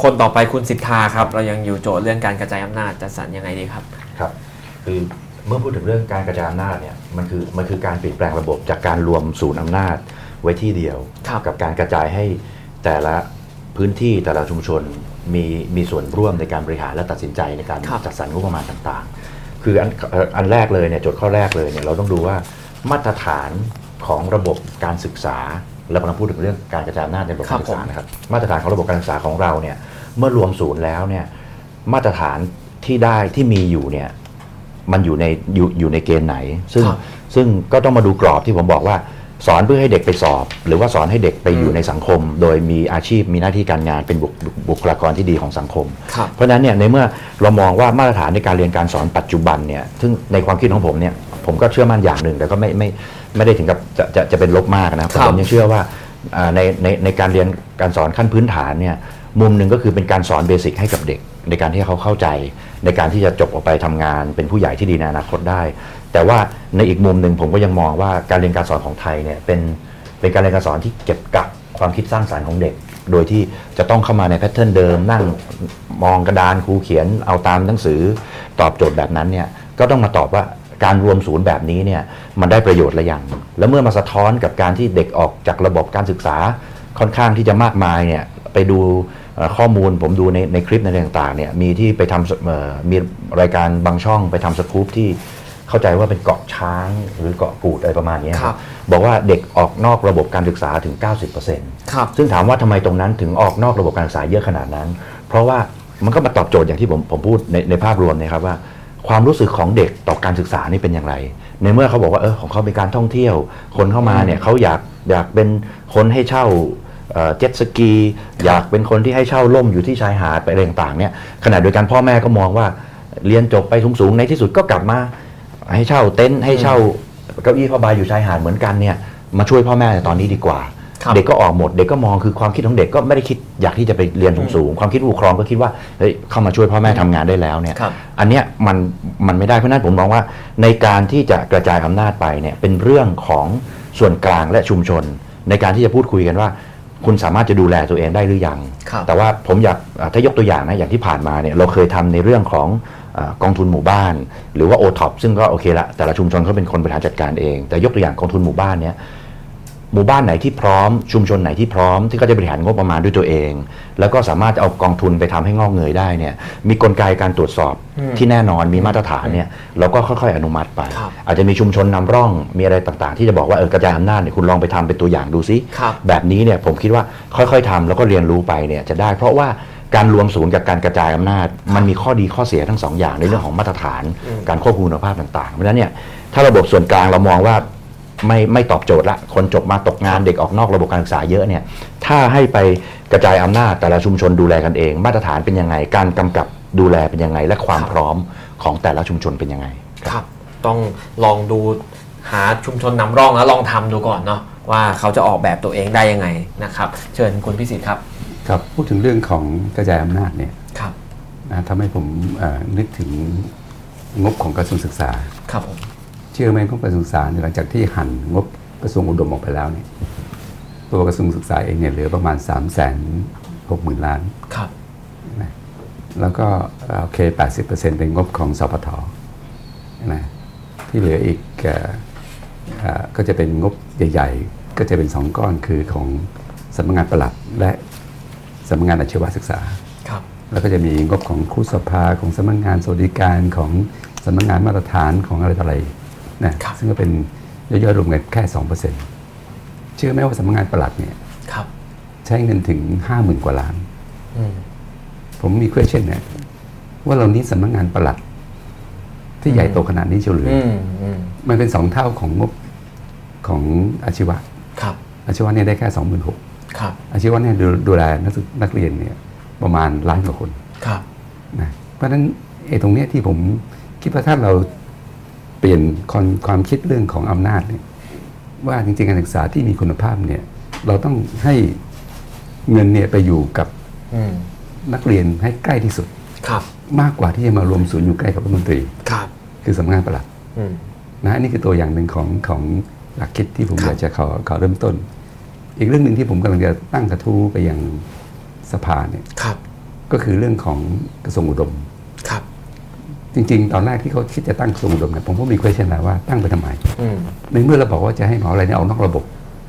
คนต่อไปคุณสิทธาครับ เรายังอยู่โจทย์เรื่องการกระจายอำนาจจัดสรรยังไงดีครับ ครับคือเมื่อพูดถึงเรื่องการกระจายอำนาจเนี่ยมันคือมันคือการเปลี่ยนแปลงระบบจากการรวมศูนย์อำนาจไว้ที่เดียวครับกับการกระจายให้แต่ละพื้นที่แต่ละชุมชนมีมีส่วนร่วมในการบริหารและตัดสินใจในการครับจัดสรรงบประมาณต่างๆ คืออันเอ่ออันแรกเลยเนี่ยโจทย์ข้อแรกเลยเนี่ยเราต้องดูว่ามาตรฐานของระบบการศึกษาเรากำลังพูดถึงเรื่องการกระจายอำนาจในระบบการศึกษานะครับมาตรฐานของระบบการศึกษาของเราเนี่ยเมื่อรวมศูนย์แล้วเนี่ยมาตรฐานที่ได้ที่มีอยู่เนี่ย มันอยู่ในอยู่อยู่ในเกณฑ์ไหน ซึ่งครับซึ่งก็ต้องมาดูกรอบที่ผมบอกว่า สอนเพื่อให้เด็กไปสอบ หรือว่าสอนให้เด็กไปอยู่ในสังคม โดยมีอาชีพมีหน้าที่การงานเป็นบุคบุคลากรที่ดีของสังคมครับเพราะฉะนั้นเนี่ยในเมื่อเรามองว่ามาตรฐานในการเรียนการสอนปัจจุบันเนี่ยซึ่งในความคิดของผมเนี่ยผมก็เชื่อมั่นอย่างหนึ่งแต่ก็ไม่ไม่ไม่ได้ถึงกับจะจะจะเป็นลบมากนะแต่ครับผมยังเชื่อว่าอ่าในในในการเรียนการสอนขั้นพื้นฐานเนี่ยมุมหนึ่งก็คือเป็นการสอนเบสิกให้กับเด็กในการที่เขาเข้าใจ ในการที่จะจบออกไปทำงานเป็นผู้ใหญ่ที่ดีในอนาคตได้ แต่ว่าในอีกมุมหนึ่งผมก็ยังมองว่าการเรียนการสอนของไทยเนี่ยเป็นเป็นการเรียนการสอนที่เก็บกักความคิดสร้างสรรค์ของเด็ก โดยที่จะต้องเข้ามาในแพทเทิร์นเดิม นั่งมองกระดานครูเขียนเอาตามหนังสือตอบโจทย์แบบนั้นเนี่ยก็ต้องมาตอบว่าการรวมศูนย์แบบนี้เนี่ยมันได้ประโยชน์หรือยังแล้วเมื่อมาสะท้อนกับการที่เด็กออกจากระบบการศึกษาค่อนข้างที่จะมากมายเนี่ย ไปดูเอ่อข้อมูลผมดูในในคลิปในต่างๆเนี่ยมีที่ไปทำเอ่อมีรายการบางช่องไปทำสกู๊ปที่เข้าใจว่าเป็นเกาะช้างหรือเกาะกูดอะไรประมาณเนี้ยครับบอกว่าเด็กออกนอกระบบการศึกษาถึง 90%ครับซึ่งถามว่าทำไมตรงนั้นถึงออกนอกระบบการศึกษาเยอะขนาดนั้น เพราะว่ามันก็มาตอบโจทย์อย่างที่ผมผมพูดในในภาพรวมนะครับว่า ความรู้สึกของเด็กต่อการศึกษานี่เป็นอย่างไร ในเมื่อเขาบอกว่าเออของเขาเป็นการท่องเที่ยว คนเข้ามาเนี่ยเขาอยากอยากเป็นคนให้เช่า เจ็ตสกีอยากเป็นคนที่ให้เช่าล่มอยู่ที่ชายหาดไปอะไรต่างๆเนี่ยขณะเดียวกันพ่อแม่ก็มองว่าเรียนจบไปสูงๆในที่สุดก็กลับมาให้เช่าเต็นท์ให้เช่าเก้าอี้ผ้าใบอยู่ชายหาดเหมือนกันเนี่ยมาช่วยพ่อแม่ในตอนนี้ดีกว่าครับเด็กก็ออกหมดเด็กก็มองคือความคิดของเด็กก็ไม่ได้คิดอยากที่จะไปเรียนสูงๆความคิดผู้ปกครองก็คิดว่าเฮ้ยเข้ามาช่วยพ่อแม่ทำงานได้แล้วเนี่ยครับอันเนี้ยมันมันไม่ได้เพราะฉะนั้นผมมองว่า ในการที่จะกระจายอำนาจไปเนี่ยเป็นเรื่องของส่วนกลางและชุมชน ในการที่จะพูดคุยกันว่า คุณสามารถจะดูแลตัวเองได้หรือยัง ครับ แต่ว่าผมอยากอะถ้ายกตัวอย่างนะอย่างที่ผ่านมาเนี่ยเราเคยทำในเรื่องของอากองทุนหมู่บ้าน หรือว่า o t o p ซึ่งก็โอเคละแต่ละชุมชนเขาเป็นคนบริหารจัดการเอง แต่ยกตัวอย่างกองทุนหมู่บ้านเนี่ย หมู่บ้านไหนที่พร้อมชุมชนไหนที่พร้อมที่เขาจะบริหารงบประมาณด้วยตัวเอง แล้วก็สามารถจะเอากองทุนไปทำให้งอกเงยได้เนี่ยมีกลไกการตรวจสอบอืมที่แน่นอนมีมาตรฐานเนี่ยเราก็ค่อยๆอนุมัติไปครับอาจจะมีชุมชนนำร่องมีอะไรต่างๆ ที่จะบอกว่าเออกระจายอำนาจเนี่ยคุณลองไปทำเป็นตัวอย่างดูซิครับแบบนี้เนี่ยผมคิดว่าค่อยๆทำแล้วก็เรียนรู้ไปเนี่ยจะได้ เพราะว่าการรวมศูนย์กับการกระจายอำนาจ มันมีข้อดีข้อเสียทั้งสองอย่างในเรื่องของมาตรฐานอืมการควบคุมคุณภาพต่างๆ เพราะฉะนั้นเนี่ยถ้าระบบส่วนกลางเรามองว่า ไม่ไม่ตอบโจทย์ละ คนจบมาตกงานเด็กออกนอกระบบการศึกษาเยอะเนี่ย ถ้าให้ไปกระจายอำนาจแต่ละชุมชนดูแลกันเอง มาตรฐานเป็นยังไง การกำกับดูแลเป็นยังไง และความพร้อมของแต่ละชุมชนเป็นยังไง ครับ ต้องลองดูหาชุมชนนำร่องแล้วลองทำดูก่อนเนาะว่าเขาจะออกแบบตัวเองได้ยังไงนะครับ เชิญคุณพิสิทธิ์ครับ ครับพูดถึงเรื่องของกระจายอำนาจเนี่ยครับนะทำให้ผมเอ่อนึกถึงงบของกระทรวงศึกษาครับผม เชื่อไหมงบกระทรวงศึกษาเนี่ยหลังจากที่หั่นงบกระทรวงอุดมออกไปแล้วเนี่ยตัวกระทรวงศึกษาเองเนี่ยเหลือประมาณ3ามแสนหกหมื่นล้านครับนะแล้วก็เอ่อโอเค 80%เป็นงบของสพทนะที่เหลืออีกเอ่อเอ่อก็จะเป็นงบใหญ่ๆ ก็จะเป็นสองก้อนคือของสำนักงานปลัดและสำนักงานอาชีวศึกษาครับแล้วก็จะมีงบของครูสภาของสำนักงานสวัสดิการของสำนักงานมาตรฐานของอะไรต่ออะไร นะครับซึ่งก็เป็นย่อยๆรวมกันแค่สองเปอร์เซ็นต์เชื่อไหมว่าสำนักงานปลัดเนี่ยครับใช้เงินถึงห้าหมื่นกว่าล้านอืมผมมี question เนี่ยว่าเรานี้สำนักงานปลัด ที่ใหญ่โตขนาดนี้เชียวหรืออือมอืมมันเป็นสองเท่าของงบของอาชีวะครับอาชีวะเนี่ยได้แค่สองหมื่นหกครับอาชีวะเนี่ยดูดูแลนักศึกนักเรียนเนี่ยประมาณล้านกว่าคนครับนะเพราะฉะนั้นไอ้ตรงเนี้ยที่ผมคิดว่าถ้าเราเปลี่ยนความความคิดเรื่องของอำนาจเนี่ยว่าจริงๆการศึกษาที่มีคุณภาพเนี่ย เราต้องให้เงินเนี่ยไปอยู่กับอืมนักเรียนให้ใกล้ที่สุดครับ มากกว่าที่จะมารวมศูนย์อยู่ใกล้กับรัฐมนตรีครับ คือสำนักงานปลัดอืมนะอันนี่คือตัวอย่างหนึ่งของของหลักคิดที่ผมครับอยากจะขอขอเริ่มต้น อีกเรื่องหนึ่งที่ผมกำลังจะตั้งกระทู้ไปยังสภาเนี่ยครับก็คือเรื่องของกระทรวงอุดมครับ จริง ๆ ตอนแรกที่เขาคิดจะตั้งกระทรวงอุดมเนี่ยผมก็มี question นะว่าตั้งไปทำไมอืมในเมื่อเราบอกว่าจะให้หมออะไรเนี่ยเอานอกระบบ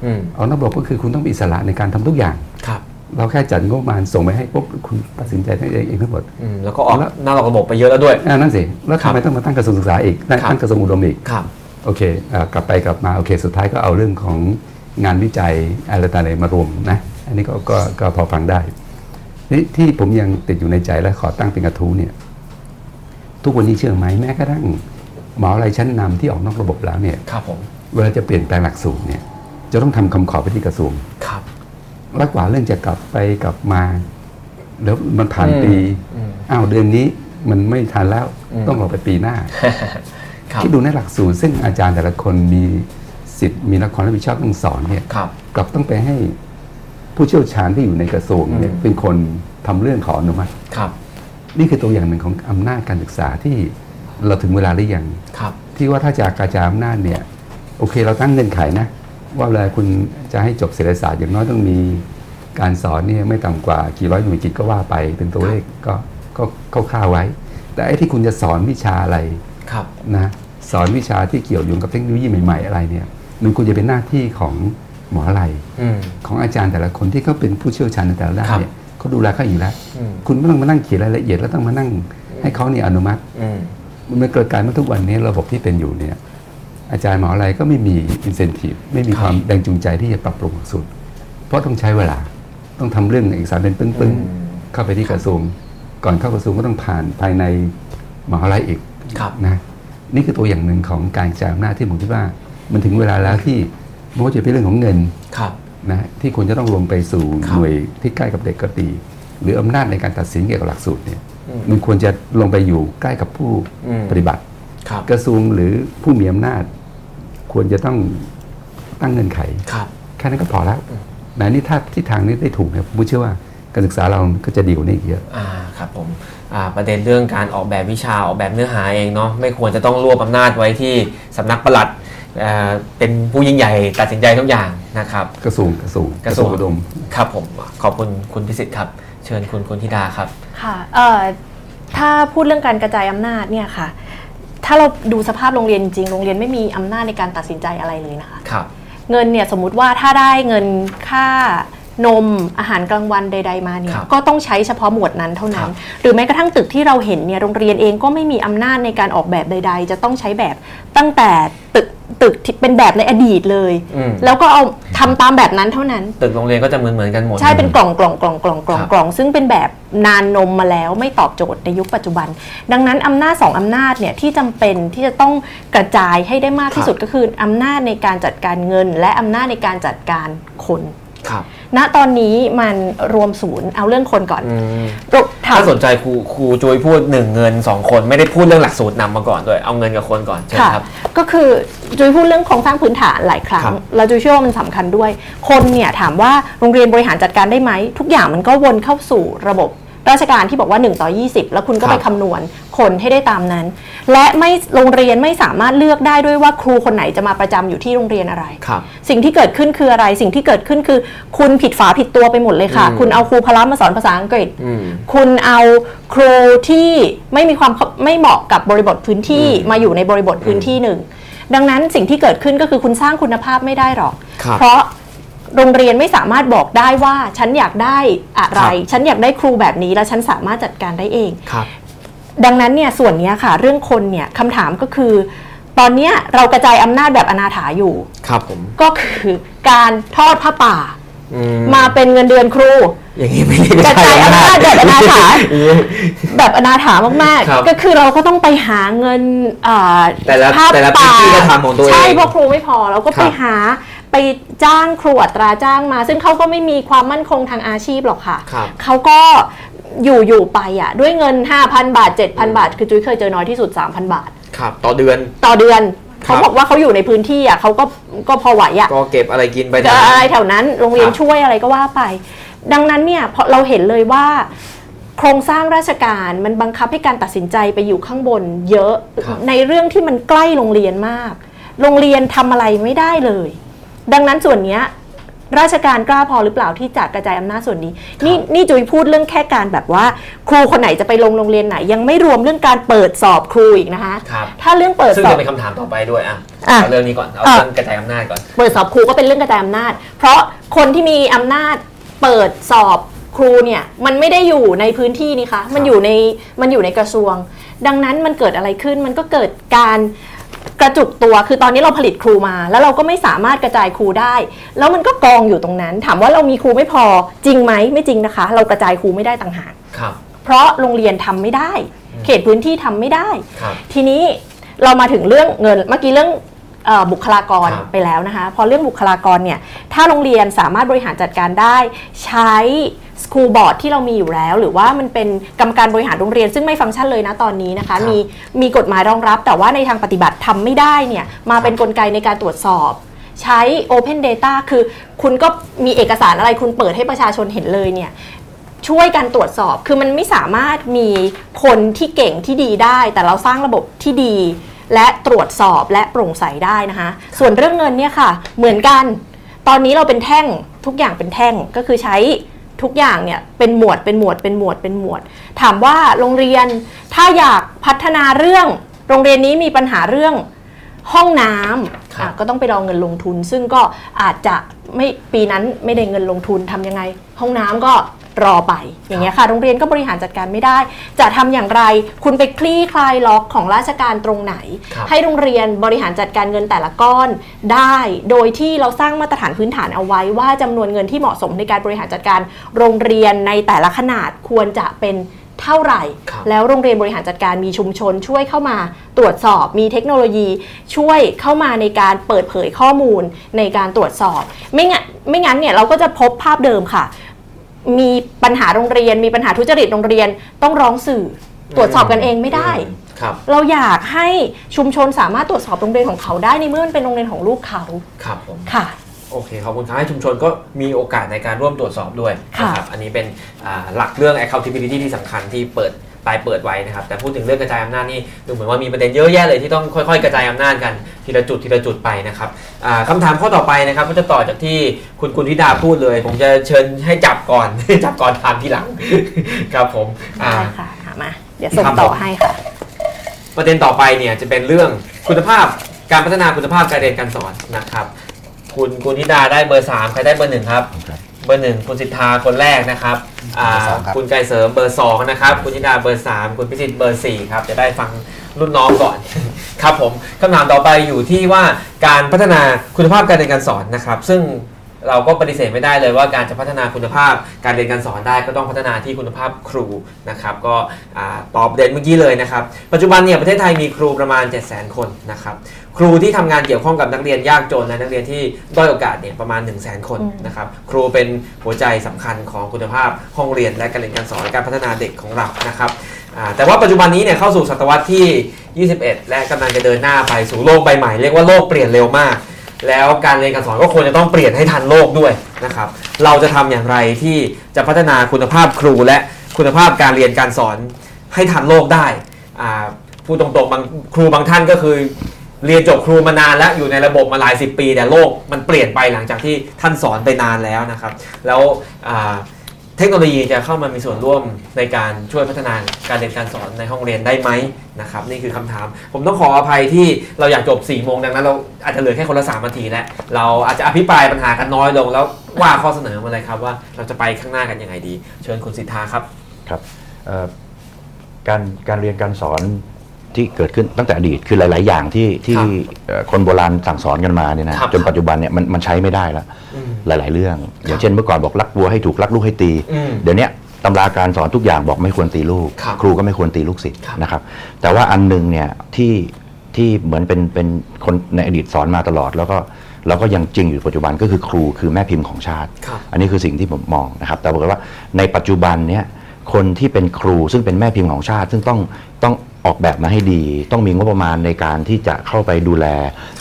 อืมเอานอกระบบก็คือคุณต้องมีอิสระในการทำทุกอย่างครับเราแค่จัดงบประมาณส่งไปให้ปุ๊บคุณตัดสินใจได้เองทั้งหมดอืมแล้วก็ออกแล้วหน้าหลอกระบบไปเยอะแล้วด้วยอ่านั่นสิแล้วครัทำบไมต้องมาตั้งกระทรวงศึกษาอีกตั้งครับตั้งกระทรวงอุดมอีกครับโอเคเอ่อกลับไปกลับมาโอเค สุดท้ายก็เอาเรื่องของงานวิจัยอะไรต่างๆมารวมนะอันนี้ก็ก็ก็พอฟังได้นี่ที่ผมยังติดอยู่ในใจและขอตั้งเป็นกระทู้เนี่ย ทุกวันนี้เชื่อไหมแม้กระทั่งหมออะไรชั้นนำที่ออกนอกระบบแล้วเนี่ยครับผมเวลาจะเปลี่ยนแปลงหลักสูตรเนี่ยจะต้องทำคำขอไปที่กระทรวงครับแล้วกว่าเรื่องจะกลับไปกลับมา แล้วมันผ่านอืมปีอืมอ้าวเดือนนี้มันไม่ทันแล้วอืมต้องรอไปปีหน้าครับคิดดูในหลักสูตรซึ่งอาจารย์แต่ละคนมีสิทธิ์มีนักความรับผิดชอบต้องสอนเนี่ยครับกลับต้องไปให้ผู้เชี่ยวชาญที่อยู่ในกระทรวงเนี่ยอืมเป็นคนทำเรื่องขออนุมัติครับ นี่คือตัวอย่างหนึ่งของอำนาจการศึกษาที่เราถึงเวลาหรือยังครับ ที่ว่าถ้าจะกระจายอำนาจเนี่ยโอเคเราตั้งเงื่อนไขนะ ว่าเวลาคุณจะให้จบเศรษฐศาสตร์อย่างน้อยต้องมีการสอนเนี่ยไม่ต่ำกว่ากี่ร้อยหน่วยกิตก็ว่าไป เป็นตัวเลขก็ก็คร่าวๆไว้ แต่ไอ้ที่คุณจะสอนวิชาอะไรครับนะสอนวิชาที่เกี่ยวโยงกับเทคโนโลยีใหม่ๆอะไรเนี่ยมันควรจะเป็นหน้าที่ของหมออะไรอืมของอาจารย์แต่ละคนที่เขาเป็นผู้เชี่ยวชาญในแต่ละด้านครับเนี่ย เขาดูแลเขาอยู่แล้วอืมคุณไม่ต้องมานั่งเขียนรายละเอียดแล้วต้องมานั่งให้เขาเนี่ยอนุมัติอืมมันเกิดการเมื่อทุกวันนี้ระบบที่เป็นอยู่เนี่ย อาจารย์หมออะไรก็ไม่มี incentive ไม่มีครับความแรงจูงใจที่จะปรับปรุงหลักสูตรเพราะต้องใช้เวลาต้องทำเรื่องเอกสารเป็นปึ้งอืมๆเข้าไปที่กระทรวง ก่อนเข้ากระทรวงก็ต้องผ่านภายในมหาลัยอีกครับนะนี่คือตัวอย่างหนึ่งของการกระจายอำนาจที่ผมคิดว่า มันถึงเวลาแล้วที่ไม่ว่าจะเป็นเรื่องของเงินครับ นะที่ควรจะต้องลงไปสู่ครับหน่วยที่ใกล้กับเด็กก็ดีหรืออำนาจในการตัดสินเกี่ยวกับหลักสูตรเนี่ยอืมมันควรจะลงไปอยู่ใกล้กับผู้อืมปฏิบัติครับกระทรวงหรือผู้มีอำนาจ ควรจะต้องตั้งเงื่อนไขครับแค่นั้นก็พอแล้วนะนี่ถ้าที่ทางนี้ได้ถูกเนี่ยผมเชื่อว่าการศึกษาเราก็จะดีกว่านี้อีกเยอะอ่าครับผมอ่าประเด็นเรื่องการออกแบบวิชาออกแบบเนื้อหาเองเนาะไม่ควรจะต้องรวบอำนาจไว้ที่สำนักปลัดอ่า เป็นผู้ยิ่งใหญ่ตัดสินใจทุกอย่างนะครับ กระทรวงกระทรวงกระทรวงอุดมครับผมขอบคุณคุณพิสิทธิ์ครับ เชิญคุณคุณธิดาครับค่ะเอ่อถ้าพูดเรื่องการกระจายอำนาจเนี่ยค่ะ ถ้าเราดูสภาพโรงเรียนจริงๆโรงเรียนไม่มีอำนาจในการตัดสินใจอะไรเลยนะคะครับเงินเนี่ยสมมุติว่าถ้าได้เงินค่า นมอาหารกลางวันใด ๆ มาเนี่คยรับก็ต้องใช้เฉพาะหมวดนั้นเท่านั้ครันบหรือแม้กระทั่งตึกที่เราเห็นเนี่ยโรงเรียนเองก็ไม่มีอำนาจในการออกแบบใด ๆ จะต้องใช้แบบตั้งแต่ตึกตึกที่เป็นแบบในอดีตเลยอืมแล้วก็เอาทำตามแบบนั้นเท่านั้น ตึกโรงเรียนก็จะเหมือนเหมือนๆกันหมด ใช่เป็นกล่องกล่องกล่องกล่องกล่องครับกล่องซึ่งเป็นแบบนานนมมาแล้วไม่ตอบโจทย์ในยุคปัจจุบัน ดังนั้นอำนาจสองอำนาจเนี่ยที่จำเป็นที่จะต้องกระจายให้ได้มากที่สุดก็คืออำนาจในการจัดการเงิน และอำนาจในการจัดการคนครับ ณตอนนี้มันรวมศูนย์เอาเรื่องคนก่อนอืมถามถ้าสนใจครูครูจุ้ยพูดหนึ่งเงินสองคนไม่ได้พูดเรื่องหลักสูตรนำมาก่อนด้วยเอาเงินกับคนก่อนเชิญค่ะครับก็คือจุยพูดเรื่องโครงสร้างพื้นฐานหลายครั้งครับแล้วจุยเชื่อว่ามันสำคัญด้วย คนเนี่ยถามว่าโรงเรียนบริหารจัดการได้ไหมทุกอย่างมันก็วนเข้าสู่ระบบ ราชการที่บอกว่า 1 ต่อ 20 แล้วคุณก็ครับไปคำนวณคนให้ได้ตามนั้น และไม่โรงเรียนไม่สามารถเลือกได้ด้วยว่าครูคนไหนจะมาประจำอยู่ที่โรงเรียนอะไรครับสิ่งที่เกิดขึ้นคืออะไร สิ่งที่เกิดขึ้นคือ คุณผิดฝาผิดตัวไปหมดเลยค่ะอืมคุณเอาครูพละมาสอนภาษาอังกฤษอืมคุณเอาครูที่ไม่มีความไม่เหมาะกับบริบทพื้นที่อืมมาอยู่ในบริบทพื้นที่หนึ่งดังนั้นสิ่งที่เกิดขึ้นก็คือคุณสร้างคุณภาพไม่ได้หรอกครับเพราะ โรงเรียนไม่สามารถบอกได้ว่าฉันอยากได้อะไรครับฉันอยากได้ครูแบบนี้แล้วฉันสามารถจัดการได้เองครับดังนั้นเนี่ยส่วนเนี้ยค่ะ เรื่องคนเนี่ยคำถามก็คือ ตอนเนี้ยเรากระจายอำนาจแบบอนาถาอยู่ ครับผมก็คือการทอดผ้าป่าอืมาเป็นเงินเดือนครู อย่างนี้ไม่ได้กระจายอำนาจแบบอนาถาอืมแบบอนาถามากครับๆก็คือเราก็ต้องไปหาเงินอ่าแต่ละผ้าแต่ละพื้นที่ก็ทำของตัวเองใช่เพราะครูไม่พอเราก็ครับไปหา ไปจ้างครูอัตราจ้างมา ซึ่งเขาก็ไม่มีความมั่นคงทางอาชีพหรอกค่ะ ครับเขาก็อยู่อยู่ไปอะด้วยเงิน 5,000 บาท 7,000 บาท คือจุ้ยเคยเจอน้อยที่สุด 3,000 บาท ครับ ต่อเดือน ต่อเดือนครับเขาบอกว่าเขาอยู่ในพื้นที่อะเขาก็ก็พอไหวอะก็เก็บอะไรกินไปจะนะอะไรแถวนั้นโรงเรียนครับช่วยอะไรก็ว่าไป ดังนั้นเนี่ยพอเราเห็นเลยว่า โครงสร้างราชการมันบังคับให้การตัดสินใจไปอยู่ข้างบน เยอะครับ ในเรื่องที่มันใกล้โรงเรียนมาก โรงเรียนทำอะไรไม่ได้เลย ดังนั้นส่วนเนี้ยราชการกล้าพอหรือเปล่าที่จะกระจายอำนาจส่วนนี้ นี่นี่จุยพูดเรื่องแค่การแบบว่า ครูคนไหนจะไปลงโรงเรียนไหน ยังไม่รวมเรื่องการเปิดสอบครูอีกนะคะครับถ้าเรื่องเปิดซึ่งสอบจะเป็นคำถามต่อไปด้วยอะอะเอาเรื่องนี้ก่อนเอาอะเรื่องกระจายอำนาจก่อนเปิดสอบครูก็เป็นเรื่องกระจายอำนาจ เพราะคนที่มีอำนาจเปิดสอบครูเนี่ยมันไม่ได้อยู่ในพื้นที่นี่คะมันอยู่ในมันอยู่ในกระทรวง ดังนั้นมันเกิดอะไรขึ้นมันก็เกิดการ กระจุกตัวคือตอนนี้เราผลิตครูมา แล้วเราก็ไม่สามารถกระจายครูได้ แล้วมันก็กองอยู่ตรงนั้น ถามว่าเรามีครูไม่พอจริงไหมไม่จริงนะคะ เรากระจายครูไม่ได้ต่างหากครับ เพราะโรงเรียนทำไม่ได้ เขตพื้นที่ทำไม่ได้ครับทีนี้เรามาถึงเรื่องเงินเมื่อกี้เรื่องเออ บุคลากรครับไปแล้วนะคะ พอเรื่องบุคลากรเนี่ย ถ้าโรงเรียนสามารถบริหารจัดการได้ ใช้สคูลบอร์ดที่เรามีอยู่แล้ว หรือว่ามันเป็นกรรมการบริหารโรงเรียนซึ่งไม่ฟังก์ชันเลยนะตอนนี้นะคะ มีมีกฎหมายรองรับ แต่ว่าในทางปฏิบัติทำไม่ได้เนี่ย มาเป็นนกลไกในการตรวจสอบใช้ Open Data คือคุณก็มีเอกสารอะไรคุณเปิดให้ประชาชนเห็นเลยเนี่ยช่วยกันตรวจสอบ คือมันไม่สามารถมีคนที่เก่งที่ดีได้ แต่เราสร้างระบบที่ดี และตรวจสอบและโปร่งใสได้นะคะ ส่วนเรื่องเงินเนี่ยค่ะ เหมือนกัน ตอนนี้เราเป็นแท่งทุกอย่างเป็นแท่งก็คือใช้ทุกอย่างเนี่ยเป็นหมวดเป็นหมวดเป็นหมวดเป็นหมวด ถามว่าโรงเรียนถ้าอยากพัฒนาเรื่อง โรงเรียนนี้มีปัญหาเรื่องห้องน้ำครับอะก็ต้องไปรอเงินลงทุน ซึ่งก็อาจจะไม่ปีนั้นไม่ได้เงินลงทุนทำยังไง ห้องน้ำก็ รอไปอย่างเงี้ยค่ะ โรงเรียนก็บริหารจัดการไม่ได้ จะทำอย่างไรคุณไปคลี่คลายล็อกของราชการตรงไหนครับให้โรงเรียนบริหารจัดการเงินแต่ละก้อนได้ โดยที่เราสร้างมาตรฐานพื้นฐานเอาไว้ ว่าจำนวนเงินที่เหมาะสมในการบริหารจัดการโรงเรียนในแต่ละขนาดควรจะเป็นเท่าไหร่ครับแล้วโรงเรียนบริหารจัดการมีชุมชน ช่วยเข้ามาตรวจสอบ มีเทคโนโลยีช่วยเข้ามาในการเปิดเผยข้อมูลในการตรวจสอบ ไม่งั้นไม่งั้นเนี่ยเราก็จะพบภาพเดิมค่ะ มีปัญหาโรงเรียน มีปัญหาทุจริตโรงเรียน ต้องร้องสื่อตรวจสอบกันเองไม่ได้ ครับ เราอยากให้ชุมชนสามารถตรวจสอบโรงเรียนของเขาได้ในเมื่อมันเป็นโรงเรียนของลูกเขาครับผม ค่ะ โอเคขอบคุณครับให้ชุมชนก็มีโอกาสในการร่วมตรวจสอบด้วยค่ะนะครับ อันนี้เป็นอ่าหลักเรื่อง accountability ที่สำคัญที่เปิด ปลายเปิดไว้นะครับ แต่พูดถึงเรื่องกระจายอำนาจนี่ดูเหมือนว่ามีประเด็นเยอะแยะเลยที่ต้องค่อยๆ กระจายอำนาจกันทีละจุดทีละจุดไปนะครับอ่าคำถามข้อต่อไปนะครับก็จะต่อจากที่คุณกุลธิดาพูดเลย ผมจะเชิญให้จับก่อน จับก่อนถามทีหลังครับผมอ่าได้ค่ะหามาเดี๋ยวส่งครับต่อผมให้ค่ะ ประเด็นต่อไปเนี่ยจะเป็นเรื่องคุณภาพการพัฒนาคุณภาพการเรียนการสอนนะครับ คุณกุลธิดาได้เบอร์3ใครได้เบอร์หนึ่งครับครับ เบอร์หนึ่งคุณสิทธาคนแรกนะครับอ่าเบอร์สองครับ คุณไกรเสริมเบอร์2นะครับ คุณธิดาเบอร์3คุณพิสิทธิ์เบอร์4ครับ จะได้ฟังรุ่นน้องก่อน ครับผมคำถามต่อไปอยู่ที่ว่าการพัฒนาคุณภาพการเรียนการสอนนะครับ ซึ่ง เราก็ปฏิเสธไม่ได้เลยว่าการจะพัฒนาคุณภาพ การเรียนการสอนได้ก็ต้องพัฒนาที่คุณภาพครูนะครับก็ตอบประเด็นเมื่อกี้เลยนะครับ ปัจจุบันเนี่ยประเทศไทยมีครูประมาณ 7 0 0 0 0 0 คนนะครับครูที่ทำงานเกี่ยวข้องกับนักเรียนยากจนและนักเรียนที่ด้อยโอกาสเนี่ยประมาณ 1 0 0 0 0แคนนะครับครูเป็นหัวใจสำคัญของคุณภาพห้องเรียนและการเรียนการสอนการพัฒนาเด็กของเรานะครับแต่ว่าปัจจุบันนี้เนี่ยเข้าสู่ศตวรรษที่ 21 และกำลังจะเดินหน้าไปสู่โลกใบใหม่เรียกว่าโลกเปลี่ยนเร็วมาก แล้วการเรียนการสอนก็ควรจะต้องเปลี่ยนให้ทันโลกด้วยนะครับ เราจะทำอย่างไรที่จะพัฒนาคุณภาพครูและคุณภาพการเรียนการสอนให้ทันโลกได้พูดตรงๆบางครูบางท่านก็คือ เรียนจบครูมานานแล้วอยู่ในระบบมาหลายสิบปี แต่โลกมันเปลี่ยนไปหลังจากที่ท่านสอนไปนานแล้วนะครับ แล้วอ เทคโนโลยีจะเข้ามามีส่วนร่วมในการช่วยพัฒนาการเรียนการสอนในห้องเรียนได้ไหมนะครับนี่คือคำถาม ผมต้องขออภัยที่เราอยากจบ4ี่โมงดังนั้นเราอาจจะเหลือแค่คนละ3นาทีแล้วเราอาจจะอภิปรายปัญหากันน้อยลง แล้วว่าข้อเสนอมาเลยครับว่าเราจะไปข้างหน้ากันยังไงดี เชิญคุณสิทธาครับครับการการเรียนการสอน ที่เกิดขึ้นตั้งแต่อดีตคือหลาย ๆ อย่างที่ที่ครับเอ่อคนโบราณสั่งสอนกันมาเนี่ยนะครับจนปัจจุบันเนี่ยมันมันใช้ไม่ได้แล้วอืมหลาย ๆ เรื่อง อย่างเช่นเมื่อก่อนบอกรักวัวให้ถูกรักลูกให้ตี อืม เดี๋ยวเนี้ยตำราการสอนทุกอย่างบอกไม่ควรตีลูก ครับครูก็ไม่ควรตีลูกศิษย์ครับนะครับ แต่ว่าอันหนึงเนี่ยที่ที่เหมือนเป็นเป็นคนในอดีตสอนมาตลอด แล้วก็แล้วก็ยังจริงอยู่ปัจจุบันก็คือครูคือแม่พิมพ์ของชาติ ครับ อันนี้คือสิ่งที่ผมมองนะครับ แต่บอกเลยว่าในปัจจุบันเนี่ยคนที่เป็นครูซึ่งเป็นแม่พิมพ์ของชาติ ซึ่งต้องต้อง ออกแบบมาให้ดี ต้องมีงบประมาณในการที่จะเข้าไปดูแล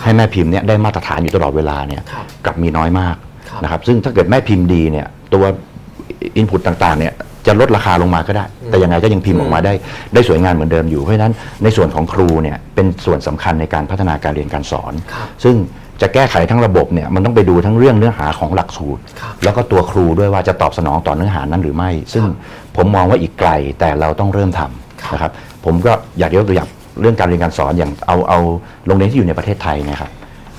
ให้แม่พิมพ์เนี่ยได้มาตรฐานอยู่ตลอดเวลาเนี่ยครับกลับมีน้อยมากครับนะครับ ซึ่งถ้าเกิดแม่พิมพ์ดีเนี่ยตัวอินพุตต่างๆเนี่ยจะลดราคาลงมาก็ได้ แต่ยังไงก็ยังพิมพ์ออกมาได้ได้สวยงามเหมือนเดิมอยู่เพราะฉะนั้นในส่วนของครูเนี่ยเป็นส่วนสำคัญในการพัฒนาการเรียนการสอน ครับซึ่งจะแก้ไขทั้งระบบเนี่ยมันต้องไปดูทั้งเรื่องเนื้อหาของหลักสูตร ครับ แล้วก็ตัวครูด้วยว่าจะตอบสนองต่อเนื้อหานั้นหรือไม่ ซึ่งผมมองว่าอีกไกลแต่เราต้องเริ่มทำนะครับ ผมก็อยากยกตัวอย่างเรื่องการเรียนการสอนอย่างเอาเอาโรงเรียนที่อยู่ในประเทศไทยนะครับ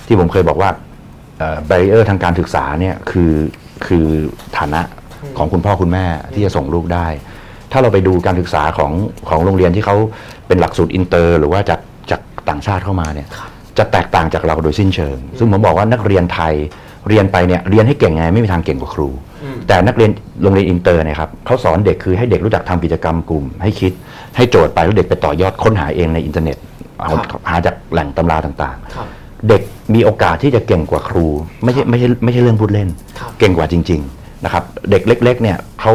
ที่ผมเคยบอกว่าบรเออร์ทางการศึกษาเนี่ยคือคือฐานะของคุณพ่อคุณแม่ที่จะส่งลูกได้ ถ้าเราไปดูการศึกษาของของโรงเรียนที่เขาเป็นหลักสูตรอินเตอร์ หรือว่าจากจากต่างชาติเข้ามาเนี่ยจะแตกต่างจากเราโดยสิ้นเชิง ซึ่งผมบอกว่านักเรียนไทยเรียนไปเนี่ยเรียนให้เก่งไงไม่มีทางเก่งกว่าครู แต่นักเรียนโรงเรียนอินเตอร์เนี่ยครับเขาสอนเด็กคือให้เด็กรู้จักทำกิจกรรมกลุ่ม ให้คิดให้โจทย์ไปแล้วเด็กไปต่อยอดค้นหาเองในอินเทอร์เน็ตเอาครับหาจากแหล่งตำราต่างครับๆเด็กมีโอกาสที่จะเก่งกว่าครู ไม่ใช่ไม่ใช่ไม่ใช่เรื่องพูดเล่นครับเก่งกว่าจริง ๆนะครับ เด็กเล็ก ๆ เนี่ยเขา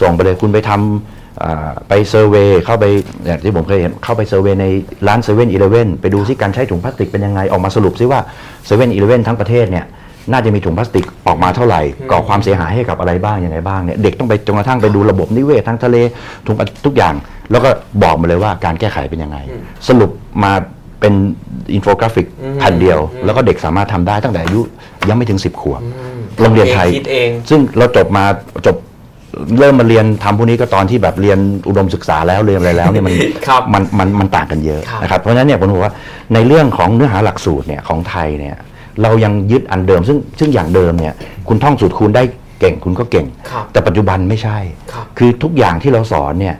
ส่งไปเลยคุณไปทำอ่าไป survey เข้าไปอย่างที่ผมเคยเห็นเข้าไป survey ในร้านเซเว่นอีเลเว่นไปดูซิการใช้ถุงพลาสติกเป็นยังไงออกมาสรุปซิว่าเซเว่นอีเลเว่นทั้งประเทศเนี่ย น่าจะมีถุงพลาสติกออกมาเท่าไหร่ก่อความเสียหายให้กับอะไรบ้างยังไงบ้างเนี่ยเด็กต้องไปจนกระทั่งไปดูระบบนิเวศทั้งทะเลถุงทุกอย่าง แล้วก็บอกมาเลยว่าการแก้ไขเป็นยังไง สรุปมาเป็นอินโฟกราฟิกอืมแผ่นเดียวอืมแล้วก็เด็กสามารถทำได้ตั้งแต่อายุยังไม่ถึง 10 ขวบอืมโรงเรียนไทยคิดเองซึ่งเราจบมาจบเริ่มมาเรียนทำพวกนี้ก็ตอนที่แบบเรียนอุดมศึกษาแล้วเรียนอะไรแล้วเนี่ยมันครับมันมันมันต่างกันเยอะครับนะครับเพราะฉะนั้นเนี่ยผมบอกว่าในเรื่องของเนื้อหาหลักสูตรเนี่ยของไทยเนี่ย เรายังยึดอันเดิม ซึ่งซึ่งอย่างเดิมเนี่ยคุณท่องสูตรคูณได้เก่งคุณก็เก่ง ครับแต่ปัจจุบันไม่ใช่ ครับคือทุกอย่างที่เราสอนเนี่ย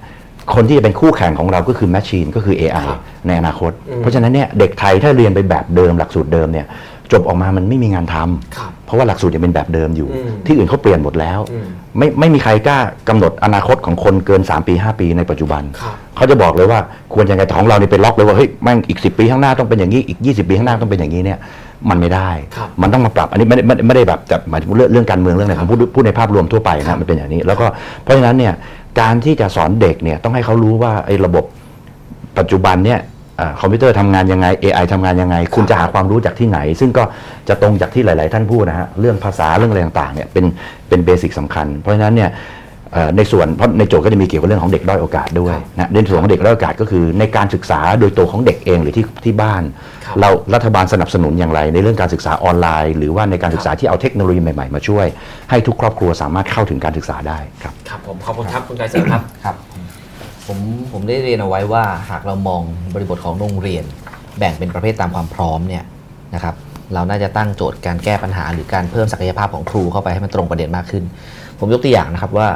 คนที่จะเป็นคู่แข่งของเราก็คือแมชชีนก็คือ AI ครับในอนาคต อืมเพราะฉะนั้นเนี่ยเด็กไทยถ้าเรียนไปแบบเดิมหลักสูตรเดิมเนี่ยจบออกมามันไม่มีงานทำครับเพราะว่าหลักสูตรยังเป็นแบบเดิมอยู่ อืมที่อื่นเขาเปลี่ยนหมดแล้ว อืมไม่ไม่มีใครกล้ากำหนดอนาคตของคนเกิน 3 ปี 5 ปีในปัจจุบัน ครับเขาจะบอกเลยว่าควรยังไงแต่ของเราเนี่ยเป็นล็อกเลยว่าเฮ้ยแม่งอีก 10 ปีข้างหน้าต้องเป็นอย่างนี้อีก 20 ปีข้างหน้าต้องเป็นอย่างนี้เนี่ย มันไม่ได้ครับมันต้องมาปรับอันนี้ไม่ได้ไม่ได้ไม่ได้แบบแต่หมายถึงเรื่องเรื่องการเมืองเรื่องอะไรผมพูดพูดในภาพรวมทั่วไปนะครับมันเป็นอย่างนี้ แล้วก็เพราะฉะนั้นเนี่ยการที่จะสอนเด็กเนี่ยต้องให้เขารู้ว่าไอ้ระบบปัจจุบันเนี่ยอ่าคอมพิวเตอร์ทำงานยังไง AI ทำงานยังไง คุณจะหาความรู้จากที่ไหน ซึ่งก็จะตรงจากที่หลาย ๆ ท่านพูดนะฮะเรื่องภาษาเรื่องอะไรต่างๆเนี่ยเป็นเป็น basic สำคัญ เพราะฉะนั้นเนี่ยเอ่อในส่วนเพราะในโจทย์ก็จะมีเกี่ยวกับเรื่องของเด็กด้อยโอกาสด้วยนะในส่วนของเด็กด้อยโอกาสก็คือในการศึกษาโดยตัวของเด็กเองหรือที่ที่บ้านครับ เรารัฐบาลสนับสนุนอย่างไร ในเรื่องการศึกษาออนไลน์ หรือว่าในการศึกษาที่เอาเทคโนโลยีใหม่ๆมาช่วย ให้ทุกครอบครัวสามารถเข้าถึงการศึกษาได้ครับครับผมขอบคุณครับคุณไกรเสริมครับครับผมผมได้เรียนเอาไว้ว่าหากเรามองบริบทของโรงเรียน แบ่งเป็นประเภทตามความพร้อมเนี่ยนะครับเราน่าจะตั้งโจทย์การแก้ปัญหา หรือการเพิ่มศักยภาพของครูเข้าไปให้มันตรงประเด็นมากขึ้น ผมยกตัวอย่างนะครับว่า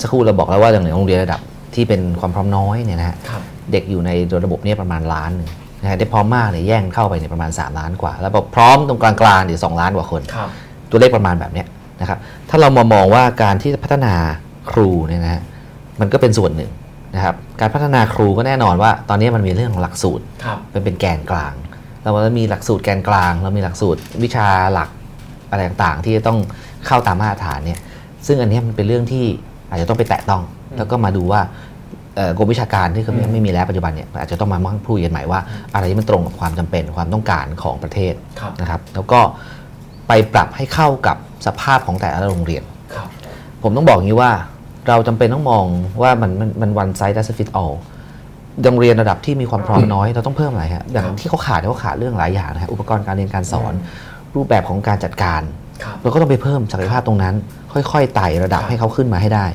สักครู่เราบอกแล้วว่าอย่างในโรงเรียนระดับที่เป็นความพร้อมน้อยเนี่ยนะฮะครับเด็กอยู่ในระบบเนี่ยประมาณล้านหนึ่ง นะฮะได้พร้อมมากเนี่ยแย่งเข้าไปเนี่ยประมาณ 3 ล้านกว่า แล้วแบบพร้อมตรงกลางๆเนี่ยสองล้านกว่าคนครับตัวเลขประมาณแบบเนี้ยนะครับถ้าเรามามองว่าการที่พัฒนาครูเนี่ยนะฮะมันก็เป็นส่วนหนึ่งนะครับการพัฒนาครูก็แน่นอนว่า ตอนนี้มันมีเรื่องของหลักสูตรครับเป็นเป็นแกนกลาง เราก็มีหลักสูตรแกนกลาง เรามีหลักสูตรวิชาหลักอะไรต่างๆ ที่จะต้องเข้าตามมาตรฐานเนี่ยซึ่งอันเนี้ยมันเป็นเรื่องที่อาจจะต้องไปแตะต้อง แล้วก็มาดูว่าเอ่อ กรมวิชาการที่เขาไม่อืมไม่มีแล้วปัจจุบันเนี่ยอาจจะต้องมามั่งพูดกันใหม่ว่า อะไรที่มันตรงกับความจำเป็นความต้องการของประเทศครับนะครับ แล้วก็ไปปรับให้เข้ากับสภาพของแต่ละโรงเรียนครับผมต้องบอกอย่างนี้ว่าเราจำเป็นต้องมองว่ามันมันมัน one size doesn't fit all โรงเรียนระดับที่มีความพร้อมน้อยเราต้องเพิ่มอะไรฮะอย่างที่เขาขาดเขาขาดเรื่องหลายอย่างนะฮะอุปกรณ์การเรียนการสอน รูปแบบของการจัดการครับเราก็ต้องไปเพิ่มศักยภาพตรงนั้น ค่อยๆไต่ระดับครับให้เขาขึ้นมาให้ได้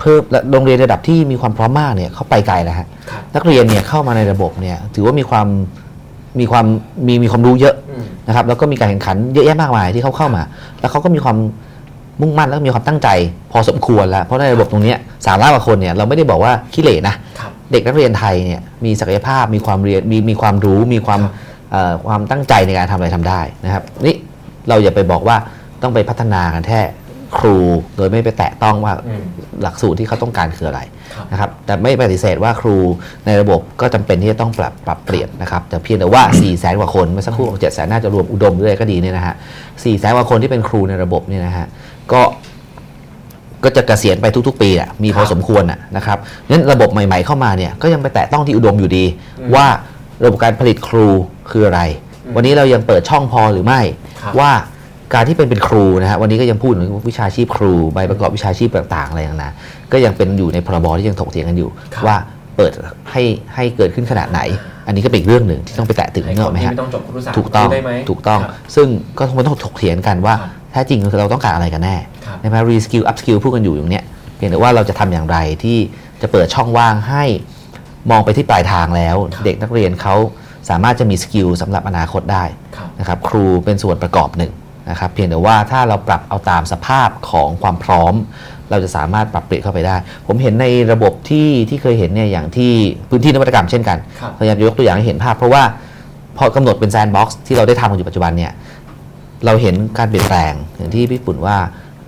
เพิ่มและโรงเรียนระดับที่มีความพร้อมมากเนี่ยเขาไปไกลแล้วฮะครับนักเรียนเนี่ยเข้ามาในระบบเนี่ยถือว่ามีความมีความมีมีความรู้เยอะอืมนะครับแล้วก็มีการแข่งขันเยอะแยะมากมายที่เขาเข้ามา แล้วเขาก็มีความมุ่งมั่นแล้วก็มีความตั้งใจ พอสมควรแล้วเพราะในระบบตรงเนี้ยสามล้านกว่าคนเนี่ยเราไม่ได้บอกว่าขี้เหร่นะครับเด็กนักเรียนไทยเนี่ยมีศักยภาพมีความเรียนมีมีความรู้มีความครับเอ่อความตั้งใจในการทำอะไรทำได้นะครับนี่เราอย่าไปบอกว่าต้องไปพัฒนากันแค่ ครูโดยไม่ไปแตะต้องว่าอืมหลักสูตรที่เขาต้องการคืออะไรครับนะครับแต่ไม่ปฏิเสธว่าครูในระบบก็จำเป็นที่จะต้องปรับปรับเปลี่ยนนะครับแต่เพียงแต่ว่า4 0 0แสนกว่าคนเมื่อสักครู่7 0 0แสนน่าจะรวมอุดมด้วยก็ดีเนี่ยนะฮะ4แสนกว่าคนที่เป็นครูในระบบเนี่ยนะฮะก็ก็จะเกษียณไปทุก ๆ ปีแหละมีพอครับสมควรนะนะครับงั้นระบบใหม่ ๆเข้ามาเนี่ยก็ยังไปแตะต้องที่อุดมอยู่ดีอืมว่าระบบการผลิตครูคืออะไรอืมวันนี้เรายังเปิดช่องพอหรือไม่ครับว่า การที่เป็นเป็นครูนะฮะวันนี้ก็ยังพูดถึงวิชาชีพครูใบประกอบวิชาชีพต่างๆอะไรต่างๆก็ยังเป็นอยู่ในพรบที่ยังถกเถียงกันอยู่ครับว่าเปิดให้ให้เกิดขึ้นขนาดไหน อันนี้ก็เป็นอีกเรื่องหนึ่งที่ต้องไปแตะถึงให้เนกคอะนไหมที่ฮะไม่ต้องจบครุศาสตร์ถูกต้องได้ไหมถูกต้องครับซึ่งก็คงต้องถกเถียงกันว่าครับแท้จริงคือเราต้องการอะไรกันแน่ครับนะครับรีสกิลอัพสกิลพูดกันอยู่อย่างเนี้ยเพียงแต่ว่าเราจะทำอย่างไรที่จะเปิดช่องว่างให้มองไปที่ปลายทางแล้วครับเด็กนักเรียนเขาสามารถจะมี skill สำหรับอนาคตได้ครับนะครับครูเป็นส่วนประกอบหนึ่ง นะครับเพียงแต่ว่าถ้าเราปรับเอาตามสภาพของความพร้อม เราจะสามารถปรับเปลี่ยนเข้าไปได้ ผมเห็นในระบบที่ที่เคยเห็นเนี่ยอย่างที่พื้นที่นวัตกรรมเช่นกันครับพยายามจะยกตัวอย่างให้เห็นภาพ เพราะว่าพอกำหนดเป็น sandbox ที่เราได้ทำกันอยู่ปัจจุบันเนี่ยเราเห็นการเปลี่ยนแปลงอย่างที่พี่ปุ่นว่า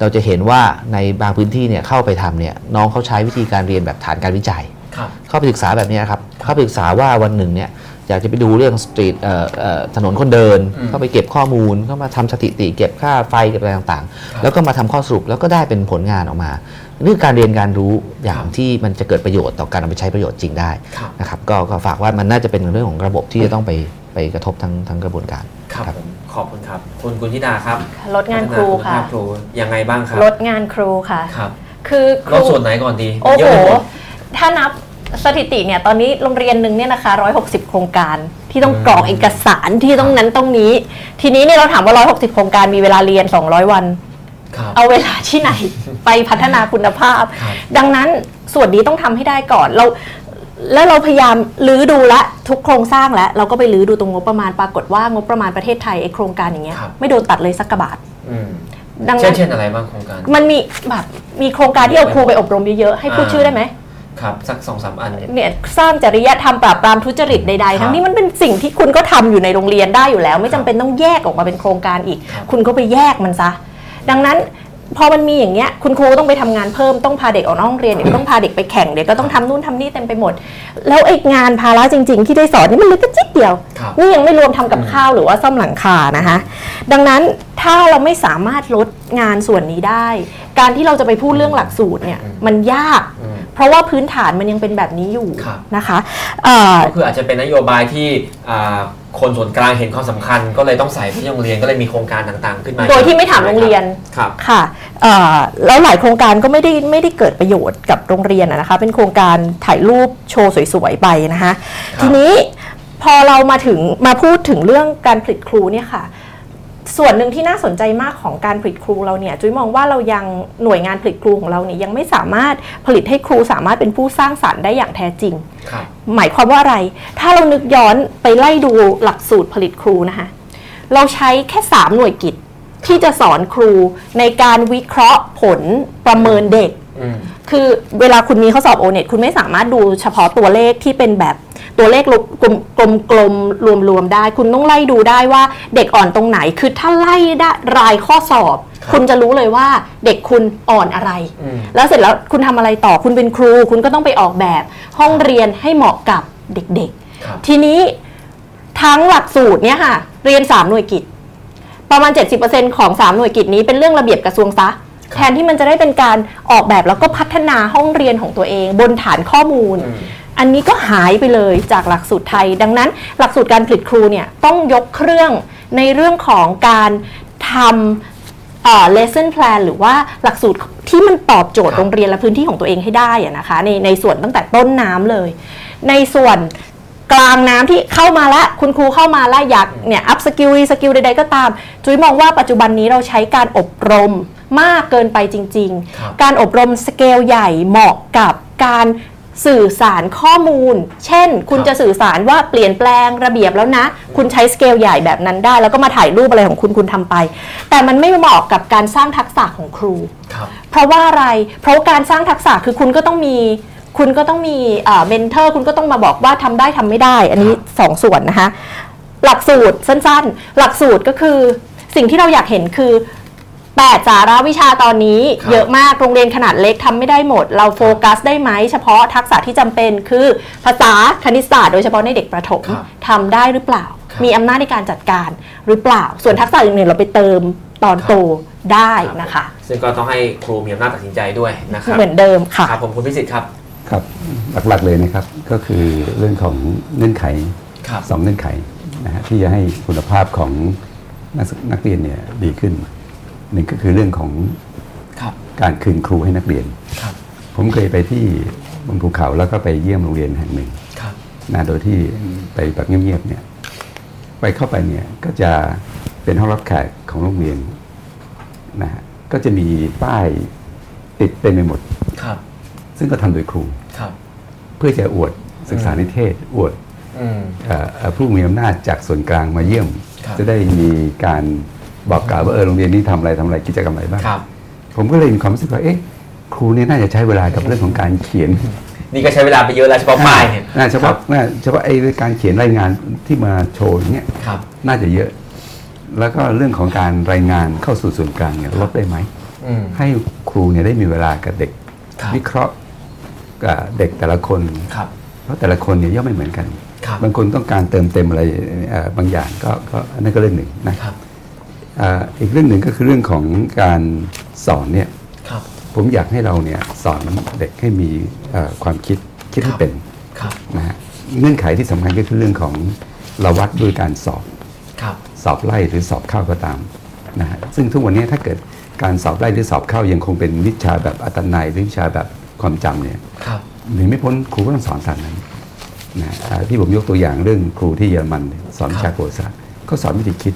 เราจะเห็นว่าในบางพื้นที่เนี่ยเข้าไปทำเนี่ยน้องเขาใช้วิธีการเรียนแบบฐานการวิจัยครับเข้าไปศึกษาแบบนี้นะครับเข้าไปศึกษาว่าวันหนึ่งเนี่ย อยากจะไปดูเรื่องสตรีทเอ่อเอ่อถนนคนเดินอืมเข้าไปเก็บข้อมูลเข้ามาทำสถิติ เก็บค่าไฟเก็บอะไรต่างครับๆแล้วก็มาทำข้อสรุปแล้วก็ได้เป็นผลงานออกมานี่คือการเรียนการรู้อย่างที่มันจะเกิดประโยชน์ต่อการเอาไปใช้ประโยชน์จริงได้ครับนะครับก็ก็ฝากว่ามันน่าจะเป็นเรื่องของระบบที่จะต้องไปไปกระทบทั้งทั้งกระบวนการครับครับผมขอบคุณครับ คุณกุณธิดาครับลดงานครูพัฒนาณค่ะภาพครูยังไงบ้างครับลดงานครูค่ะครับคือคลรูดส่วนไหนก่อนดีโอ้เยโหอะไปหมดถ้านับ สถิติเนี่ยตอนนี้โรงเรียนหนึ่งเนี่ยนะคะ 160 โครงการที่ต้องอืมกรอกเอกสารที่ต้องนั้นต้องนี้ ทีนี้เนี่ยเราถามว่า 160 โครงการมีเวลาเรียน 200 วันครับเอาเวลาที่ไหนไปพัฒนาคุณภาพครับดังนั้นส่วนนี้ต้องทำให้ได้ก่อนเราแล้วเราพยายามลื้อดูละทุกโครงสร้างแล้ว เราก็ไปลื้อดูตรงงบประมาณปรากฏว่างบประมาณประเทศไทยไอโครงการอย่างเงี้ยครับไม่โดนตัดเลยสักกระบาทอืมดังเช่นั้นนเช่นอะไรบ้างโครงการ มันมีแบบมีโครงการที่เอาครูไปอบรมเยอะๆให้พูดอ่าชื่อได้ไหม ครับสักสองสามอัน เนี่ยสร้างจริยธรรมปราบปรามทุจริตใดครับๆทั้งนี้มันเป็นสิ่งที่คุณก็ทำอยู่ในโรงเรียนได้อยู่แล้ว ไม่จำเป็นต้องแยกออกมาเป็นโครงการอีกครับคุณก็ไปแยกมันซะ ดังนั้นพอมันมีอย่างเงี้ยคุณครูต้องไปทำงานเพิ่มต้องพาเด็กออกนอกห้องเรียนเดี๋ยวก็ต้องพาเด็กไปแข่งเดี๋ยวก็ต้องทำนู่นทำนี่เต็มไปหมด แล้วไอ้งานภาระจริง ๆ ที่ได้สอนนี่มันเหลือแค่จิดเดียวครับนี่ยังไม่รวมทำกับข้าวหรือว่าซ่อมหลังคานะคะดังนั้นถ้าเราไม่สามารถลดงานส่วนนี้ได้ การที่เราจะไปพูดเรื่องหลักสูตรเนี่ยอืมมันยากอืม เพราะว่าพื้นฐานมันยังเป็นแบบนี้อยู่ครับ นะคะเอ่อ ก็คืออาจจะเป็นนโยบายที่อ่าคนส่วนกลางเห็นความสำคัญ ก็เลยต้องใส่ที่โรงเรียนก็เลยมีโครงการต่างๆ ขึ้นมาโดยที่ไม่ถามโรงเรียน ครับ ค่ะเอ่อแล้วหลายโครงการก็ไม่ได้ไม่ได้เกิดประโยชน์กับโรงเรียนอะนะคะ เป็นโครงการถ่ายรูปโชว์สวยๆไปนะคะ ครับ ทีนี้พอเรามาถึงมาพูดถึงเรื่องการผลิตครูเนี่ยค่ะ ส่วนหนึ่งที่น่าสนใจมากของการผลิตครูเราเนี่ยจุ้ยมองว่าเรายังหน่วยงานผลิตครูของเราเนี่ยยังไม่สามารถผลิตให้ครูสามารถเป็นผู้สร้างสรรค์ได้อย่างแท้จริงครับหมายความว่าอะไร ถ้าเรานึกย้อนไปไล่ดูหลักสูตรผลิตครูนะคะเราใช้แค่ 3 หน่วยกิจที่จะสอนครูในการวิเคราะห์ผลประเมินเด็กอืมคือเวลาคุณมีข้อสอบโอเน็ตคุณไม่สามารถดูเฉพาะตัวเลขที่เป็นแบบ ตัวเลขกลมกลมกลมรวมรวมๆได้ คุณต้องไล่ดูได้ว่าเด็กอ่อนตรงไหน คือถ้าไล่ได้รายข้อสอบครับคุณจะรู้เลยว่าเด็กคุณอ่อนอะไรอืมแล้วเสร็จแล้วคุณทำอะไรต่อคุณเป็นครู คุณก็ต้องไปออกแบบ ห้องเรียนให้เหมาะกับเด็กครับๆทีนี้ทั้งหลักสูตรเนี่ยค่ะ เรียน 3 หน่วยกิจ ประมาณ 70%ของ 3 หน่วยกิจนี้เป็นเรื่องระเบียบกระทรวงซะแทนที่มันจะได้เป็นการออกแบบแล้วก็พัฒนาห้องเรียนของตัวเอง บนฐานข้อมูล อืมอันนี้ก็หายไปเลยจากหลักสูตรไทย ดังนั้นหลักสูตรการผลิตครูเนี่ยต้องยกเครื่องในเรื่องของการทำเอ่อ lesson plan หรือว่าหลักสูตรที่มันตอบโจทย์ครับโรงเรียนและพื้นที่ของตัวเองให้ได้อะนะคะในในส่วนตั้งแต่ต้นน้ำเลย ในส่วนกลางน้ำที่เข้ามาละคุณครูเข้ามาละอยากเนี่ย up skill re skill ใดๆก็ตาม จุ้ยมองว่าปัจจุบันนี้เราใช้การอบรมมากเกินไปจริงครับๆการอบรมสเกลใหญ่เหมาะกับการ สื่อสารข้อมูล เช่น คุณครับจะสื่อสารว่าเปลี่ยนแปลงระเบียบแล้วนะ คุณใช้สเกลใหญ่แบบนั้นได้ แล้วก็มาถ่ายรูปอะไรของคุณคุณทำไป แต่มันไม่เหมาะกับการสร้างทักษะของครูครับเพราะว่าอะไร เพราะว่าการสร้างทักษะคือคุณก็ต้องมีคุณก็ต้องมีเมนเทอร์ คุณก็ต้องมาบอกว่าทำได้ทำไม่ได้ อันนี้ 2 ส่วนนะคะ หลักสูตรสั้นๆ หลักสูตรก็คือสิ่งที่เราอยากเห็นคือ 8 สาระวิชาตอนนี้ ครับเยอะมากโรงเรียนขนาดเล็กทำไม่ได้หมด เราโฟกัสได้ไหมเฉพาะทักษะที่จำเป็นคือภาษาคณิตศาสตร์โดยเฉพาะในเด็กประถมครับทำได้หรือเปล่า ครับมีอำนาจในการจัดการหรือเปล่า ส่วนทักษะอื่นๆเราไปเติมตอนโตได้นะคะ ซึ่งก็ต้องให้ครูมีอำนาจตัดสินใจด้วยนะครับเหมือนเดิมค่ะ ครับผมคุณพิสิทธิ์ครับครับหลักๆเลยนะครับก็คือเรื่องของเงื่อนไขครับ สองเงื่อนไขนะฮะที่จะให้คุณภาพของนักศึกนักเรียนเนี่ยดีขึ้น หนึ่งก็คือเรื่องของครับการคืนครูให้นักเรียนครับผมเคยไปที่บนภูเขาแล้วก็ไปเยี่ยมโรงเรียนแห่งหนึ่งครับนะโดยที่ไปแบบเงียบๆเนี่ย ไปเข้าไปเนี่ยก็จะเป็นห้องรับแขกของโรงเรียนนะฮะก็จะมีป้ายติดเต็มไปหมดครับ ซึ่งก็ทำโดยครูครับ เพื่อจะอวดศึกษานิเทศ อวดอืมเอ่อเอ่อผู้มีอำนาจจากส่วนกลางมาเยี่ยมครับจะได้มีการ บอกกล่าวว่าเออโรงเรียนนี้ทำอะไรทำอะไรกิจกรรมอะไรบ้างครับผมก็เลยมีความรู้สึกว่าเอ๊ะครูเนี่ยน่าจะใช้เวลากับเรื่องของการเขียน นี่ก็ใช้เวลาไปเยอะแล้วเฉพาะป้ายเนี่ยน่าเฉพาะน่าเฉพาะไอ้การเขียนรายงานที่มาโชว์อย่างเงี้ยครับน่าจะเยอะ แล้วก็เรื่องของการรายงานเข้าสู่ส่วนกลางเนี่ยลดได้ไหมอืมให้ครูเนี่ยได้มีเวลากับเด็กครับวิเคราะห์กับเด็กแต่ละคนครับเพราะแต่ละคนเนี่ยย่อมไม่เหมือนกันครับบางคนต้องการเติมเต็มอะไรเอ่อบางอย่างก็ก็อันนั้นก็เรื่องหนึ่งนะครับ อ่าอีกเรื่องหนึ่งก็คือเรื่องของการสอนเนี่ยครับผมอยากให้เราเนี่ยสอนเด็กให้มีเอ่อความคิดคิดคให้รับเป็นครับนะฮะเงื่อนไขที่สำคัญก็คือเรื่องของเราวัดด้วยการสอบครับสอบไล่หรือสอบเข้าก็ตามนะฮะซึ่งทุกวันนี้ถ้าเกิดการสอบไล่หรือสอบเข้ายังคงเป็นวิชาแบบอัตนัยหรือวิชาแบบความจำเนี่ยครับหนีไม่พ้นครูก็ต้องสอนตามนั้นนะอ่าที่ผมยกตัวอย่างเรื่องครูที่เยอรมันเนี่ยสอนวิชาประวัติศาสตร์ก็สอนวิธีคิด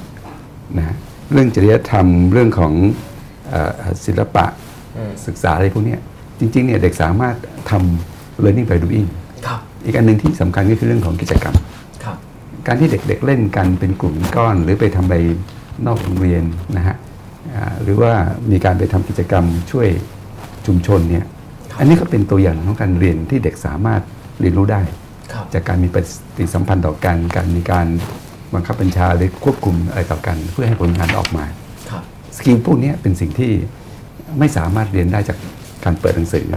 นะฮะ เรื่องจริยธรรมเรื่องของเอ่อศิลปะอืมศึกษาอะไรพวกเนี้ยจริงๆเนี่ยเด็กสามารถทำ learning by doing ครับอีกอันหนึ่งที่สำคัญก็คือเรื่องของกิจกรรมครับการที่เด็กๆเล่นกันเป็นกลุ่มก้อน หรือไปทำอะไรนอกโรงเรียนนะฮะอ่าหรือว่ามีการไปทำกิจกรรมช่วยชุมชนเนี่ยอันนี้ก็เป็นตัวอย่างของการเรียนที่เด็กสามารถเรียนรู้ได้ครับจากการมีปฏิสัมพันธ์ต่อกันการมีการ บังคับบัญชาหรือควบคุมอะไรต่อกัน เพื่อให้ผลงานออกมาครับสกิลพวกนี้เป็นสิ่งที่ไม่สามารถเรียนได้จากการเปิดหนังสือน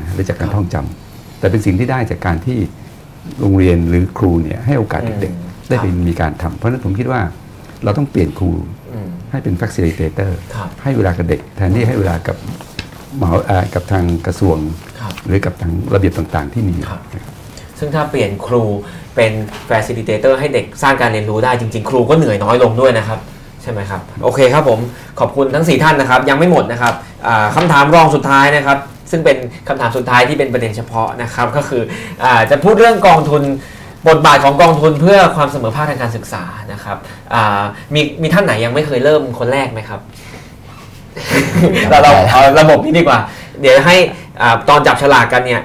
ะหรือจากการท่องจำแต่เป็นสิ่งที่ได้จากการที่โรงเรียนหรือครูเนี่ยให้โอกาสเด็กอืมๆได้เป็นมีการทำเพราะฉะนั้นผมคิดว่าเราต้องเปลี่ยนครูอืมให้เป็น facilitator ครับให้เวลากับเด็ก แทนที่ให้เวลากับมหาอ่ากับทางกระทรวงครับหรือกับทางระเบียบต่างๆ ที่มีอยู่ครับ ซึ่งถ้าเปลี่ยนครูเป็น facilitator ให้เด็กสร้างการเรียนรู้ได้จริง ๆ ครูก็เหนื่อยน้อยลงด้วยนะครับใช่ไหมครับ โอเคครับผมขอบคุณทั้ง 4 ท่านนะครับ ยังไม่หมดนะครับอ่าคำถามรองสุดท้ายนะครับ ซึ่งเป็นคำถามสุดท้ายที่เป็นประเด็นเฉพาะนะครับ ก็คืออจะพูดเรื่องกองทุนบทบาทของกองทุนเพื่อความเสมอภาคทางการศึกษานะครับมีมีท่านไหนยังไม่เคยเริ่มคนแรกไหมครับเราเราเอาระบบนี้ดีกว่า เดี๋ยวให้อตอนจับฉลากกันเนี่ย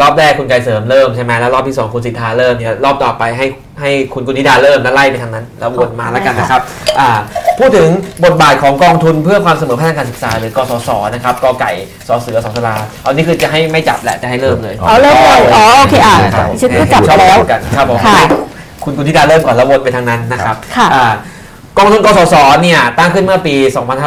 รอบแรกคุณไกรเสริมเริ่มใช่ไหมแล้วรอบที่สองคุณสิทธาเริ่มเนี่ยรอบต่อไปให้ให้คุณกุณิดาเริ่มแล้วไล่ไปทางนั้น แล้ววนมาแล้วกันนะครับอ่าพูดถึงบทบาทของกองทุนเพื่อความเสมอภาคทางการศึกษาหรือกสศนะครับกอไก่สอเสือสอสลาเอานี่คือจะให้ไม่จับแหละจะให้เริ่มเลยเอาเริ่มเลยอ๋อโอเคอะครับฉันรู้จักชอบแล้วพูดกันครับผมค่ะให้คุณกุณิดาเริ่มก่อนแล้ววนไปทางนั้นนะครับค่ะอ่า กองทุนกสศเนี่ยตั้งขึ้นเมื่อปี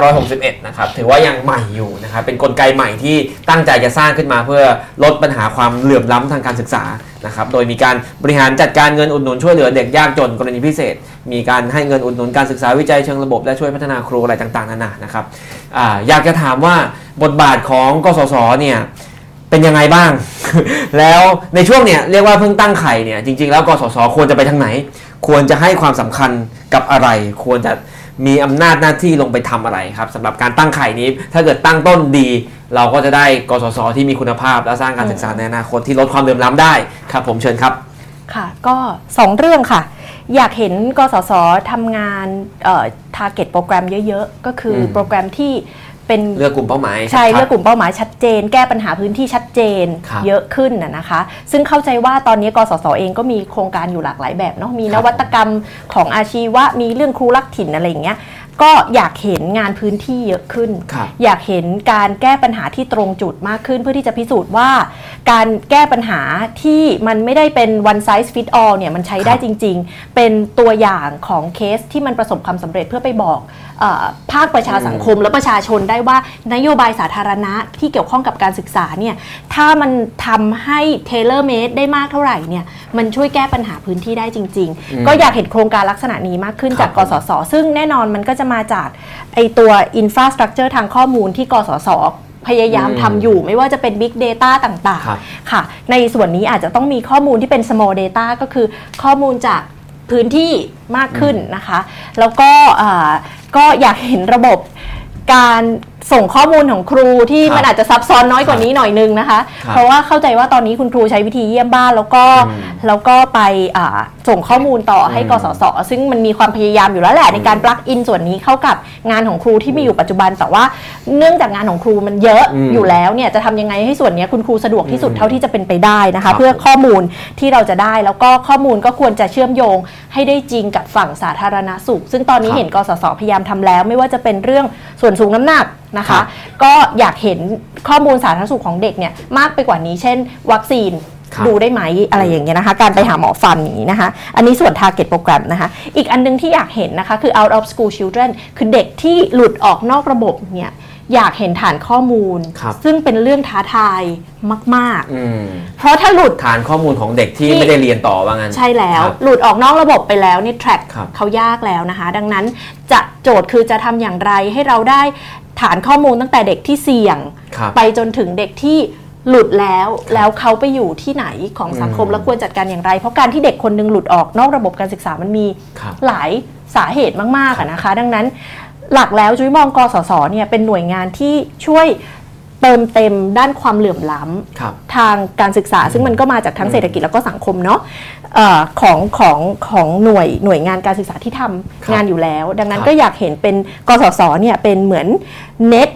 2561 นะครับถือว่ายังใหม่อยู่นะครับเป็นกลไกใหม่ที่ตั้งใจจะสร้างขึ้นมาเพื่อลดปัญหาความเหลื่อมล้ำทางการศึกษานะครับโดยมีการบริหารจัดการเงินอุดหนุนช่วยเหลือเด็กยากจนกรณีพิเศษ มีการให้เงินอุดหนุนการศึกษาวิจัยเชิงระบบและช่วยพัฒนาครูอะไรต่างๆนานานะครับออยากจะถามว่าบทบาทของกสศเนี่ยเป็นยังไงบ้าง แล้วในช่วงเนี่ยเรียกว่าเพิ่งตั้งไข่เนี่ยจริง ๆ แล้วกสศควรจะไปทางไหน ควรจะให้ความสำคัญกับอะไร ควรจะมีอำนาจหน้าที่ลงไปทำอะไรครับสำหรับการตั้งไข่นี้ ถ้าเกิดตั้งต้นดี เราก็จะได้กสศที่มีคุณภาพ และสร้างการศึกษาในอนาคตที่ลดความเหลื่อมล้ำได้ครับ ผมเชิญครับค่ะ ก็สองเรื่องค่ะ อยากเห็นกสศทำงานเอ่อ target โปรแกรมเยอะ ๆ ก็คืออมโปรแกรมที่ เป็นเลือกกลุ่มเป้าหมายใช่ชัดๆเลือกกลุ่มเป้าหมายชัดเจน แก้ปัญหาพื้นที่ชัดเจนครับเยอะขึ้นนะนะคะ ซึ่งเข้าใจว่าตอนนี้กสศเองก็มีโครงการอยู่หลากหลายแบบเนาะมีครันบวัตกรรมของอาชีวะมีเรื่องครูรักถิ่นอะไรอย่างเงี้ยก็อยากเห็นงานพื้นที่เยอะขึ้นครับอยากเห็นการแก้ปัญหาที่ตรงจุดมากขึ้น เพื่อที่จะพิสูจน์ว่า การแก้ปัญหาที่มันไม่ได้เป็น one size fit all เนี่ยมันใช้ได้จริง ๆ เป็นตัวอย่างของเคสที่มันประสบความสำเร็จเพื่อไปบอกเออ ภาคประชาสังคมและประชาชนได้ว่านโยบายสาธารณะที่เกี่ยวข้องกับการศึกษาเนี่ยถ้ามันทำให้ tailor made ได้มากเท่าไหร่เนี่ยมันช่วยแก้ปัญหาพื้นที่ได้จริงอืมๆก็อยากเห็นโครงการลักษณะนี้มากขึ้นครับจากกสศซึ่งแน่นอนมันก็จะมาจากไอตัว infrastructure ทางข้อมูลที่กสศพยายามอืมทำอยู่ไม่ว่าจะเป็น Big Data ต่างครับๆค่ะ ในส่วนนี้อาจจะต้องมีข้อมูลที่เป็น small data ก็คือข้อมูลจาก พื้นที่มากขึ้นนะคะ แล้วก็อ่าก็อยากเห็นระบบการ ส่งข้อมูลของครูที่ครับมันอาจจะซับซ้อนน้อยกว่านี้หน่อยนึงนะคะ ครับเพราะว่าเข้าใจว่าตอนนี้คุณครูใช้วิธีเยี่ยมบ้านแล้วก็อืมแล้วก็ไปอ่าส่งข้อมูลต่อให้อืมกสศซึ่งมันมีความพยายามอยู่แล้วแหละในการปลักอินส่วนนี้เข้ากับงานของครูที่มีอยู่ปัจจุบัน แต่ว่าเนื่องจากงานของครูมันเยอะอืมอยู่แล้วเนี่ยจะทำยังไงให้ส่วนเนี้ยคุณครูสะดวกที่สุดอืมเท่าที่จะเป็นไปได้นะครัคะ บ เพื่อข้อมูลที่เราจะได้แล้วก็ข้อมูลก็ควรจะเชื่อมโยงให้ได้จริงกับฝั่งสาธารณสุข ซึ่งตอนนี้ครับ เห็นกสศพยายามทำแล้ว ไม่ว่าจะเป็นเรื่องส่วนสูงน้ำหนักนะครัคะ บ ก็อยากเห็นข้อมูลสาธารณสุขของเด็กเนี่ยมากไปกว่านี้ เช่น วัคซีนครับ ดูได้ไหมอะไรอย่างเงี้ยนะคะ การไปหาหมอฟันอย่างนี้นะคะ อันนี้ส่วน target โปรแกรมนะคะ อีกอันนึงที่อยากเห็นนะคะ คือ out of school children คือเด็กที่หลุดออกนอกระบบเนี่ย อยากเห็นฐานข้อมูล ครับ ซึ่งเป็นเรื่องท้าทายมาก อืมๆ เพราะถ้าหลุด ฐานข้อมูลของเด็กที่ที่ ไม่ได้เรียนต่อว่างั้น ใช่แล้ว ครับหลุดออกนอกระบบไปแล้วนี่ track ครับเขายากแล้วนะคะ ดังนั้นจะโจทย์คือจะทำอย่างไรให้เราได้ฐานข้อมูลตั้งแต่เด็กที่เสี่ยง ครับไปจนถึงเด็กที่หลุดแล้วแล้วเขาไปอยู่ที่ไหนของสังคมอืมและควรจัดการอย่างไร เพราะการที่เด็กคนหนึงหลุดออกนอกระบบการศึกษามันมีครับหลายสาเหตุมากๆอะนะคะ ดังนั้น หลักแล้วจุ้ยมองกสศเนี่ยเป็นหน่วยงานที่ช่วยเติมเต็มด้านความเหลื่อมล้ำครับทางการศึกษา ซึ่งมันก็มาจากทั้งเศรษฐกิจแล้วก็สังคมเนาะเอ่อของของของหน่วยหน่วยงานการศึกษาที่ทำครับงานอยู่แล้ว ดังนั้คนรับก็อยากเห็นเป็นกสศเนี่ยเป็นเหมือนเน็ต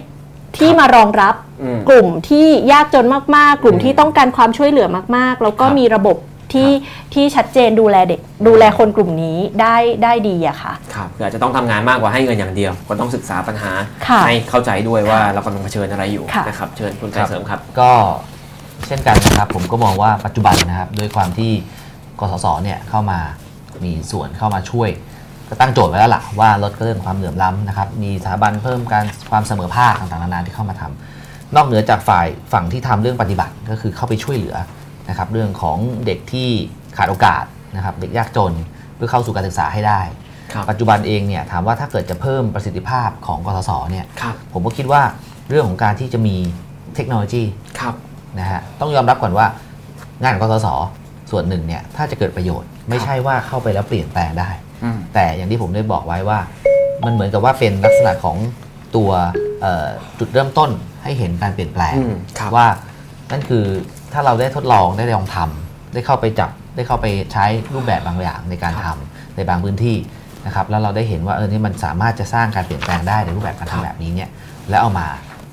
ที่มารองรับอืมกลุ่มที่ยากจนมากๆ กลุ่มอืมที่ต้องการความช่วยเหลือมากๆ แล้วก็ครับมีระบบ ที่ที่ชัดเจนดูแลเด็กดูแลคนกลุ่มนี้ได้ได้ดีอะค่ะ ครับคืออาจจะต้องทำงานมากกว่าให้เงินอย่างเดียว ก็ต้องศึกษาปัญหาค่ะให้เข้าใจด้วยว่าเรากำลังเผชิญอะไรอยู่ค่ะ นะครับเชิญคุณไกรเสริมครับ ก็เช่นกันนะครับผมก็มองว่าปัจจุบันนะครับด้วยความที่กสศเนี่ยเข้ามามีส่วนเข้ามาช่วย ก็ตั้งโจทย์ไว้แล้วล่ะว่าลดเรื่องความเหลื่อมล้ำนะครับมีสถาบันเพิ่มการความเสมอภาคต่างๆนานาที่เข้ามาทำนอกเหนือจากฝ่ายฝั่งที่ทำเรื่องปฏิบัติก็คือเข้าไปช่วยเหลือ นะครับเรื่องของเด็กที่ขาดโอกาสนะครับเด็กยากจนเพื่อเข้าสู่การศึกษาให้ได้ครับปัจจุบันเองเนี่ยถามว่าถ้าเกิดจะเพิ่มประสิทธิภาพของกสศเนี่ยครับผมก็คิดว่าเรื่องของการที่จะมีเทคโนโลยีครับนะฮะต้องยอมรับก่อนว่างานของกสศส่วนหนึ่งเนี่ยถ้าจะเกิดประโยชน์ ไม่ใช่ว่าเข้าไปแล้วเปลี่ยนแปลงได้อืมแต่อย่างที่ผมได้บอกไว้ว่า มันเหมือนกับว่าเป็นลักษณะของตัวเอ่อจุดเริ่มต้นให้เห็นการเปลี่ยนแปลงอืมครับว่านั่นคือ ถ้าเราได้ทดลองได้ลองทำได้เข้าไปจับได้เข้าไปใช้รูปแบบบางอย่างในการทำในบางพื้นที่นะครับแล้วเราได้เห็นว่าเออนี่มันสามารถจะสร้างการเปลี่ยนแปลงได้ในรูปแบบการทำแบบนี้เนี่ยแล้วเอามา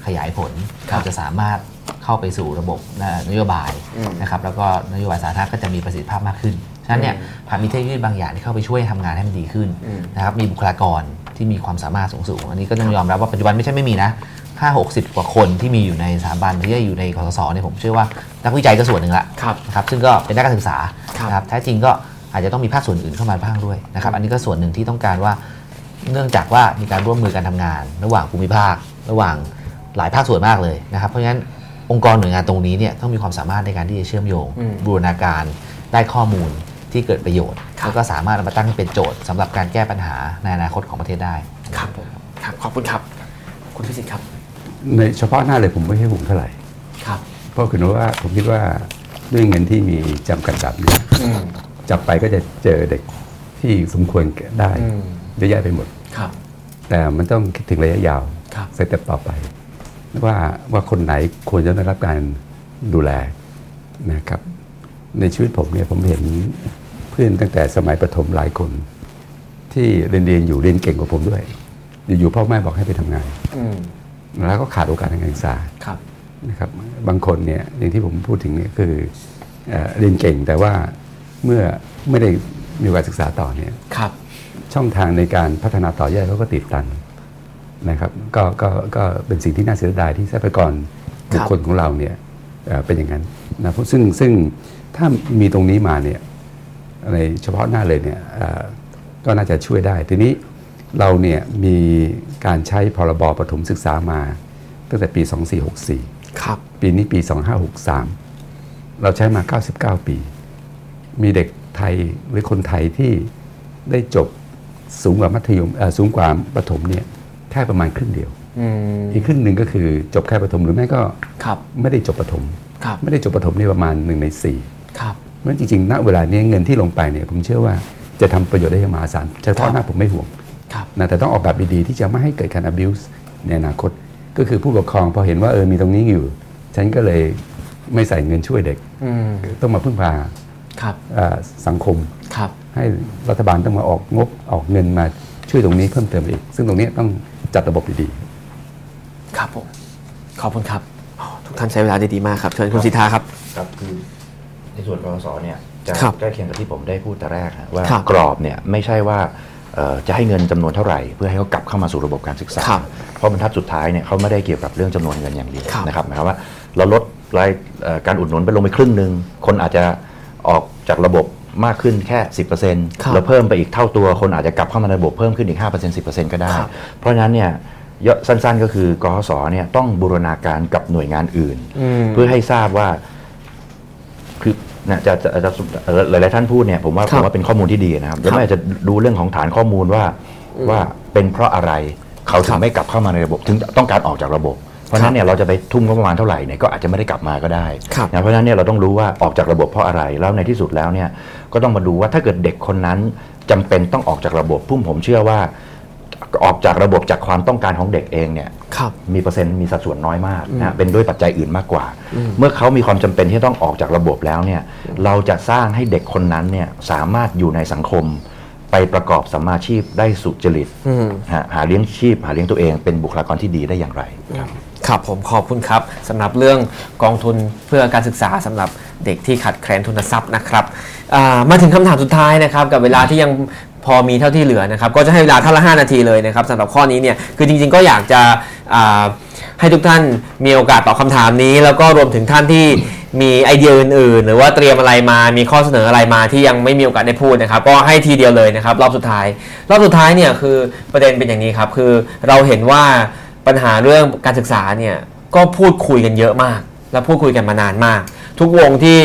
ขยายผลครับเราจะสามารถเข้าไปสู่ระบบนโยบายอืมนะครับแล้วก็นโยบายสาธารณะก็จะมีประสิทธิภาพมากขึ้นฉะนั้นเนี่ยอืมผ่านมีเทคโนโลยีบางอย่างที่เข้าไปช่วยทำงานให้มันดีขึ้นอืมนะครับมีบุคลากรที่มีความสามารถสูงสูงๆอันนี้ก็ต้องยอมรับว่าปัจจุบันไม่ใช่ไม่มีนะ ห้าหกสิบกว่าคนที่มีอยู่ในสถาบันที่อยู่ในกสศเนี่ยผมเชื่อว่านักวิจัยก็ส่วนหนึ่งละครับนะครับซึ่งก็เป็นนักการศึกษาครับนะครับแท้จริงก็อาจจะต้องมีภาคส่วนอื่นเข้ามาบ้างด้วยนะครับอันนี้ก็ส่วนหนึ่งที่ต้องการว่า เนื่องจากว่ามีการร่วมมือการทำงาน ระหว่างภูมิภาค ระหว่างหลายภาคส่วนมากเลยนะครับ เพราะฉะนั้นองค์กรหน่วยงานตรงนี้เนี่ยต้องมีความสามารถในการที่จะเชื่อมโยงอืมบูรณาการได้ข้อมูลที่เกิดประโยชน์ครับแล้วก็สามารถเอามาตั้งให้เป็นโจทย์สำหรับการแก้ปัญหาในอนาคตของประเทศได้ครับผมครับขอบคุณครับ คุณพิสิทธิ์ครับ ในเฉพาะหน้าเลยผมไม่ให้ผมเท่าไหร่ครับ เพราะคือว่าผมคิดว่าด้วยเงินที่มีจำกัดแบบนี้อืมจับไปก็จะเจอเด็กที่สมควรได้อืมเยอะแยะไปหมดครับ แต่มันต้องคิดถึงระยะยาวครับสเต็ปต่อไป ว่าว่าคนไหนควรจะได้รับการดูแลนะครับ ในชีวิตผมเนี่ยผมเห็นเพื่อนตั้งแต่สมัยประถมหลายคน ที่เรียนเรียนอยู่เรียนเก่งกว่าผมด้วย อยู่ๆพ่อแม่บอกให้ไปทำงานอืม แล้วก็ขาดโอกาสทางการศึกษาครับนะครับบางคนเนี่ยอย่างที่ผมพูดถึงเนี่ยคือเอ่อเรียนเก่งแต่ว่าเมื่อไม่ได้มีโอกาสศึกษาต่อเนี่ยครับช่องทางในการพัฒนาต่อยอดเขาก็ติดตันนะครับก็ก็ก็เป็นสิ่งที่น่าเสียดายที่ทรัพยากรคบุรัคบคลของเราเนี่ยเอ่อเป็นอย่างนั้นนะเพราะซึ่งซึ่งถ้ามีตรงนี้มาเนี่ยในเฉพาะหน้าเลยเนี่ยเอ่อก็น่าจะช่วยได้ทีนี้ เราเนี่ยมีการใช้พรบประถมศึกษามาตั้งแต่ปี 2464 ครับ ปีนี้ปี 2563 เราใช้มา 99 ปี มีเด็กไทยหรือคนไทยที่ได้จบสูงกว่ามัธยมเอ่อสูงกว่าประถมเนี่ยแค่ประมาณครึ่งเดียวอืมอีกครึ่งหนึ่งก็คือจบแค่ประถมหรือไม่ก็ครับไม่ได้จบประถมครับไม่ได้จบประถมนี่ประมาณหนึ่งในสี่ครับเพราะฉะนั้นจริงๆณเวลานี้เงินที่ลงไปเนี่ยผมเชื่อว่าจะทำประโยชน์ได้อย่างมหาศาลเฉพาะหน้าผมไม่ห่วงครับ นะแต่ต้องออกแบบดีๆ ที่จะไม่ให้เกิดการ abuse ในอนาคต ก็คือผู้ปกครองพอเห็นว่าเออมีตรงนี้อยู่ ฉันก็เลยไม่ใส่เงินช่วยเด็กอืมต้องมาพึ่งพาครับเอ่อสังคมครับให้รัฐบาลต้องมาออกงบออกเงินมาช่วยตรงนี้เพิ่มเติมอีก ซึ่งตรงนี้ต้องจัดระบบดีๆ ครับผมขอบคุณครับอ๋อทุกท่านใช้เวลาได้ดีมากครับ เชิญคุณสิทธาครับครับคือในส่วนกรสเนี่ยจะครับใกล้เคียงกับที่ผมได้พูดแต่แรกฮะว่าครับกรอบเนี่ยไม่ใช่ว่าเอ่อ จะให้เงินจำนวนเท่าไหร่ เพื่อให้เขากลับเข้ามาสู่ระบบการศึกษาครับเพราะบรรทัดสุดท้ายเนี่ยเขาไม่ได้เกี่ยวกับเรื่องจำนวนเงินอย่างเดียวครับนะครับหมายความว่าเราลดรายเอ่อการอุดหนุนไปลงไปครึ่งหนึ่งคนอาจจะออกจากระบบมากขึ้นแค่ 10%แล้วเพิ่มไปอีกเท่าตัวคนอาจจะกลับเข้ามาในระบบเพิ่มขึ้นอีก 5% 10%ก็ได้ครับเพราะฉะนั้นเนี่ยเยอะสั้นๆ ก็คือกสเนี่ยต้องบูรณาการกับหน่วยงานอื่นอืมเพื่อให้ทราบว่าคือ นะจะจะจะหลายๆท่านพูดเนี่ยผมว่าคผรับมว่าเป็นข้อมูลที่ดีนะครับครัแล้วบไม่อาจจะดูเรื่องของฐานข้อมูลว่าว่าเป็นเพราะอะไรเขาถึครังบไม่กลับเข้ามาในระบบ ถึงต้องการออกจากระบบ เพราะฉะนั้นเนี่ยเราจะไปทุ่มงบประมาณเท่าไหร่เนี่ยก็อาจจะไม่ได้กลับมาก็ได้ครับนะเพราะฉะนั้นเนี่ยเราต้องรู้ว่าออกจากระบบเพราะอะไรแล้วในที่สุดแล้วเนี่ยก็ต้องมาดูว่าถ้าเกิดเด็กคนนั้นจำเป็นต้องออกจากระบบพุ่มผมเชื่อว่า ออกจากระบบจากความต้องการของเด็กเองเนี่ยครับมีเปอร์เซ็นต์มีสัดส่วนน้อยมากนะเป็นด้วยปัจจัยอื่นมากกว่า เมื่อเขามีความจำเป็นที่ต้องออกจากระบบแล้วเนี่ยเราจะสร้างให้เด็กคนนั้นเนี่ยสามารถอยู่ในสังคม ไปประกอบสัมมาชีพได้สุจริตอืมหาหาเลี้ยงชีพ หาเลี้ยงตัวเองเป็นบุคลากรที่ดีได้อย่างไรครับครับผมขอบคุณครับสำหรับเรื่องกองทุนเพื่อการศึกษาสำหรับเด็กที่ขาดแคลนทุนทรัพย์นะครับอ่ามาถึงคำถามสุดท้ายนะครับ กับเวลาที่ยัง พอมีเท่าที่เหลือนะครับ ก็จะให้เวลาท่านละ 5 นาทีเลยนะครับสำหรับข้อนี้เนี่ยคือจริง ๆ ก็อยากจะให้ทุกท่านมีโอกาสตอบคำถามนี้ แล้วก็รวมถึงท่านที่มีไอเดียอื่นๆ หรือว่าเตรียมอะไรมา มีข้อเสนออะไรมาที่ยังไม่มีโอกาสได้พูดนะครับ ก็ให้ทีเดียวเลยนะครับ รอบสุดท้าย รอบสุดท้ายเนี่ยคือประเด็นเป็นอย่างนี้ครับ คือเราเห็นว่าปัญหาเรื่องการศึกษาเนี่ยก็พูดคุยกันเยอะมาก และพูดคุยกันมานานมาก ทุกวงที่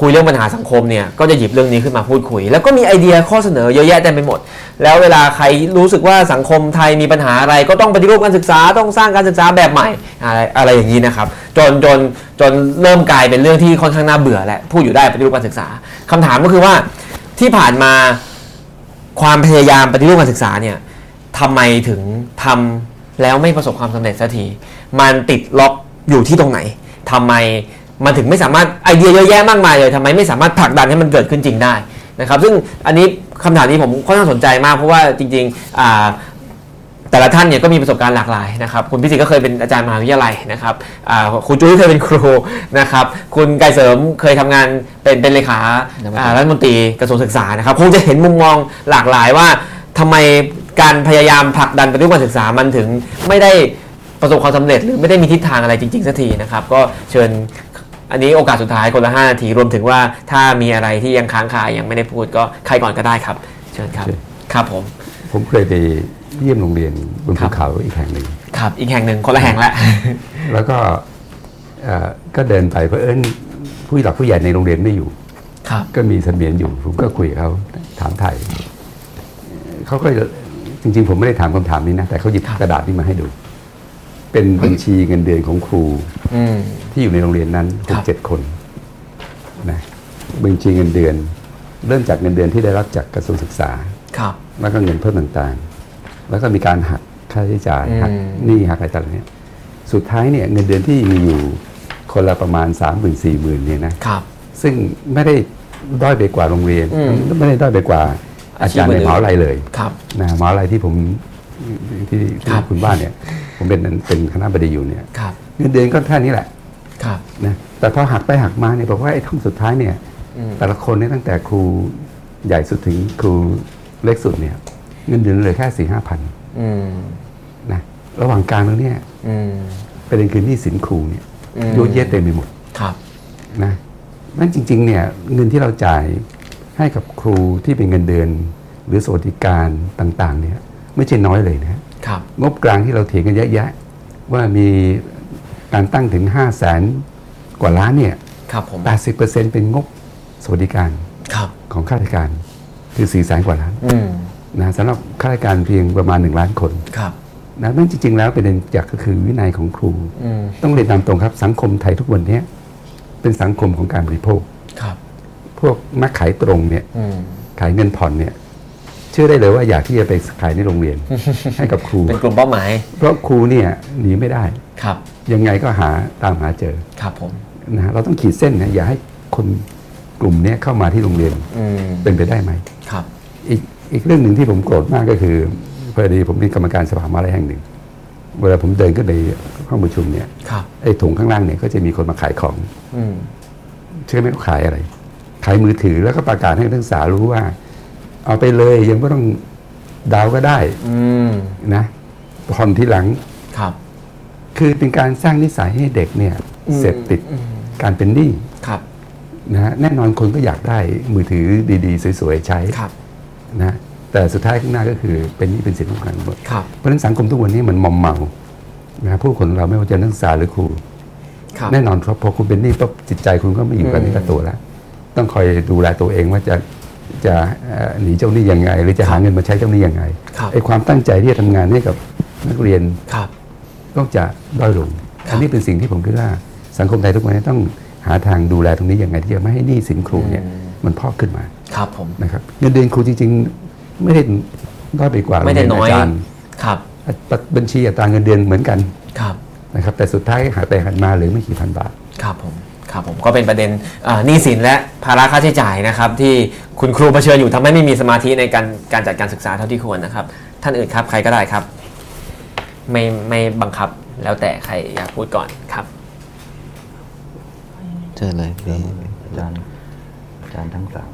คุยเรื่องปัญหาสังคมเนี่ยก็จะหยิบเรื่องนี้ขึ้นมาพูดคุย แล้วก็มีไอเดียข้อเสนอเยอะแยะเต็มไปหมด แล้วเวลาใครรู้สึกว่าสังคมไทยมีปัญหาอะไร ก็ต้องปฏิรูปการศึกษาต้องสร้างการศึกษาแบบใหม่อะไรอะไรอย่างนี้นะครับจนจนจนเริ่มกลายเป็นเรื่องที่ค่อนข้างน่าเบื่อและพูดอยู่ได้ปฏิรูปการศึกษาคำถามก็คือว่าที่ผ่านมาความพยายามปฏิรูปการศึกษาเนี่ยทำไมถึงทำแล้วไม่ประสบความสำเร็จสักทีมันติดล็อกอยู่ที่ตรงไหนทำไม มันถึงไม่สามารถไอเดียเยอะแยะมากมายเลยทำไมไม่สามารถผลักดันให้มันเกิดขึ้นจริงได้นะครับ ซึ่งอันนี้คำถามนี้ผมค่อนข้างสนใจมากเพราะว่าจริงๆอ่าแต่ละท่านเนี่ยก็มีประสบการณ์หลากหลายนะครับคุณพิสิทธิ์ก็เคยเป็นอาจารย์มหาวิทยาลัยนะครับอ่าคุณจุ้ยเคยเป็นครูนะครับคุณไกรเสริมเคยทำงานเป็นเป็นเลขาอ่ารัฐมนตรีกระทรวงศึกษานะครับคงจะเห็นมุมมองหลากหลายว่าทำไมการพยายามผลักดันปฏิรูปการศึกษามันถึงไม่ได้ประสบความสำเร็จหรือไม่ได้มีทิศทางอะไรจริงๆสักทีนะครับก็เชิญ อันนี้โอกาสสุดท้ายคนละ5นาทีรวมถึงว่าถ้ามีอะไรที่ยังค้างคายังไม่ได้พูดก็ใครก่อนก็ได้ครับ เชิญครับโอเคครับผม ผมเคยไปเยี่ยมโรงเรียนบนครัภูบเขาอีกแห่งหนึ่งครับ อีกแห่งหนึ่งคนละแห่งละ แล้วก็เอ่อก็เดินไปเพราะเอิญผู้หลักผู้ใหญ่ในโรงเรียนไม่อยู่ครับก็มีเสมียนอยู่ผมก็คุยกับเขาถามไทยเขาก็จริง ๆ ผมไม่ได้ถามคำถามนี้นะแต่เขาหยิบครับกระดาษนี้มาให้ดู เป็นบัญชีเงินเดือนของครูอืมที่อยู่ในโรงเรียนนั้นครัหบกเจ็ดคนนะบัญชีเงินเดือน เริ่มจากเงินเดือนที่ได้รับจากกระทรวงศึกษาครับแล้วก็เงินเพิ่มต่างๆ แล้วก็มีการหักค่าใช้จ่ายอืมหักหนี้หักอะไรต่างๆเนี่ยสุดท้ายเนี่ยเงินเดือนที่มีอยู่คนละประมาณ 3 0 0 0 0 4 0 0 0 0เนี่ยนะครับซึ่งไม่ได้ด้อยไปกว่าโรงเรียนอืมไม่ได้ด้อยไปกว่าอาจารย์ในมหาวิทยาลัยเลยครับนะมหาวิทยาลัยที่ผมที่ที่ครับคุณบ้านเนี่ย ผมเป็นเป็นคณะบดีอยู่เนี่ยครับเงินเดือนก็แค่นี้แหละครับนะแต่พอหักไปหักมาเนี่ยบอกว่าไอ้ท่อนสุดท้ายเนี่ยอืมแต่ละคนเนี่ยตั้งแต่ครูใหญ่สุดถึงครูเล็กสุดเนี่ยเงินเดือนเหลือแค่สี่ห้าพันอืมนะระหว่างกลางแล้วเนี่ยอืมประเด็นคือหนี้สินครูเนี่ยอืมโยนเยะเต็มไปหมดครับนะนั่นจริง ๆ เนี่ยเงินที่เราจ่ายให้กับครูที่เป็นเงินเดือน หรือสวัสดิการต่าง ๆ เนี่ย ไม่ใช่น้อยเลยนะครับ งบกลางที่เราเถียงกันเยอะแยะ ว่ามีการตั้งถึง 5 0 0แสนกว่าล้านเนี่ยครับผม80%เป็นงบสวัสดิการครับของข้าราชการคือ4แสนกว่าล้านอืมนะสำหรับข้าราชการเพียงประมาณ1ล้านคนครับนะนั่นจริง ๆ แล้วประเด็นจากก็คือวินัยของครูอืมต้องเรียนตามตรงครับ สังคมไทยทุกวันเนี้ยเป็นสังคมของการบริโภคครับพวกนักขายตรงเนี่ยอืมขายเงินผ่อนเนี่ย เชื่อได้เลยว่าอยากที่จะไปขายในโรงเรียน ให้กับครู เป็นกลุ่มเป้าหมาย เพราะครูเนี่ยหนีไม่ได้ ครับ ยังไงก็หาตามหาเจอ ครับผมนะฮะเราต้องขีดเส้นนะอย่าให้คนกลุ่มเนี้ยเข้ามาที่โรงเรียนอืมเป็นไปได้ไหมครับ อีกอีกเรื่องหนึ่งที่ผมโกรธมากก็คือพอดีผมเป็นกรรมการสภามหาลัยแห่งหนึ่ง เวลาผมเดินขึ้นในห้องประชุมเนี่ยครับไอ้ถุงข้างล่างเนี่ยก็จะมีคนมาขายของอืมเชื่อไหมเขาขายอะไร ขายมือถือแล้วก็ประกาศให้นักศึกษารู้ว่า เอาไปเลยยังไม่ต้องดาวก็ได้อืมนะผ่อนทีหลัง ครับ คือเป็นการสร้างนิสัยให้เด็กเนี่ยอืมเสพติดอืม การเป็นหนี้ครับ นะฮะแน่นอนคนก็อยากได้มือถือดีๆ สวยๆใช้ครับ นะแต่สุดท้ายข้างหน้าก็คือเป็นหนี้เป็นสินของกันหมด ครับ เพราะฉะนั้นสังคมทุกวันนี้มันมอมเมานะผู้คนเราไม่ว่าจะนักศึกษาหรือครู ครับ แน่นอนครับพอคุณเป็นหนี้ปั๊บจิตใจคุณก็ไม่อยู่กับอืม เนื้อกับตัวแล้ว ต้องคอยดูแลตัวเองว่าจะ จะเอ่อหนีเจ้าหนี้ยังไง หรือจะหาเงินมาใช้เจ้าหนี้ยังไงครับไอ้ความตั้งใจที่จะทำงานให้กับนักเรียนครับต้องจะด้อยลงครับอันนี้เป็นสิ่งที่ผมคิดว่าสังคมไทยทุกวันนี้ต้องหาทางดูแลตรงนี้ยังไงที่จะไม่ให้หนี้สินครูเนี่ยมันพอกขึ้นมาครับผมนะครับเงินเดือนครูจริงๆ ไม่ได้ด้อยไปกว่าไม่ได้น้อยโรงเรีอาจารย์ครับบัญชีอัตราเงินเดือนเหมือนกันครับนะครับแต่สุดท้ายหาไปหันมาเหลือไม่กี่พันบาทครับผม ครับผมก็เป็นประเด็นเอ่อหนี้สินและภาระค่าใช้จ่ายนะครับ ที่คุณครูเผชิญอยู่ทำให้ไม่มีสมาธิในการการจัดการศึกษาเท่าที่ควรนะครับ ท่านอื่นครับใครก็ได้ครับ ไม่ไม่บังคับแล้วแต่ใครอยากพูดก่อนครับเชิญเลยพี่อาจารย์อาจารย์ทั้งสาม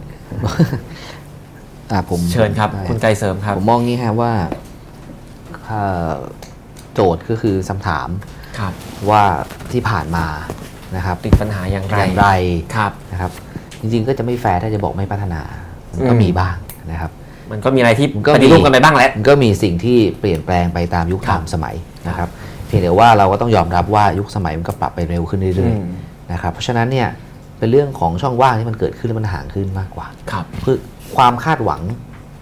อะผมเชิญครับได้คุณไกรเสริมครับ ผมมองงี้ฮะว่าอ่าโจทย์ก็คือคำถามครับว่าที่ผ่านมา นะครับติดปัญหาอย่างไรอย่างไรครับนะครับ จริงๆก็จะไม่แฟร์ถ้าจะบอกไม่พัฒนามันก็อืมมีบ้างนะครับ มันก็มีอะไรที่มันก็ปมีฏิรูปกันไปบ้างแหละมันก็มีสิ่งที่เปลี่ยนแปลงไปตามยุคครัตาบมสมัยนะครับเพียงแต่ว่าเราก็ต้องยอมรับว่ายุคสมัยมันก็ปรับไปเร็วขึ้นเรื่อยอืมๆนะครับเพราะฉะนั้นเนี่ยเป็นเรื่องของช่องว่างที่มันเกิดขึ้นแล้วมันห่างขึ้นมากกว่าครับคือความคาดหวัง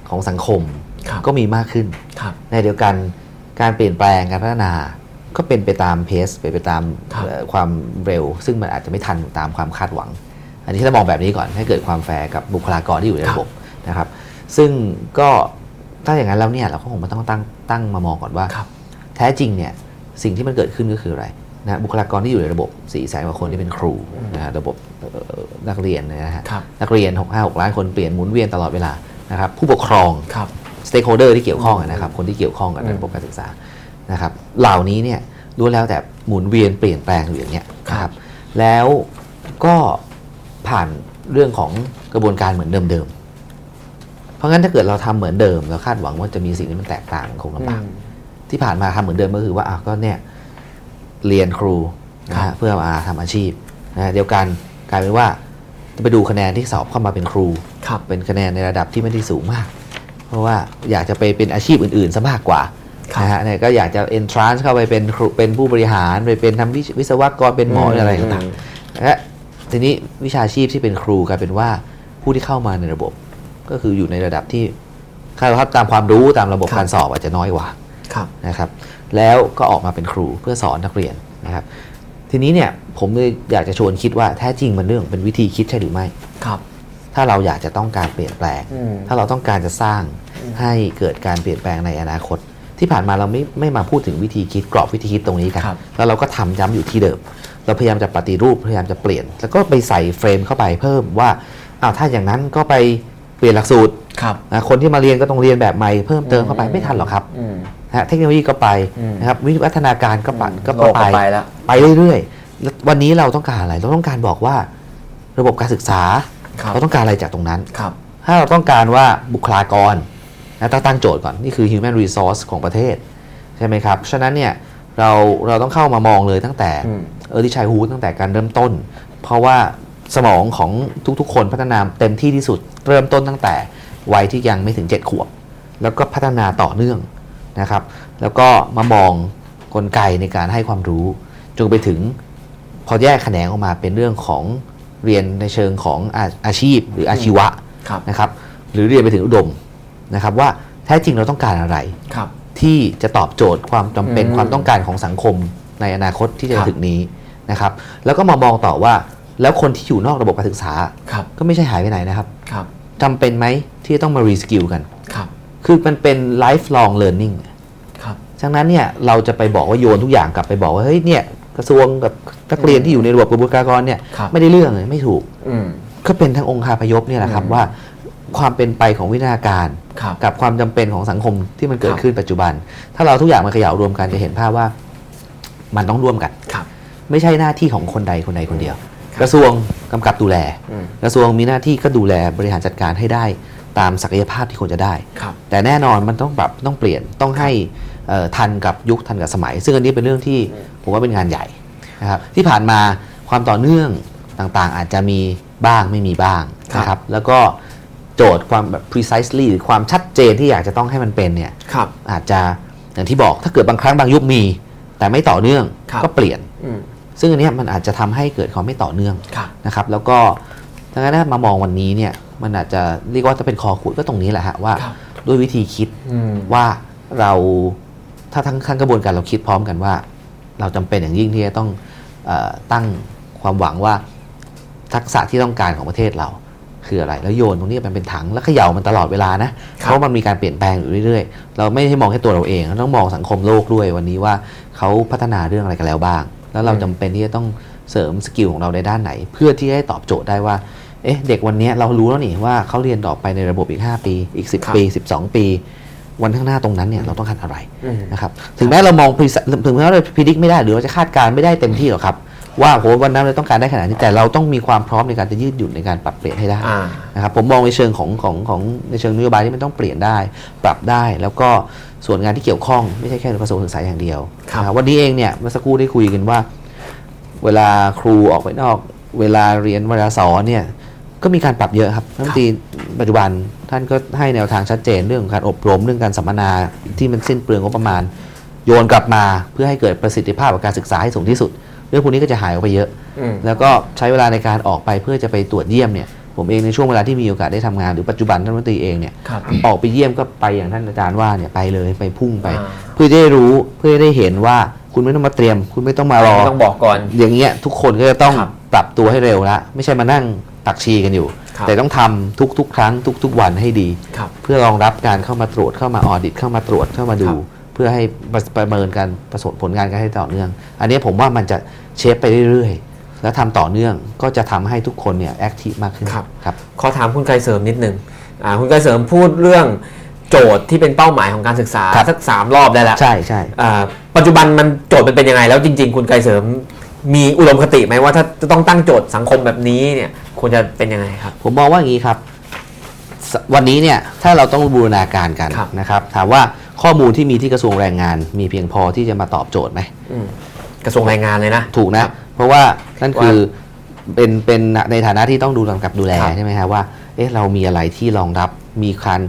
ของสังคมครับก็มีมากขึ้นครับในเดียวกันการเปลี่ยนแปลงการพัฒนา ก็เป็นไปตามเพสเป็นไปตามครับเอ่อความเร็ว ซึ่งมันอาจจะไม่ทันตามความคาดหวัง อันนี้ถ้ามองแบบนี้ก่อนให้เกิดความแฟร์กับบุคลากรที่อยู่ในระบบนะครับ ซึ่งก็ถ้าอย่างนั้นแล้วเนี่ยเราก็คงมาต้องตั้งตั้งมามองก่อนว่าครับแท้จริงเนี่ยสิ่งที่มันเกิดขึ้นก็คืออะไรนะบุคลากรที่อยู่ในระบบ4ี่แสนกว่าคนที่เป็นครูนะฮะระบบเอ่อนักเรียนนะฮะครับนักเรียน 6 5 6ล้านคนเปลี่ยนหมุนเวียนตลอดเวลานะครับผู้ปกครองครับ stakeholder ที่เกี่ยวข้องอะนะครับคนที่เกี่ยวข้องกับอืมระบบการศึกษา นะครับเหล่านี้เนี่ยล้วนแล้วแต่หมุนเวียนเปลี่ยนแปลงอยู่อย่างเนี้ยนะครับแล้วก็ผ่านเรื่องของกระบวนการเหมือนเดิมๆ เพราะงั้นถ้าเกิดเราทำเหมือนเดิมเราคาดหวังว่าจะมีสิ่งที่มันแตกต่างคงลำบากที่ผ่านมาทำเหมือนเดิมก็คือว่าอะก็เนี่ยเรียนครูนะครัฮะบเพื่อมาทำอาชีพนะฮะเดียวกันกลายเป็นว่าจะไปดูคะแนนที่สอบเข้ามาเป็นครูครับเป็นคะแนนในระดับที่ไม่ได้สูงมาก เพราะว่าอยากจะไปเป็นอาชีพอื่นๆซะมากกว่าครับ นะฮะเนี่ยก็อยากจะ entrance เข้าไปเป็นครูเป็นผู้บริหารไปเป็นทำวิวิศวกรเป็นหมอหรืออะไรต่างๆและทีนี้วิชาชีพที่เป็นครูกลายเป็นว่าผู้ที่เข้ามาในระบบ ก็คืออยู่ในระดับที่ค่าตามความรู้ตามระบบครับการสอบอาจจะน้อยกว่าครับนะครับ แล้วก็ออกมาเป็นครูเพื่อสอนนักเรียนนะครับ ทีนี้เนี่ยผมเลยอยากจะชวนคิดว่าแท้จริงมันเรื่องเป็นวิธีคิดใช่หรือไม่ครับ ถ้าเราอยากจะต้องการเปลี่ยนแปลงอืมถ้าเราต้องการจะสร้างให้เกิดการเปลี่ยนแปลงในอนาคต ที่ผ่านมาเราไม่ไม่มาพูดถึงวิธีคิดกรอบวิธีคิดตรงนี้กันครับแล้วเราก็ทำย้ำอยู่ที่เดิม เราพยายามจะปฏิรูปพยายามจะเปลี่ยน แล้วก็ไปใส่เฟรมเข้าไปเพิ่มว่าอ้าวถ้าอย่างนั้นก็ไปเปลี่ยนหลักสูตรครับนะคนที่มาเรียนก็ต้องเรียนแบบใหม่เพิ่มเติมเข้าไปไม่ทันหรอกครับอืมนะฮะเทคโนโลยีก็ไปอืมนะครับวิวัฒนาการก็ปะก็โลกไปก็ไปแล้วไปเรื่อยๆแล้ววันนี้เราต้องการอะไร เราต้องการบอกว่าระบบการศึกษาครับเราต้องการอะไรจากตรงนั้นครับถ้าเราต้องการว่าบุคลากร นะต้องตั้งโจทย์ก่อน นี่คือ human resource ของประเทศ ใช่ไหมครับ ฉะนั้นเนี่ยเราเราต้องเข้ามามองเลยตั้งแต่อืม early childhood ตั้งแต่การเริ่มต้น เพราะว่าสมองของทุกๆ คนพัฒนาเต็มที่ที่สุดเริ่มต้นตั้งแต่วัยที่ยังไม่ถึง 7 ขวบ แล้วก็พัฒนาต่อเนื่องนะครับ แล้วก็มามองกลไกในการให้ความรู้จนไปถึงพอแยกแขนงออกมาเป็นเรื่องของเรียนในเชิงของอาอาชีพหรืออาชีวะครับนะครับ หรือเรียนไปถึงอุดม นะครับว่าแท้จริงเราต้องการอะไรครับที่จะตอบโจทย์ความจำเป็นอืมความต้องการของสังคมในอนาคตที่จะครับถึงนี้นะครับ แล้วก็มามองต่อว่า แล้วคนที่อยู่นอกระบบการศึกษาครับก็ไม่ใช่หายไปไหนนะครับครับจำเป็นไหมที่จะต้องมารีสกิลกันครับคือมันเป็น lifelong learning ครับฉะนั้นเนี่ยเราจะไปบอกว่าโยนทุกอย่างกลับไปบอกว่าเฮ้ยเนี่ยกระทรวงกับนักเรียนที่อยู่ในระบบกระบวนการเนี่ยครับไม่ได้เรื่องเลยไม่ถูกอืมก็เป็นทั้งองค์คาพยพเนี่ยแหละครับอืมว่า ความเป็นไปของวิทยาการครับกับความจำเป็นของสังคมที่มันเกิดครับขึ้นปัจจุบัน ถ้าเราทุกอย่างมาเขย่ารวมกันจะเห็นภาพว่ามันต้องร่วมกันครับไม่ใช่หน้าที่ของคนใดคนใดคนเดียวครับกระทรวงกำกับดูแลอืมกระทรวงมีหน้าที่ก็ดูแลบริหารจัดการให้ได้ตามศักยภาพที่ควรจะได้ครับแต่แน่นอนมันต้องปรับต้องเปลี่ยนต้องให้เอ่อทันกับยุคทันกับสมัย ซึ่งอันนี้เป็นเรื่องที่ผมว่าเป็นงานใหญ่นะครับที่ผ่านมาความต่อเนื่องต่างๆ อาจจะมีบ้างไม่มีบ้างครับนะครับแล้วก็ โจทย์ความแบบ precisely หรือความชัดเจนที่อยากจะต้องให้มันเป็นเนี่ยครับอาจจะอย่างที่บอกถ้าเกิดบางครั้งบางยุคมี แต่ไม่ต่อเนื่องครับก็เปลี่ยนอืมซึ่งอันเนี้ยมันอาจจะทำให้เกิดความไม่ต่อเนื่องครับนะครับแล้วก็ถ้างั้นมามองวันนี้เนี่ยมันอาจจะเรียกว่าจะเป็นคอขุดก็ตรงนี้แหละฮะว่าครับด้วยวิธีคิดอืมว่าเราถ้าทั้งขั้นกระบวนการเราคิดพร้อมกันว่า เราจำเป็นอย่างยิ่งที่จะต้องเออตั้งความหวังว่าทักษะที่ต้องการของประเทศเรา คืออะไร แล้วโยนตรงนี้มันเป็นถังแล้วเขย่ามันตลอดเวลานะเพราะมันมีการเปลี่ยนแปลงอยู่เรื่อยๆ เราไม่ได้มองแค่ตัวเราเองเราต้องมองสังคมโลกด้วยวันนี้ว่าเขาพัฒนาเรื่องอะไรกันแล้วบ้าง แล้วเราจำเป็นที่จะต้องเสริมสกิลของเราในด้านไหน เพื่อที่จะให้ตอบโจทย์ได้ว่าเอ๊ะเด็กวันนี้เรารู้แล้วนี่ว่าเขาเรียนต่อไปในระบบอีก 5 ปี อีกครับ10 ปี 12 ปี วันข้างหน้าตรงนั้นเนี่ยเราต้องการอะไรอืมนะครับถึงแม้เรามอง preci- ถึงแม้เราพิจิตไม่ได้หรือเราจะคาดการณ์ไม่ได้เต็มที่หรอกครับ ว่าโหวันนั้นเราต้องการได้ขนาดนี้แต่เราต้องมีความพร้อมในการจะยืดหยุ่นในการปรับเปลี่ยนให้ได้อ่านะครับผมมองในเชิงของของของในเชิงนโยบายที่มันต้องเปลี่ยนได้ ปรับได้แล้วก็ส่วนงานที่เกี่ยวข้องไม่ใช่แค่กระทรวงศึกษาอย่างเดียวครับนะครับวันนี้เองเนี่ยเมื่อสักครู่ได้คุยกันว่า เวลาครูออกไปนอก เวลาเรียนเวลาสอนเนี่ยก็มีการปรับเยอะครับรัฐมนตรีปัจจุบันท่านก็ให้แนวทางชัดเจนเรื่องของการอบรมเรื่องการสัมมนาที่มันสิ้นเปลืองงบประมาณ โยนกลับมาเพื่อให้เกิดประสิทธิภาพกับการศึกษาให้สูงที่สุด เรื่องพวกนี้ก็จะหายออกไปเยอะอืมแล้วก็ใช้เวลาในการออกไปเพื่อจะไปตรวจเยี่ยมเนี่ยผมเองในช่วงเวลาที่มีโอกาสได้ทำงานหรือปัจจุบันท่านรัฐมนตรีเองเนี่ยครับออกไปเยี่ยมก็ไปอย่างท่านอาจารย์ว่าเนี่ยไปเลยไปพุ่งไปอ่าเพื่อจะได้รู้เพื่อจะได้เห็นว่าคุณไม่ต้องมาเตรียม คุณไม่ต้องมารอต้องบอกก่อน อย่างเงี้ยทุกคนก็จะต้องครับปรับตัวให้เร็วละไม่ใช่มานั่งตักชีกันอยู่ครับแต่ต้องทำทุกๆ ครั้งทุก ๆ วันให้ดีครับเพื่อรองรับการเข้ามาตรวจเข้ามาออดิตเข้ามาตรวจเข้ามาดูครับ เพื่อให้ประประเมินการประสบผลงานกันให้ต่อเนื่อง อันนี้ผมว่ามันจะเชฟไปเรื่อยๆ แล้วทำต่อเนื่องก็จะทำให้ทุกคนเนี่ยแอคทีฟมากขึ้นครับครับขอถามคุณไกรเสริมนิดนึงอ่าคุณไกรเสริมพูดเรื่องโจทย์ที่เป็นเป้าหมายของการศึกษาครับสักสามรอบได้แล้วใช่ใช่อ่าปัจจุบันมันโจทย์มันเป็นยังไง แล้วจริง ๆ คุณไกรเสริมมีอุดมคติไหมว่าถ้าจะต้องตั้งโจทย์สังคมแบบนี้เนี่ยควรจะเป็นยังไงครับ ผมมองว่าอย่างนี้ครับส วันนี้เนี่ยถ้าเราต้องบูรณาการกันครับนะครับ ถามว่าข้อมูลที่มีที่กระทรวงแรงงาน มีเพียงพอที่จะมาตอบโจทย์ไหมอืมกระทรวงแรงงานเลยนะ ถูกนะ เพราะว่านั่นคือเป็นเป็นในฐานะที่ต้องดูกำกับดูแลครับใช่ไหมฮะว่าเอ๊ะเรามีอะไรที่รองรับมีการ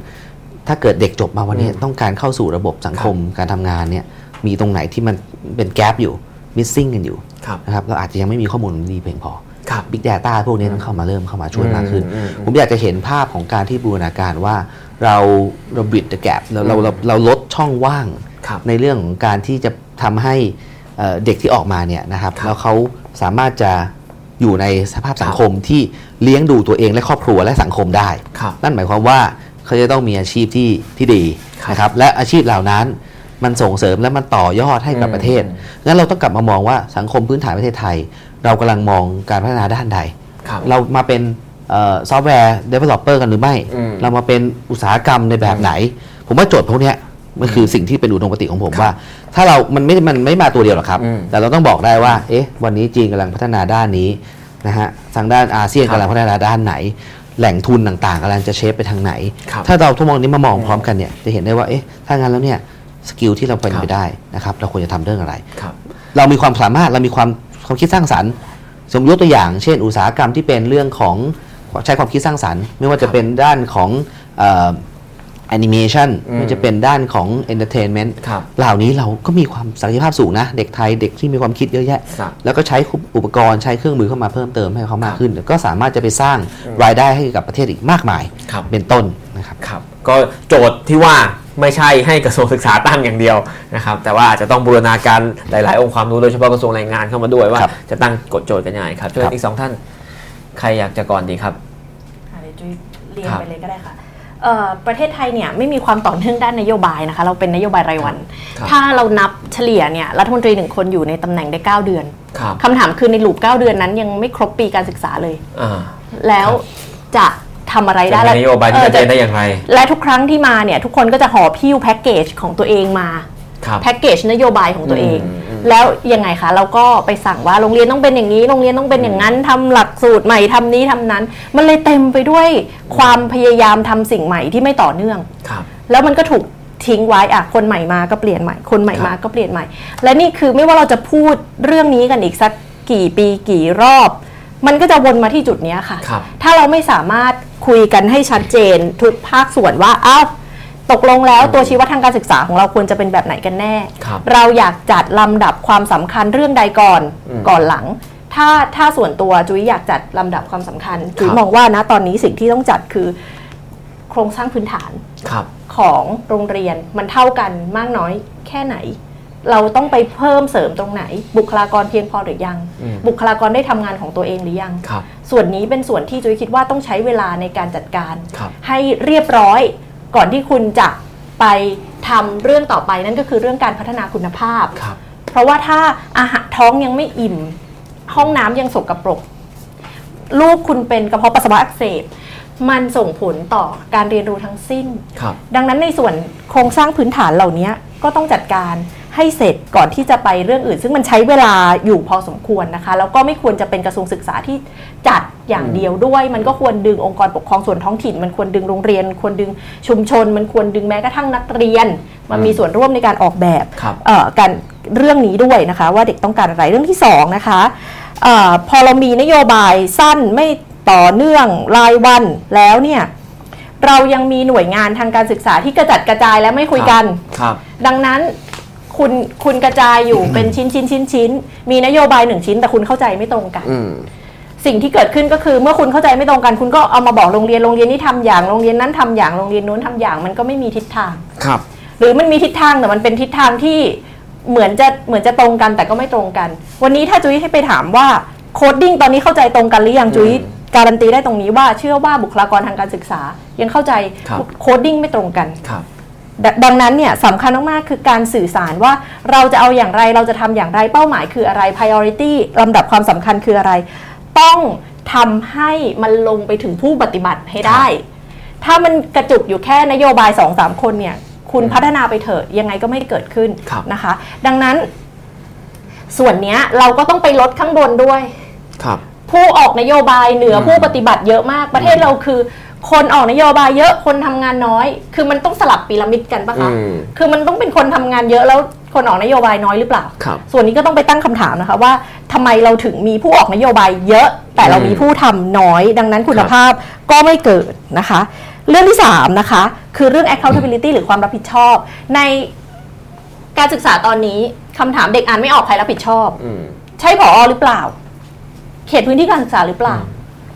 ถ้าเกิดเด็กจบมาวันนี้อืมต้องการเข้าสู่ระบบสังคมการทำงานเนี่ยมีตรงไหนที่มันเป็นแกลบอยู่ missing กันอยู่ครับนะครับเราอาจจะยังไม่มีข้อมูลดีเพียงพอ ครับ Big Data พวกนี้ต้องเข้ามาเริ่มเข้ามาช่วยมากขึ้นอืมอืมผมอยากจะเห็นภาพของการที่บูรณาการว่าเราเราบิด the gap เราเราเราเราลดช่องว่างครับในเรื่องของการที่จะทำให้เอ่อเด็กที่ออกมาเนี่ยนะครับครับแล้วเขาสามารถจะอยู่ในสภาพสังคมที่เลี้ยงดูตัวเองและครอบครัวและสังคมได้ครับนั่นหมายความว่าเขาจะต้องมีอาชีพที่ที่ดีครับนะครับและอาชีพเหล่านั้นมันส่งเสริมและมันต่อยอดให้กับอืมประเทศ งั้นเราต้องกลับมามองว่าสังคมพื้นฐานประเทศไทย เรากำลังมองการพัฒนาด้านใด ครับ เรามาเป็น software developer กันหรือไม่ อืมเรามาเป็นอุตสาหกรรมในแบบไหน ผมว่าโจทย์พวกเนี้ยมันคือสิ่งที่เป็นอุดมคติของผมว่า ถ้าเรา มันไม่ มันไม่มาตัวเดียวหรอกครับ อืมแต่เราต้องบอกได้ว่า เอ๊ะ วันนี้จีนกำลังพัฒนาด้านนี้นะฮะ ทางด้านอาเซียนครับกำลังพัฒนาด้านไหน แหล่งทุนต่างๆกำลังจะ shift ไปทางไหน ครับถ้าเราทุกมองนี้มามองพร้อมกันเนี่ย จะเห็นได้ว่า เอ๊ะ ถ้างั้นแล้วเนี่ย skill ที่เราเป็นครับ ไปได้นะครับ เราควรจะทำเรื่องอะไร ครับ เรามีความสามารถเรามีความ ความคิดสร้างสรรค์ สมมติยกตัวอย่าง เช่น อุตสาหกรรมที่เป็นเรื่องของใช้ความคิดสร้างสรรค์ ไม่ว่าจะเป็นด้านของ แอนิเมชันอืมไม่ว่าจะเป็นด้านของ entertainment ครับเหล่านี้เราก็มีความศักยภาพสูงนะ เด็กไทยเด็กที่มีความคิดเยอะแยะครับแล้วก็ใช้อุปกรณ์ใช้เครื่องมือเข้ามาเพิ่มเติมให้เขามาครับกขึ้น ก็สามารถจะไปสร้างรายได้ให้กับประเทศอีกมากมายครับเป็นต้นนะครับครับก็โจทย์ที่ว่าไม่ใช่ให้กระทรวงศึกษาตั้งอย่างเดียวนะครับแต่ว่าอาจจะต้องบูรณาการหลาย ๆ องค์ความรู้โดยเฉพาะกระทรวงแรงงานเข้ามาด้วยว่าครับจะตั้งกฎโจทย์กันยังไงครับช่วยครับอีกสองท่านใครอยากจะก่อนดีครับอะเดี๋ยวจุ้ยเรียนครับไปเลยก็ได้ค่ะเอ่อ ประเทศไทยเนี่ยไม่มีความต่อเนื่องด้านนโยบายนะคะ เราเป็นนโยบายรายวันครับถ้าเรานับเฉลี่ยเนี่ยรัฐมนตรีหนึ่งคนอยู่ในตำแหน่งได้ 9 เดือนครับคำถามคือในลูป 9 เดือนนั้นยังไม่ครบปีการศึกษาเลยอ่าแล้วจะทำอะไรได้จะมีนโยบายที่เอชัอดเจนได้อย่างไร และทุกครั้งที่มาเนี่ยทุกคนก็จะหอบพิ้วแพ็กเกจของตัวเองมาครับแพ็กเกจนโยบายของตัวเองอืมอืม แล้วยังไงคะเราก็ไปสั่งว่าโรงเรียนต้องเป็นอย่างนี้ โรงเรียนต้องเป็นอย่างนั้นทำหลักสูตรใหม่ทำนี้ทำนั้น มันเลยเต็มไปด้วยความพยายามทำสิ่งใหม่ที่ไม่ต่อเนื่องครับ แล้วมันก็ถูกทิ้งไว้อะคนใหม่มาก็เปลี่ยนใหม่ คนใหม่มาครับก็เปลี่ยนใหม่ และนี่คือไม่ว่าเราจะพูดเรื่องนี้กันอีกสักกี่ปีกี่รอบ มันก็จะวนมาที่จุดเนี้ยค่ะครับถ้าเราไม่สามารถคุยกันให้ชัดเจนทุกภาคส่วนว่าอ้าว ตกลงแล้วตัวชี้วัดทางการศึกษาของเราควรจะเป็นแบบไหนกันแน่ ครับเราอยากจัดลำดับความสำคัญเรื่องใดก่อนอืมก่อนหลัง ถ้าถ้าส่วนตัวจุ๋ยอยากจัดลำดับความสำคัญจุ๋ยครับ มองว่านะตอนนี้สิ่งที่ต้องจัดคือ โครงสร้างพื้นฐาน ครับ ของโรงเรียนมันเท่ากันมากน้อยแค่ไหน เราต้องไปเพิ่มเสริมตรงไหน บุคลากรเพียงพอหรือยัง อืม บุคลากรได้ทำงานของตัวเองหรือยัง ครับ ส่วนนี้เป็นส่วนที่จุ้ยคิดว่าต้องใช้เวลาในการจัดการ ครับ ให้เรียบร้อย ก่อนที่คุณจะไปทำเรื่องต่อไปนั่นก็คือเรื่องการพัฒนาคุณภาพ ครับ เพราะว่าถ้าอาหารท้องยังไม่อิ่ม ห้องน้ำยังสกปรก ลูกคุณเป็นกระเพาะปัสสาวะอักเสบ มันส่งผลต่อการเรียนรู้ทั้งสิ้น ครับ ดังนั้นในส่วนโครงสร้างพื้นฐานเหล่านี้ก็ต้องจัดการ ให้เสร็จก่อนที่จะไปเรื่องอื่น ซึ่งมันใช้เวลาอยู่พอสมควรนะคะ แล้วก็ไม่ควรจะเป็นกระทรวงศึกษาที่จัดอย่างเดียวด้วย มันก็ควรดึงองค์กรปกครองส่วนท้องถิ่น มันควรดึงโรงเรียน ควรดึงชุมชน มันควรดึงแม้กระทั่งนักเรียนมามีส่วนร่วมในการออกแบบครับเอ่อการเรื่องนี้ด้วยนะคะ ว่าเด็กต้องการอะไรเรื่องที่สองนะคะเออพอเรามีนโยบายสั้นไม่ต่อเนื่องรายวันแล้วเนี่ยเรายังมีหน่วยงานทางการศึกษาที่กระจัดกระจายและไม่คุยกันครับดังนั้น คุณคุณกระจายอยู่เป็นชิ้นชิ้นชิ้นชิ้นมีนโยบายหนึ่งชิ้น แต่คุณเข้าใจไม่ตรงกัน อืม สิ่งที่เกิดขึ้นก็คือเมื่อคุณเข้าใจไม่ตรงกัน คุณก็เอามาบอกโรงเรียนโรงเรียนนี้ทำอย่างโรงเรียนนั้นทำอย่างโรงเรียนนู้นทำอย่าง มันก็ไม่มีทิศทาง ครับ หรือมันมีทิศทางแต่มันเป็นทิศทางที่เหมือนจะเหมือนจะตรงกันแต่ก็ไม่ตรงกัน วันนี้ถ้าจุ้ยให้ไปถามว่า coding ตอนนี้เข้าใจตรงกันหรือยังจุ้ยการันตีได้ตรงนี้ว่าเชื่อว่าบุคลากรทางการศึกษายังเข้าใจครับ coding ไม่ตรงกัน ครับ ดังนั้นเนี่ยสำคัญมากๆคือการสื่อสารว่าเราจะเอาอย่างไรเราจะทำอย่างไรเป้าหมายคืออะไร priority ลำดับความสำคัญคืออะไร ต้องทำให้มันลงไปถึงผู้ปฏิบัติให้ได้ ถ้ามันกระจุกอยู่แค่นโยบาย2อสามคนเนี่ยคุณพัฒนาไปเถอะยังไงก็ไม่เกิดขึ้นครับนะคะ ดังนั้น ส่วนเนี้ยเราก็ต้องไปลดข้างบนด้วยครับผู้ออกนโยบายเหนืออมผู้ปฏิบัติเยอะมากประเทศเราคือ คนออกนโยบายเยอะคนทำงานน้อย คือมันต้องสลับพีระมิดกันปะคะอืมคือมันต้องเป็นคนทำงานเยอะแล้วคนออกนโยบายน้อยหรือเปล่าครับส่วนนี้ก็ต้องไปตั้งคำถามนะคะว่าทำไมเราถึงมีผู้ออกนโยบายเยอะ แต่เรามีผู้ทำน้อย ดังนั้นคุณภาพก็ไม่เกิดนะคะ เรื่องที่ 3 นะคะ คือเรื่อง accountability หรือความรับผิดชอบ ในการศึกษาตอนนี้คำถามเด็กอ่านไม่ออกใครรับผิดชอบอืมใช่ผอหรือเปล่า เขตพื้นที่การศึกษาหรือเปล่า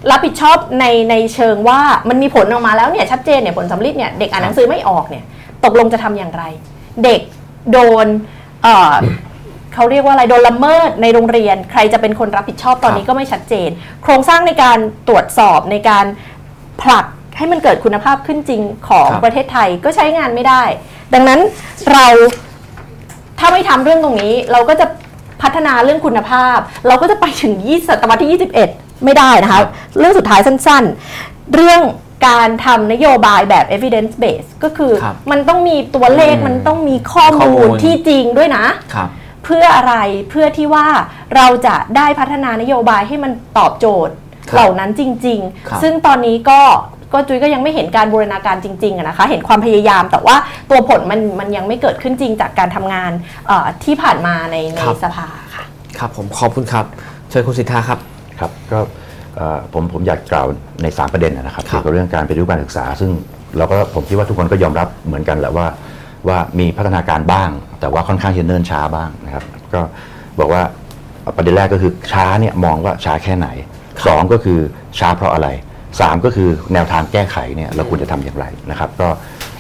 รับผิดชอบในในเชิงว่ามันมีผลออกมาแล้วเนี่ยชัดเจนเนี่ยผลสำลิดเนี่ยเด็กอ่านหนังสือไม่ออกเนี่ยตกลงจะทำอย่างไร เด็กโดนเอ่อเขาเรียกว่าอะไรโดนละเมิดในโรงเรียน ใครจะเป็นคนรับผิดชอบตอนนี้ก็ไม่ชัดเจน โครงสร้างในการตรวจสอบในการผลักให้มันเกิดคุณภาพขึ้นจริงของครับประเทศไทยก็ใช้งานไม่ได้ ดังนั้นเราถ้าไม่ทำเรื่องตรงนี้ เราก็จะพัฒนาเรื่องคุณภาพ เราก็จะไปถึง20ศตวรรษที่ 21 ไม่ได้นะคะ เรื่องสุดท้ายสั้นๆ เรื่องการทำนโยบายแบบ evidence base ก็คือครับมันต้องมีตัวเลขอืมมันต้องมีข้อข้อมูมูลล ที่จริงด้วยนะ ครับ เพื่ออะไรเพื่อที่ว่าเราจะได้พัฒนานโยบายให้มันตอบโจทย์ครับเหล่านั้นจริง ครับๆ ซึ่งตอนนี้ก็ก็จุ้ยก็ยังไม่เห็นการบูรณาการจริงๆอะนะคะ เห็นความพยายามแต่ว่าตัวผลมันมันยังไม่เกิดขึ้นจริงจากการทำงานเอ่อที่ผ่านมาในในครับ สภาค่ะ ครับผมขอบคุณครับ เชิญคุณสิทธาครับ ครับก็เอ่อผมผมอยากกล่าวใน 3 ประเด็นนะครับครับเกี่ยวกับเรื่องการปฏิรูปการศึกษา ซึ่งเราก็ผมคิดว่าทุกคนก็ยอมรับเหมือนกันแหละว่าว่ามีพัฒนาการบ้าง แต่ว่าค่อนข้างจะเนิ่นช้าบ้างนะครับ ก็บอกว่าประเด็นแรกก็คือช้าเนี่ยมองว่าช้าแค่ไหนสองก็คือช้าเพราะอะไร สามก็คือแนวทางแก้ไขเนี่ยเราควรจะทำอย่างไรนะครับ ก็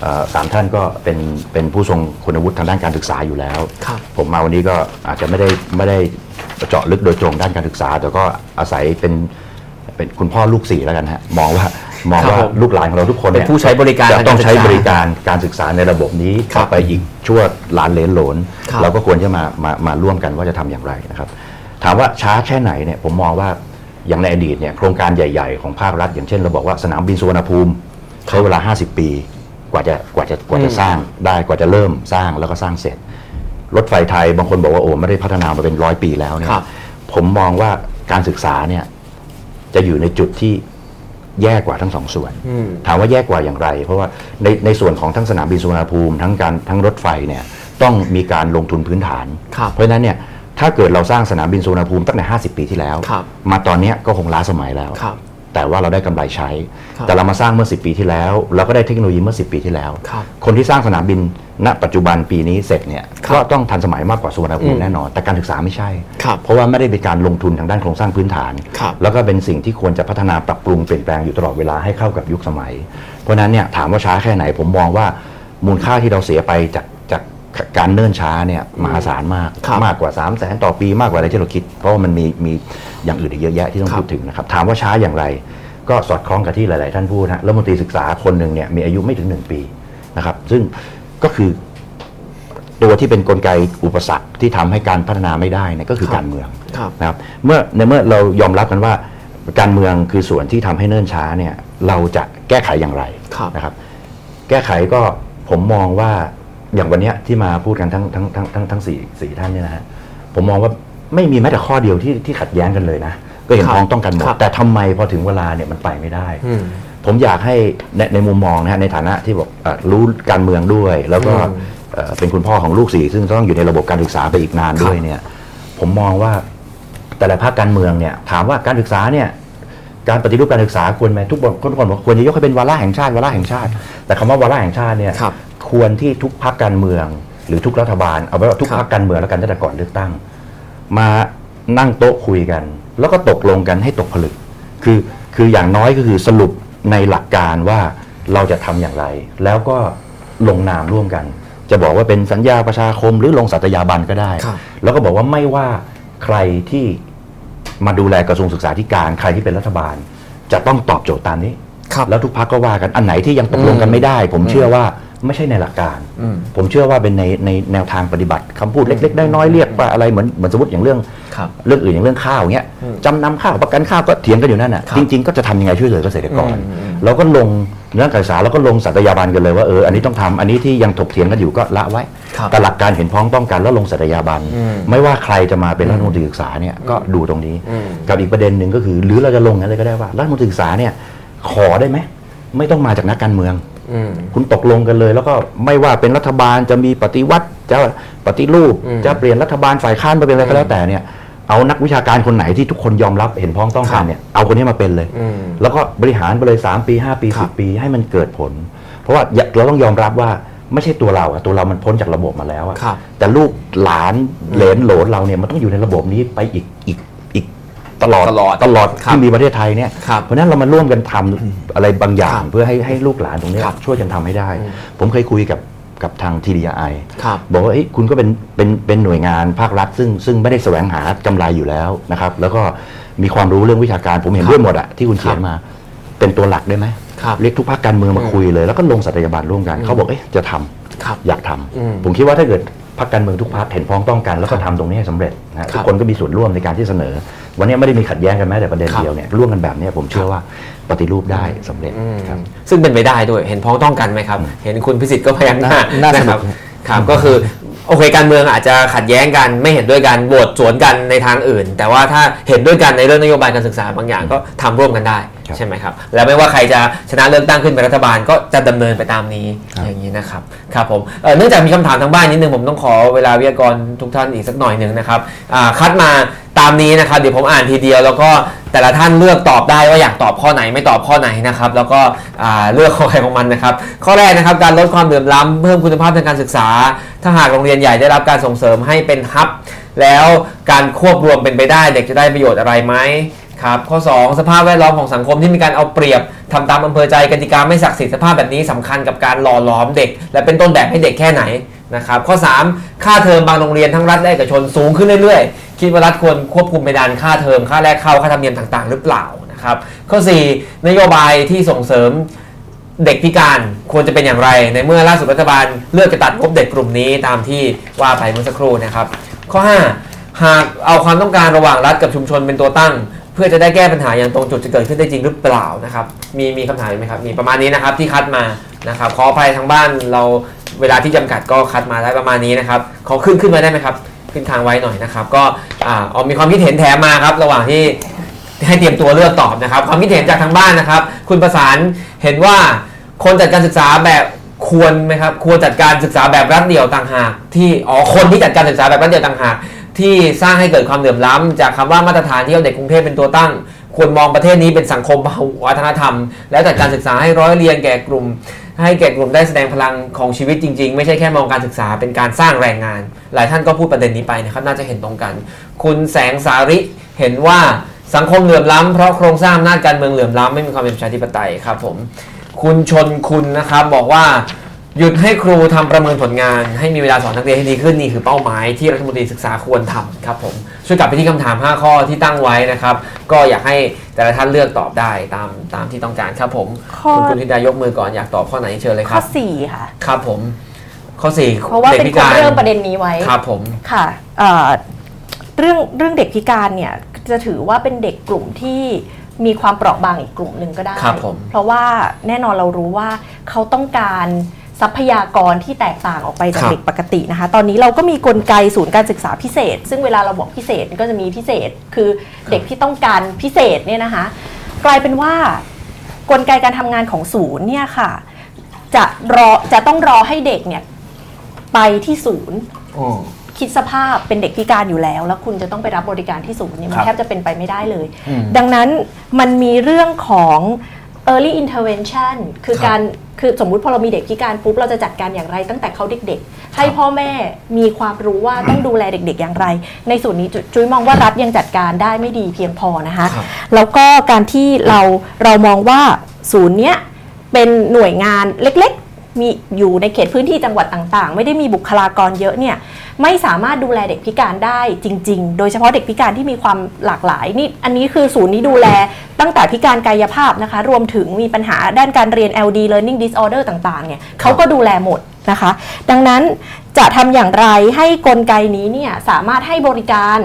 เอ่อสามท่านก็เป็นเป็นผู้ทรงคุณวุฒิทางด้านการศึกษาอยู่แล้วครับผมมาวันนี้ก็อาจจะไม่ได้ไม่ได้เจาะลึกโดยตรงด้านการศึกษา แต่ก็อาศัยเป็นเป็นคุณพ่อลูกสี่แล้วกันฮะมองว่ามองครับว่าผมลูกหลานของเราทุกคนเป็นผู้ใช้บริการจะต้องใช้ทางการศึกษาบริการการศึกษาในระบบนี้ครับต่อไปอีกชั่วหลานเหลนโหลนครับเราก็ควรจะมามามาร่วมกันว่าจะทำอย่างไรนะครับ ถามว่าช้าแค่ไหนเนี่ยผมมองว่า อย่างในอดีตเนี่ยโครงการใหญ่ ๆ ของภาครัฐ อย่างเช่น เราบอกว่าสนามบินสุวรรณภูมิใช้เวลา 50 ปี กว่าจะกว่าจะกว่าจะอืมสร้างได้กว่าจะเริ่มสร้างแล้วก็สร้างเสร็จ รถไฟไทยบางคนบอกว่าโอ้ไม่ได้พัฒนามาเป็นร้อยปีแล้วเนี่ยครับผมมองว่าการศึกษาเนี่ยจะอยู่ในจุดที่แย่กว่าทั้งสองส่วนอืมถามว่าแย่กว่าอย่างไร เพราะว่าในในส่วนของทั้งสนามบินสุวรรณภูมิทั้งการทั้งรถไฟเนี่ยต้องมีการลงทุนพื้นฐานครับเพราะฉะนั้นเนี่ย ถ้าเกิดเราสร้างสนามบินสุวรรณภูมิตั้งแต่ 50 ปีที่แล้วครับมาตอนเนี้ยก็คงล้าสมัยแล้วครับแต่ว่าเราได้กำไรใช้ครับแต่เรามาสร้างเมื่อ 10 ปีที่แล้ว เราก็ได้เทคโนโลยีเมื่อ 10 ปีที่แล้วครับคนที่สร้างสนามบินณปัจจุบันปีนี้เสร็จเนี่ยครับก็ต้องทันสมัยมากกว่าสุวรรณภูอืมิมแน่นอน แต่การศึกษาไม่ใช่ครับเพราะว่าไม่ได้เป็นการลงทุนทางด้านโครงสร้างพื้นฐานครับแล้วก็เป็นสิ่งที่ควรจะพัฒนาปรับปรุงเปลี่ยนแปลงอยู่ตลอดเวลาให้เข้ากับยุคสมัย เพราะฉะนั้นเนี่ยถามว่าช้าแค่ไหนผมมองว่ามูลค่าที่เราเสียไปจากจา กการเนิ่นช้าเนี่ยมหาศาลมากครับมากกว่า 3 0 0แสนต่อปีมากกว่าอะไรที่เราคิด เพราะว่ามันมีมีอย่างอื่นอีกเยอะแยะที่ต้องครับพูดถึงนะครับ ถามว่าช้าอย่างไร ก็สอดคล้องกับที่หลาย ๆ ท่านพูดนะรัฐมนตรีศึกษาคนหนึ่งเนี่ยมีอายุไม่ถึง 1 ปีนะครับ ซึ่งก็คือตัวที่เป็นกลไกอุปสรรคที่ทำให้การพัฒนาไม่ได้เนี่ยก็คือครับการเมืองครับนะครับเมื่อในเมื่อเรายอมรับกันว่าการเมืองคือส่วนที่ทำให้เนิ่นช้าเนี่ยเราจะแก้ไขอย่างไรครับนะครับ แก้ไขก็ผมมองว่า อย่างวันเนี้ยที่มาพูดกันทั้งทั้งทั้งทั้งทั้งสี่สี่ท่านเนี่ยนะฮะผมมองว่าไม่มีแม้แต่ข้อเดียวที่ที่ขัดแย้งกันเลยนะ ก็เห็นครับพ้องต้องกันหมดครับแต่ทำไมพอถึงเวลาเนี่ยมันไปไม่ได้อืมผมอยากให้ในในมุมมองนะฮะในฐานะที่บอกเอ่อรู้การเมืองด้วย แล้วก็อืมเอ่อเป็นคุณพ่อของลูกสี่ซึ่งต้องอยู่ในระบบการศึกษาไปอีกนานด้วยเนี่ย ผมมองว่าแต่ละภาคการเมืองเนี่ยถามว่าการศึกษาเนี่ยการปฏิรูปการศึกษาควรไหมทุกคนทุกคนบอกควรจะยกให้เป็นวาระแห่งชาติวาระแห่งชาติ แต่คำว่าวาระแห่งชาติเนี่ย ครับควรที่ทุกพรรคการเมือง หรือทุกรัฐบาลเอาไว้ว่าทุกครับพรรคการเมืองแล้วกันตั้งแต่ก่อนเลือกตั้ง มานั่งโต๊ะคุยกัน แล้วก็ตกลงกันให้ตกผลึก คือคืออย่างน้อยก็คือสรุปในหลักการว่าเราจะทำอย่างไร แล้วก็ลงนามร่วมกัน จะบอกว่าเป็นสัญญาประชาคมหรือลงสัตยาบันก็ได้ครับแล้วก็บอกว่าไม่ว่าใครที่มาดูแลกระทรวงศึกษาธิการใครที่เป็นรัฐบาล จะต้องตอบโจทย์ตามนี้ครับแล้วทุกพักก็ว่ากันอันไหนที่ยังตกลงกันไม่ได้ ผมเชื่อว่า ไม่ใช่ในหลักการอืมผมเชื่อว่าเป็นในในแนวทางปฏิบัติคำพูดเล็กๆน้อยๆเรียกว่าอะไรเหมือนเหมือนสมมติอย่างเรื่องครับเรื่องอื่นอย่างเรื่องข้าวเงี้ยอืมจำนำข้าวประกันข้าวก็เถียงกันอยู่นั่นน่ะครับจริงๆก็จะทำยังไงช่วยเหลือเกษตรกรอืมอืมเราก็ลงเรื่องการศึกษาแล้วก็ลงสัตยาบันกันเลยว่าเอออันนี้ต้องทำอันนี้ที่ยังถกเถียงกันอยู่ก็ละไว้ครับแต่หลักการเห็นพ้องต้องกันแล้วลงสัตยาบันอืมไม่ว่าใครจะมาเป็นรัฐมนตรีศึกษาเนี่ยก็ดูตรงนี้อืมกับอีกประเด็นหนึ่งก็คือ หรือเราจะลงกันเลยก็ได้ว่ารัฐมนตรีศึกษาเนี่ยขอได้ไหมไม่ต้องมาจากนักการเมืองอืม คุณตกลงกันเลย แล้วก็ไม่ว่าเป็นรัฐบาลจะมีปฏิวัติจะปฏิรูปอืมจะเปลี่ยนรัฐบาลฝ่ายค้านมาเป็นอะไรก็แล้วแต่เนี่ยเอานักวิชาการคนไหนที่ทุกคนยอมรับเห็นพ้องต้องครักันบเนี่ยเอาคนนี้มาเป็นเลยอืมแล้วก็บริหารไปเลย 3 ปี 5 ปีครับ10 ปีให้มันเกิดผล เพราะว่าอย่าเราต้องยอมรับว่าไม่ใช่ตัวเราอะตัวเรามันพ้นจากระบบมาแล้วอะครับแต่ลูกหลานเหลนโหลนเราเนี่ยมันต้องอยู่ในระบบนี้ไปอีกอีกอีก ตลอดตลอดตลอดครับที่มีประเทศไทยเนี่ยครับเพราะฉะนั้นเรามาร่วมกันทำอะไรบางอย่าคงรับเพื่อให้ให้ลูกหลานตรงเนี้ยครับช่วยกันทำให้ได้อืมผมเคยคุยกับกับทาง TDI ครับบอกว่าเอ้ยคุณก็เป็นเป็นเป็นหน่วยงานภาครัฐ ซึ่งซึ่งไม่ได้แสวงหากำไรอยู่แล้วนะครับ แล้วก็มีความรู้เรื่องวิชาการผมเห็นครับด้วยหมดอะที่คุณเขียนครับมาเป็นตัวหลักได้ไหมครับเรียกทุกภาคการเมืองมาอืมคุยเลย แล้วก็ลงสัตยาบันร่วมกันเขาบอกเอ๊ะจะทำครับอยากทำอืมผมคิดว่าถ้าเกิด พรรคการเมืองทุกพรรคเห็นพ้องต้องกัน แล้วก็ทำตรงนี้ให้สำเร็จนะครัทุบกคนก็มีส่วนร่วมในการที่เสนอ วันนี้ไม่ได้มีขัดแย้งกันแม้แต่ประเด็นครับเดียวเนี่ยร่วมกันแบบนี้ผมเชื่อว่าปฏิรูปได้สำเร็จอืมครับ ซึ่งเป็นไปได้ด้วยเห็นพ้องต้องกันไหมครับ เห็นคุณพิสิทธิ์ก็พยักหน้าน่าสนะคนุรับกครับก็คือโอเคการเมืองอาจจะขัดแย้งกันไม่เห็นด้วยกันโหวตสวนกันในทางอื่น แต่ว่าถ้าเห็นด้วยกันในเรื่องนโยบายการศึกษาบางอย่างก็ทำร่วมกันได้ครับ ใช่ไหมครับ แล้วไม่ว่าใครจะชนะเลือกตั้งขึ้นเป็นรัฐบาลก็จะดำเนินไปตามนี้ครับอย่างนี้นะครับครับผมเอ่อเนื่องจากมีคำถามทางบ้านนิดนึงผมต้องขอเวลาวิทยากรทุกท่านอีกสักหน่อยหนึ่งนะครับอ่าคัดมาตามนี้นะครับเดี๋ยวผมอ่านทีเดียว แล้วก็แต่ละท่านเลือกตอบได้ว่าอยากตอบข้อไหนไม่ตอบข้อไหนนะครับแล้วก็อ่าเลือกข้อใครของมันนะครับข้อแรกนะครับการลดความเหลื่อมล้ำเพิ่มคุณภาพทางการศึกษา ถ้าหากโรงเรียนใหญ่ได้รับการส่งเสริมให้เป็นฮับ แล้วการควบรวมเป็นไปได้เด็กจะได้ประโยชน์อะไรไหม ครับข้อ 2 สภาพแวดล้อมของสังคมที่มีการเอาเปรียบทำตามอำเภอใจกติกาไม่ศักดิ์สิทธิ์สภาพแบบนี้สำคัญกับการหล่อหลอมเด็ก และเป็นต้นแบบให้เด็กแค่ไหนนะครับข้อ 3 ค่าเทอมบางโรงเรียนทั้งรัฐและเอกชนสูงขึ้นเรื่อยๆ คิดว่ารัฐควรควบคุมเพดานค่าเทอมค่าแรกเข้าค่าธรรมเนียมต่างๆ หรือเปล่านะครับข้อ 4 นโยบายที่ส่งเสริมเด็กพิการควรจะเป็นอย่างไร ในเมื่อล่าสุดรัฐบาลเลือกจะตัดงบเด็กกลุ่มนี้ตามที่ว่าไปเมื่อสักครู่นะครับข้อ 5 หากเอาความต้องการระหว่างรัฐกับชุมชนเป็นตัวตั้ง เพื่อจะได้แก้ปัญหาอย่างตรงจุดจะเกิดขึ้นได้จริงหรือเปล่านะครับ มีมีคำถามไหมครับ มีประมาณนี้นะครับที่คัดมานะครับขออภัยทางบ้านเราเวลาที่จำกัดก็คัดมาได้ประมาณนี้นะครับขอขึ้นขึ้นมาได้ไหมครับ ขึ้นทางไว้หน่อยนะครับ ก็อ่าเอามีความคิดเห็นแถมมาครับ ระหว่างที่ให้เตรียมตัวเลือกตอบนะครับ ความคิดเห็นจากทางบ้านนะครับ คุณประสานเห็นว่าคนจัดการศึกษาแบบควรไหมครับ ควรจัดการศึกษาแบบรัฐเดี่ยวต่างหาก ที่อ๋อคนที่จัดการศึกษาแบบรัฐเดี่ยวต่างหาก ที่สร้างให้เกิดความเหลื่อมล้ำจากคำว่ามาตรฐานที่เอาเด็กกรุงเทพเป็นตัวตั้ง ควรมองประเทศนี้เป็นสังคมวัฒนธรรม และจัดการศึกษาให้ร้อยเรียงแก่กลุ่ม ให้แก่กลุ่มได้แสดงพลังของชีวิตจริง ๆ ไม่ใช่แค่มองการศึกษาเป็นการสร้างแรงงาน หลายท่านก็พูดประเด็นนี้ไปนะครับน่าจะเห็นตรงกัน คุณแสงสาริเห็นว่าสังคมเหลื่อมล้ำเพราะโครงสร้างอำนาจการเมืองเหลื่อมล้ำไม่มีความเป็นประชาธิปไตยครับผมคุณชนคุณนะครับบอกว่า หยุดให้ครูทำประเมินผลงาน ให้มีเวลาสอนนักเรียนให้ดีขึ้นนี่คือเป้าหมายที่รัฐมนตรีศึกษาควรทำครับผมช่วยกลับไปที่คำถาม 5 ข้อที่ตั้งไว้นะครับ ก็อยากให้แต่ละท่านเลือกตอบได้ตามตามที่ต้องการครับผมข้อคุณคุณธิดายกมือก่อนอยากตอบข้อไหนเชิญเลยคข้อรับ4ค่ะครับผม ข้อสี่เพราะว่าด็กเป็นพิคนการเริ่มประเด็นนี้ไว้ครับผมค่ะเอ่อเรื่องเรื่องเด็กพิการเนี่ยจะถือว่าเป็นเด็กกลุ่มที่มีความเปราะบางอีกกลุ่มหนึ่งก็ได้ครับผมเพราะว่าแน่นอนเรารู้ว่าเขาต้องการ ทรัพยากรที่แตกต่างออกไปจากครับเด็กปกตินะคะ ตอนนี้เราก็มีกลไกศูนย์การศึกษาพิเศษ ซึ่งเวลาเราบอกพิเศษก็จะมีพิเศษ คือเด็กที่ต้องการพิเศษเนี่ยนะคะ กลายเป็นว่ากลไกการทำงานของศูนย์เนี่ยค่ะ จะรอจะต้องรอให้เด็กเนี่ยไปที่ศูนย์อ๋อคิดสภาพเป็นเด็กพิการอยู่แล้ว แล้วคุณจะต้องไปรับบริการที่ศูนย์เนี่ยมัคนรับแทบจะเป็นไปไม่ได้เลยอืมดังนั้นมันมีเรื่องของ early intervention คือครับการคือสมมุติพอเรามีเด็กพิการปุ๊บเราจะจัดการอย่างไรตั้งแต่เขาเด็กๆ ให้พ่อแม่มีความรู้ว่าต้องดูแลเด็กๆอย่างไร ในส่วนนี้จุจุ้ยมองว่ารัฐยังจัดการได้ไม่ดีเพียงพอนะคะครับแล้วก็การที่เราเรามองว่าศูนย์เนี้ยเป็นหน่วยงานเล็กๆ มีอยู่ในเขตพื้นที่จังหวัดต่างๆ ไม่ได้มีบุคลากรเยอะเนี่ยไม่สามารถดูแลเด็กพิการได้จริง ๆ โดยเฉพาะเด็กพิการที่มีความหลากหลายนี่อันนี้คือศูนย์นี้ดูแลตั้งแต่พิการกายภาพนะคะ รวมถึงมีปัญหาด้านการเรียน LD learning disorder ต่างๆเนี่ยเขาก็ดูแลหมดนะคะ ดังนั้นจะทำอย่างไรให้กลไกนี้เนี่ยสามารถให้บริการ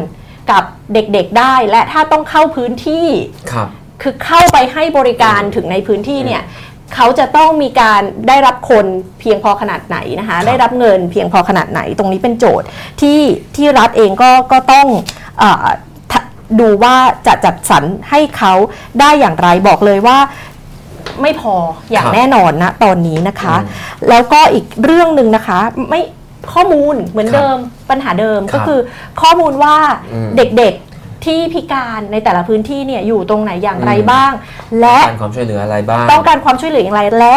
กับเด็กๆได้และถ้าต้องเข้าพื้นที่ครับคือเข้าไปให้บริการถึงในพื้นที่เนี่ย เขาจะต้องมีการได้รับคนเพียงพอขนาดไหนนะคะครับได้รับเงินเพียงพอขนาดไหน ตรงนี้เป็นโจทย์ที่ที่รัฐเองก็ก็ต้องเออทะดูว่าจะจัดสรรให้เขาได้อย่างไรบอกเลยว่าไม่พออย่างครับแน่นอนนะตอนนี้นะคะอืมแล้วก็อีกเรื่องหนึ่งนะคะไม่ข้อมูลเหมือนครับเดิมปัญหาเดิมครัก็บคือข้อมูลว่าอืมเด็กๆ ที่พิการในแต่ละพื้นที่เนี่ยอยู่ตรงไหนอย่างไรอืมบ้าง และการความช่วยเหลืออะไรบ้าง ต้องการความช่วยเหลืออย่างไรและ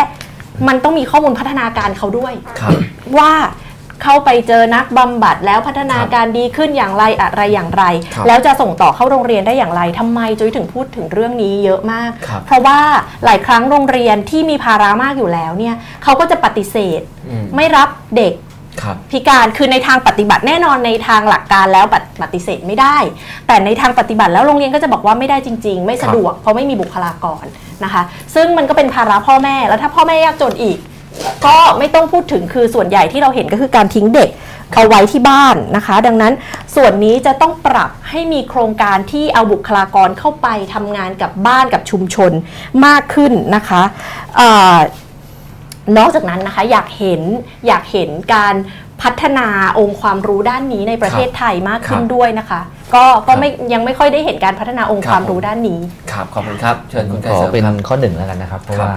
มันต้องมีข้อมูลพัฒนาการเขาด้วยครับว่าเข้าไปเจอนักบำบัดแล้วพัฒนาการดีขึ้นอย่างไรอะไรอย่างไรครับแล้วจะส่งต่อเข้าโรงเรียนได้อย่างไรทำไมจุ้ยถึงพูดถึงเรื่องนี้เยอะมากครับเพราะว่าหลายครั้งโรงเรียนที่มีภาระมากอยู่แล้วเนี่ยเขาก็จะปฏิเสธอืมไม่รับเด็กครับ พิการคือในทางปฏิบัติแน่นอนในทางหลักการแล้วปฏิปฏิเสธไม่ได้ แต่ในทางปฏิบัติแล้วโรงเรียนก็จะบอกว่าไม่ได้จริง ๆ ไม่สะดวกเพราะไม่มีบุคลากรนะคะ ซึ่งมันก็เป็นภาระพ่อแม่แล้วถ้าพ่อแม่ยากจนอีก ก็ไม่ต้องพูดถึงคือส่วนใหญ่ที่เราเห็นก็คือการทิ้งเด็กเขาไว้ที่บ้านนะคะ ดังนั้นส่วนนี้จะต้องปรับให้มีโครงการที่เอาบุคลากรเข้าไปทำงานกับบ้านกับชุมชนมากขึ้นนะคะเอ่อ นอกจากนั้นนะคะอยากเห็นอยากเห็นการพัฒนาองค์ความรู้ด้านนี้ในประเทศไทยมากขึ้นครับด้วยนะคะ ก็ก็ไม่ยังไม่ค่อยได้เห็นการพัฒนาองค์ความรู้ด้านนี้ครับขอบคุณครับเชิญคุณไกรขอเสริมเป็นครับข้อหนึ่งแล้วกันนะครับเพราะครับว่า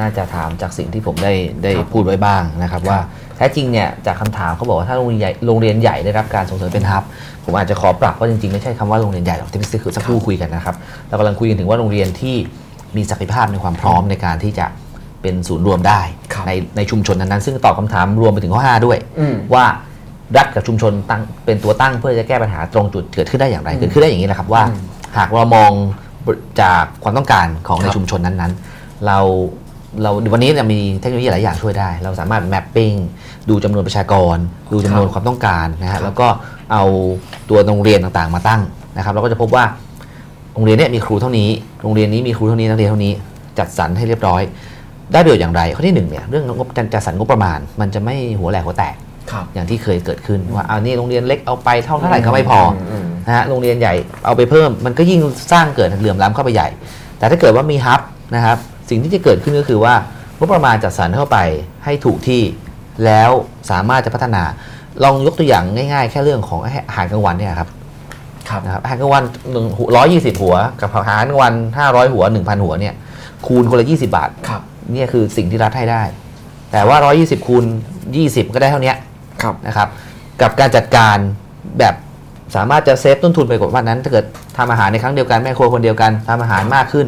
น่าจะถามจากสิ่งที่ผมได้ได้ครับพูดไว้บ้างนะครับครับว่าแท้จริงเนี่ยจากคำถามเขาบอกว่าถ้าโรงเรียนใหญ่โรงเรียนใหญ่ได้รับการส่งเสริมเป็นฮับ ผมอาจจะขอปรับเพราะจริงๆไม่ใช่คำว่าโรงเรียนใหญ่หรอกที่พี่คือสักครู่คุยกันนะครับเรากำลังคุยกันถึงว่าโรงเรียนที่มีศักยภาพในความพร้อมในการที่จะ เป็นศูนย์รวมได้ครับในในชุมชนนั้นๆซึ่งตอบคำถามรวมไปถึงข้อ 5 ด้วยอืมว่ารัฐกับชุมชนตั้งเป็นตัวตั้งเพื่อจะแก้ปัญหาตรงจุดเกิดขึ้นได้อย่างไรอืมเกิดขึ้นได้อย่างนี้แหละครับว่าอืมหากเรามองจากความต้องการของคในรับชุมชนนั้นๆ เราเราวันนี้เนี่ยมีเทคโนโลยีหลายอย่างช่วยได้ เราสามารถแมปปิ้งดูจำนวนประชากร ดูจำนวนความต้องการนะครัฮะบแล้วก็เอาตัวโรงเรียนต่างๆ มาตั้งนะครับเราก็จะพบว่าโรงเรียนเนี่ยมีครูเท่านี้ โรงเรียนนี้มีครูเท่านี้นักเรียนเท่านี้ จัดสรรให้เรียบร้อย ได้ประโยชน์อย่างไรข้อที่หนึ่งเนี่ยเรื่องงบการจัดสรรงบประมาณ มันจะไม่หัวแหลกหัวแตกครับอย่างที่เคยเกิดขึ้นว่าเอานี่โรงเรียนเล็กเอาไปเท่าเท่าไหร่ก็ไม่พออืมนะฮะโรงเรียนใหญ่เอาไปเพิ่ม มันก็ยิ่งสร้างเกิดเหลื่อมล้ำเข้าไปใหญ่ แต่ถ้าเกิดว่ามีฮับนะครับสิ่งที่จะเกิดขึ้นก็คือว่างบประมาณจัดสรรเข้าไปให้ถูกที่แล้วสามารถจะพัฒนา ลองยกตัวอย่างง่าย ๆ แค่เรื่องของอาหารกลางวันเนี่ยครับครับ นะครับอาหารกลางวันหนึ่งร้อยยี่สิบหัว กับอาหารกลางวันห้าร้อยหัวหนึ่งพันหัวเนี่ยคูณคนละยี่สิบาทครับเนี่ยคือสิ่งที่รัฐให้ได้ แต่ว่า120คูณ20ก็ได้เท่าเนี้ยครับนะครับ กับการจัดการแบบสามารถจะเซฟต้นทุนไปกว่าวันนั้น ถ้าเกิดทำอาหารในครั้งเดียวกันแม่ครัวคนเดียวกันทำอาหารมากขึ้น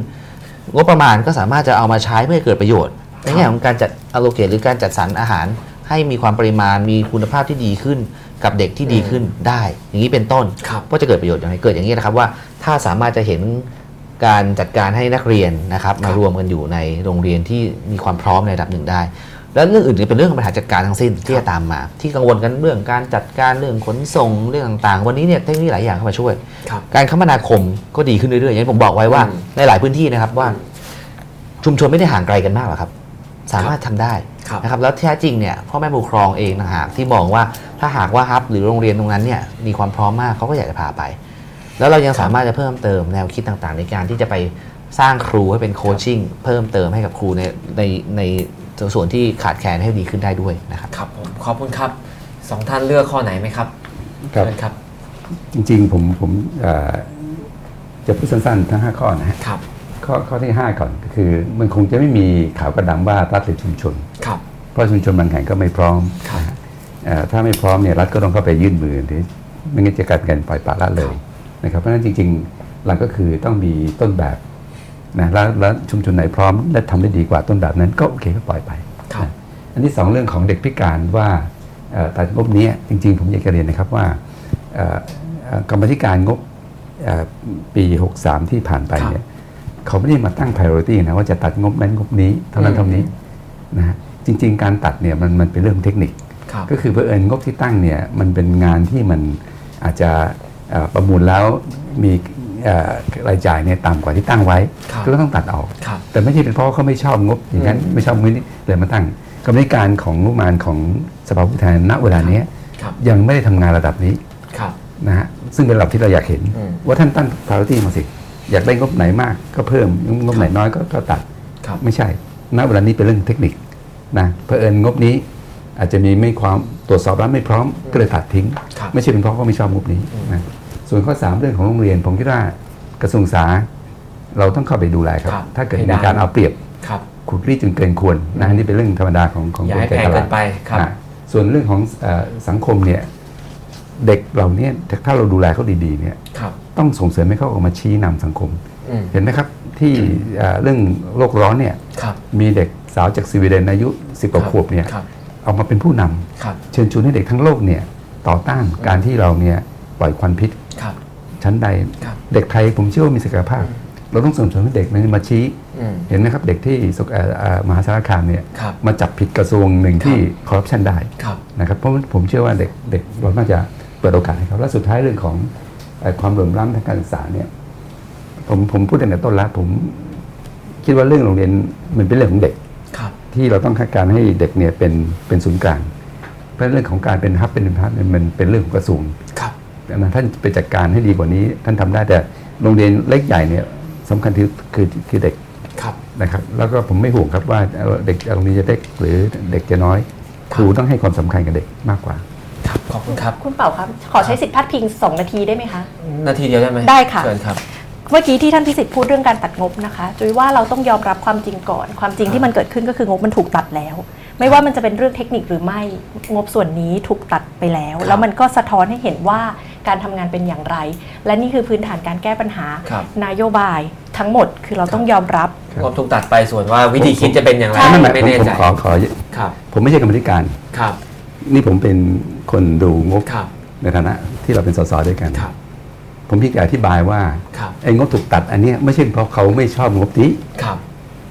งบประมาณก็สามารถจะเอามาใช้เพื่อให้เกิดประโยชน์ในแง่ของการจัด allocate หรือการจัดสรรอาหารให้มีความปริมาณมีคุณภาพที่ดีขึ้น กับเด็กที่ดีขึ้นได้ อย่างนี้เป็นต้นครับก็จะเกิดประโยชน์อย่างไรเกิดอย่างนี้นะครับว่าถ้าสามารถจะเห็นการจัดการให้นักเรียนนะครับมารวมกันอยู่ในโรงเรียนที่มีความพร้อมในระดับหนึ่งได้ แล้วเรื่องอื่นจะเป็นเรื่องของปัญหาจัดการทั้งสิ้นที่จะตามมา ที่กังวลกันเรื่องการจัดการเรื่องขนส่งเรื่องต่างๆ วันนี้เนี่ยเทคโนโลยีหลายอย่างเข้ามาช่วยครับการคมนาคมก็ดีขึ้นเรื่อยๆอย่างที่ผมบอกไว้ว่าอืมในหลายพื้นที่นะครับว่า ชุมชนไม่ได้ห่างไกลกันมากหรอกครับ สามารถทำได้ครับ นะครับแล้วแท้จริงเนี่ยพ่อแม่ผู้ปกครองเองนะหากที่มองว่าถ้าหากว่าฮับหรือโรงเรียนตรงนั้นเนี่ยมีความพร้อมมากเขาก็อยากจะพาไป แล้วเรายังสามารถจะเพิ่มเติมแนวคิดต่างๆ ในการที่จะไปสร้างครูให้เป็นโคชชิ่งเพิ่มเติมให้กับครูในในในส่วนที่ขาดแคลนให้ดีขึ้นได้ด้วยนะครับครับผมขอบคุณครับสองท่านเลือกข้อไหนไหมครับครับเชิญครับ จริงๆผมผมเอ่อจะพูดสั้นๆทั้ง5ข้อนะฮะครับ ข้อข้อที่ 5 ก่อนก็คือ มันคงจะไม่มีข่าวกระดังว่ารัฐหรือชุมชน ครับ เพราะชุมชนบางแห่งก็ไม่พร้อมครับเอ่อถ้าไม่พร้อมเนี่ยรัฐก็ต้องเข้าไปยื่นมือหรือไม่งั้นจะกลายเป็นการปล่อยปละละเลยนะครับเพราะฉะนั้นจริงๆหลักก็คือต้องมีต้นแบบนะแล้วแล้วชุมชนไหนพร้อม และทำได้ดีกว่าต้นแบบนั้นก็โอเคก็ปล่อยไปครับนะอันที่สองเรื่องของเด็กพิการว่าเอ่อตัดงบนี้จริง ๆ ผมอยากจะเรียนนะครับว่าเอ่อเอ่อกรรมธิการงบเอ่อปี 63 ที่ผ่านไปเนี่ย เขาไม่ได้มาตั้ง priority นะว่าจะตัดงบนั้นงบนี้เท่านั้นเท่านี้นะฮะจริง ๆ การตัดเนี่ยมันมันเป็นเรื่องเทคนิคครับก็คือเผอิญงบที่ตั้งเนี่ยมันเป็นงานที่มันอาจจะเอ่อประมูลแล้วมีเอ่อรายจ่ายเนี่ยต่ำกว่าที่ตั้งไว้ครับก็ต้องตัดออกครับแต่ไม่ใช่เป็นเพราะว่าเขาไม่ชอบงบอย่างนั้นอืมไม่ชอบงบนี้เลยมาตั้งกรรมธิการของงบประมาณของสภาผู้แทนณเวลาเนี้ยครับยังไม่ได้ทำงานระดับนี้ครับนะฮะซึ่งเป็นระดับที่เราอยากเห็นอืมว่าท่านตั้ง priority มาสิ อยากได้งบไหนมากก็เพิ่มงบไหนน้อยก็ก็ตัดครับไม่ใช่ณเวลานี้เป็นเรื่องเทคนิคนะเผอิญงบนี้อาจจะมีไม่ความตรวจสอบแล้วไม่พร้อมก็เลยตัดทิ้งครับไม่ใช่เป็นเพราะเขาไม่ชอบงบนี้นะส่วนข้อ 3 เรื่องของโรงเรียน ผมคิดว่ากระทรวงศึกษาเราต้องเข้าไปดูแลครับครับถ้าเกิดให้มีได้การเอาเปรียบครับขุดรีดจนเกินควรนะอันนี่เป็นเรื่องธรรมดาของของอย่าให้กลแพงตเกิลาดนไปครับอะส่วนเรื่องของเออสังคมเนี่ย เด็กเหล่านี้ถ้าเราดูแลเขาดีๆเนี่ยครับต้องส่งเสริมให้เขาออกมาชี้นำสังคมอืมเห็นไหมครับที่เอ่อเรื่องโลกร้อนเนี่ยครับมีเด็กสาวจากสวีเดนอายุ 10กว่าขวบเนี่ยครับออกมาเป็นผู้นำครับเชิญชวนให้เด็กทั้งโลกเนี่ยต่อต้านการที่เราเนี่ยปล่อยควันพิษครับชั้นใดครับเด็กไทยผมเชื่อว่ามีศักยภาพ เราต้องส่งเสริมให้เด็กนั้นมาชี้อืมเห็นไหมครับเด็กที่สุขเอ่อเอ่อมหาสารคามเนี่ยครับมาจับผิดกระทรวงหนึ่งที่คอร์รัปชันได้ครับนะครับเพราะผมเชื่อว่าเด็กเด็กเราน่าจะเปิดโอกาสให้เขาและสุดท้ายเรื่องของเอ่อความเหลื่อมล้ำทางการศึกษาเนี่ยผมผมพูดตั้งแต่ต้นแล้วผมคิดว่าเรื่องโรงเรียนมันเป็นเรื่องของเด็กครับที่เราต้องคาดการณ์ให้เด็กเนี่ยเป็นเป็นศูนย์กลาง เพราะเรื่องของการเป็นฮับเป็นพัฒน์มันเป็นเรื่องของกระทรวงครับดังนั้นท่านไปจัดการให้ดีกว่านี้ ท่านทำได้แต่โรงเรียนเล็กใหญ่เนี่ยสำคัญที่คือคือเด็กครับนะครับ แล้วก็ผมไม่ห่วงครับว่าเอ่อเด็กโรงเรียนจะเล็กหรือเด็กจะน้อยครูต้องให้ความสำคัญกับเด็กมากกว่า ครับขอบคุณครับ คุณเป่าครับ ขอใช้สิทธิพาดพิง 2 นาทีได้ไหมคะ นาทีเดียวได้ไหมได้ค่ะ เชิญครับ เมื่อกี้ที่ท่านพิสิทธิ์พูดเรื่องการตัดงบนะคะจุยว่าเราต้องยอมรับความจริงก่อน ความจริงที่มันเกิดขึ้นก็คืองบมันถูกตัดแล้ว ไม่ว่ามันจะเป็นเรื่องเทคนิคหรือไม่งบส่วนนี้ถูกตัดไปแล้วครับแล้วมันก็สะท้อนให้เห็นว่าการทำงานเป็นอย่างไร และนี่คือพื้นฐานการแก้ปัญหาครับนโยบายทั้งหมดคือเราต้องยอมรับครับงบถูกตัดไปส่วนว่าวิธีคิดจะเป็นอย่างไรใช่ไม่ไม่ไม่ผมแน่ผมใจขอขอครับผมไม่ใช่กรรมธิการครับ นี่ผมเป็นคนดูงบครับในฐานะที่เราเป็นสสด้วยกัน ครับ ผมพี่แกอธิบายว่าครับ ไอ้งบถูกตัดอันเนี้ยไม่ใช่เพราะเขาไม่ชอบงบนี้ครับ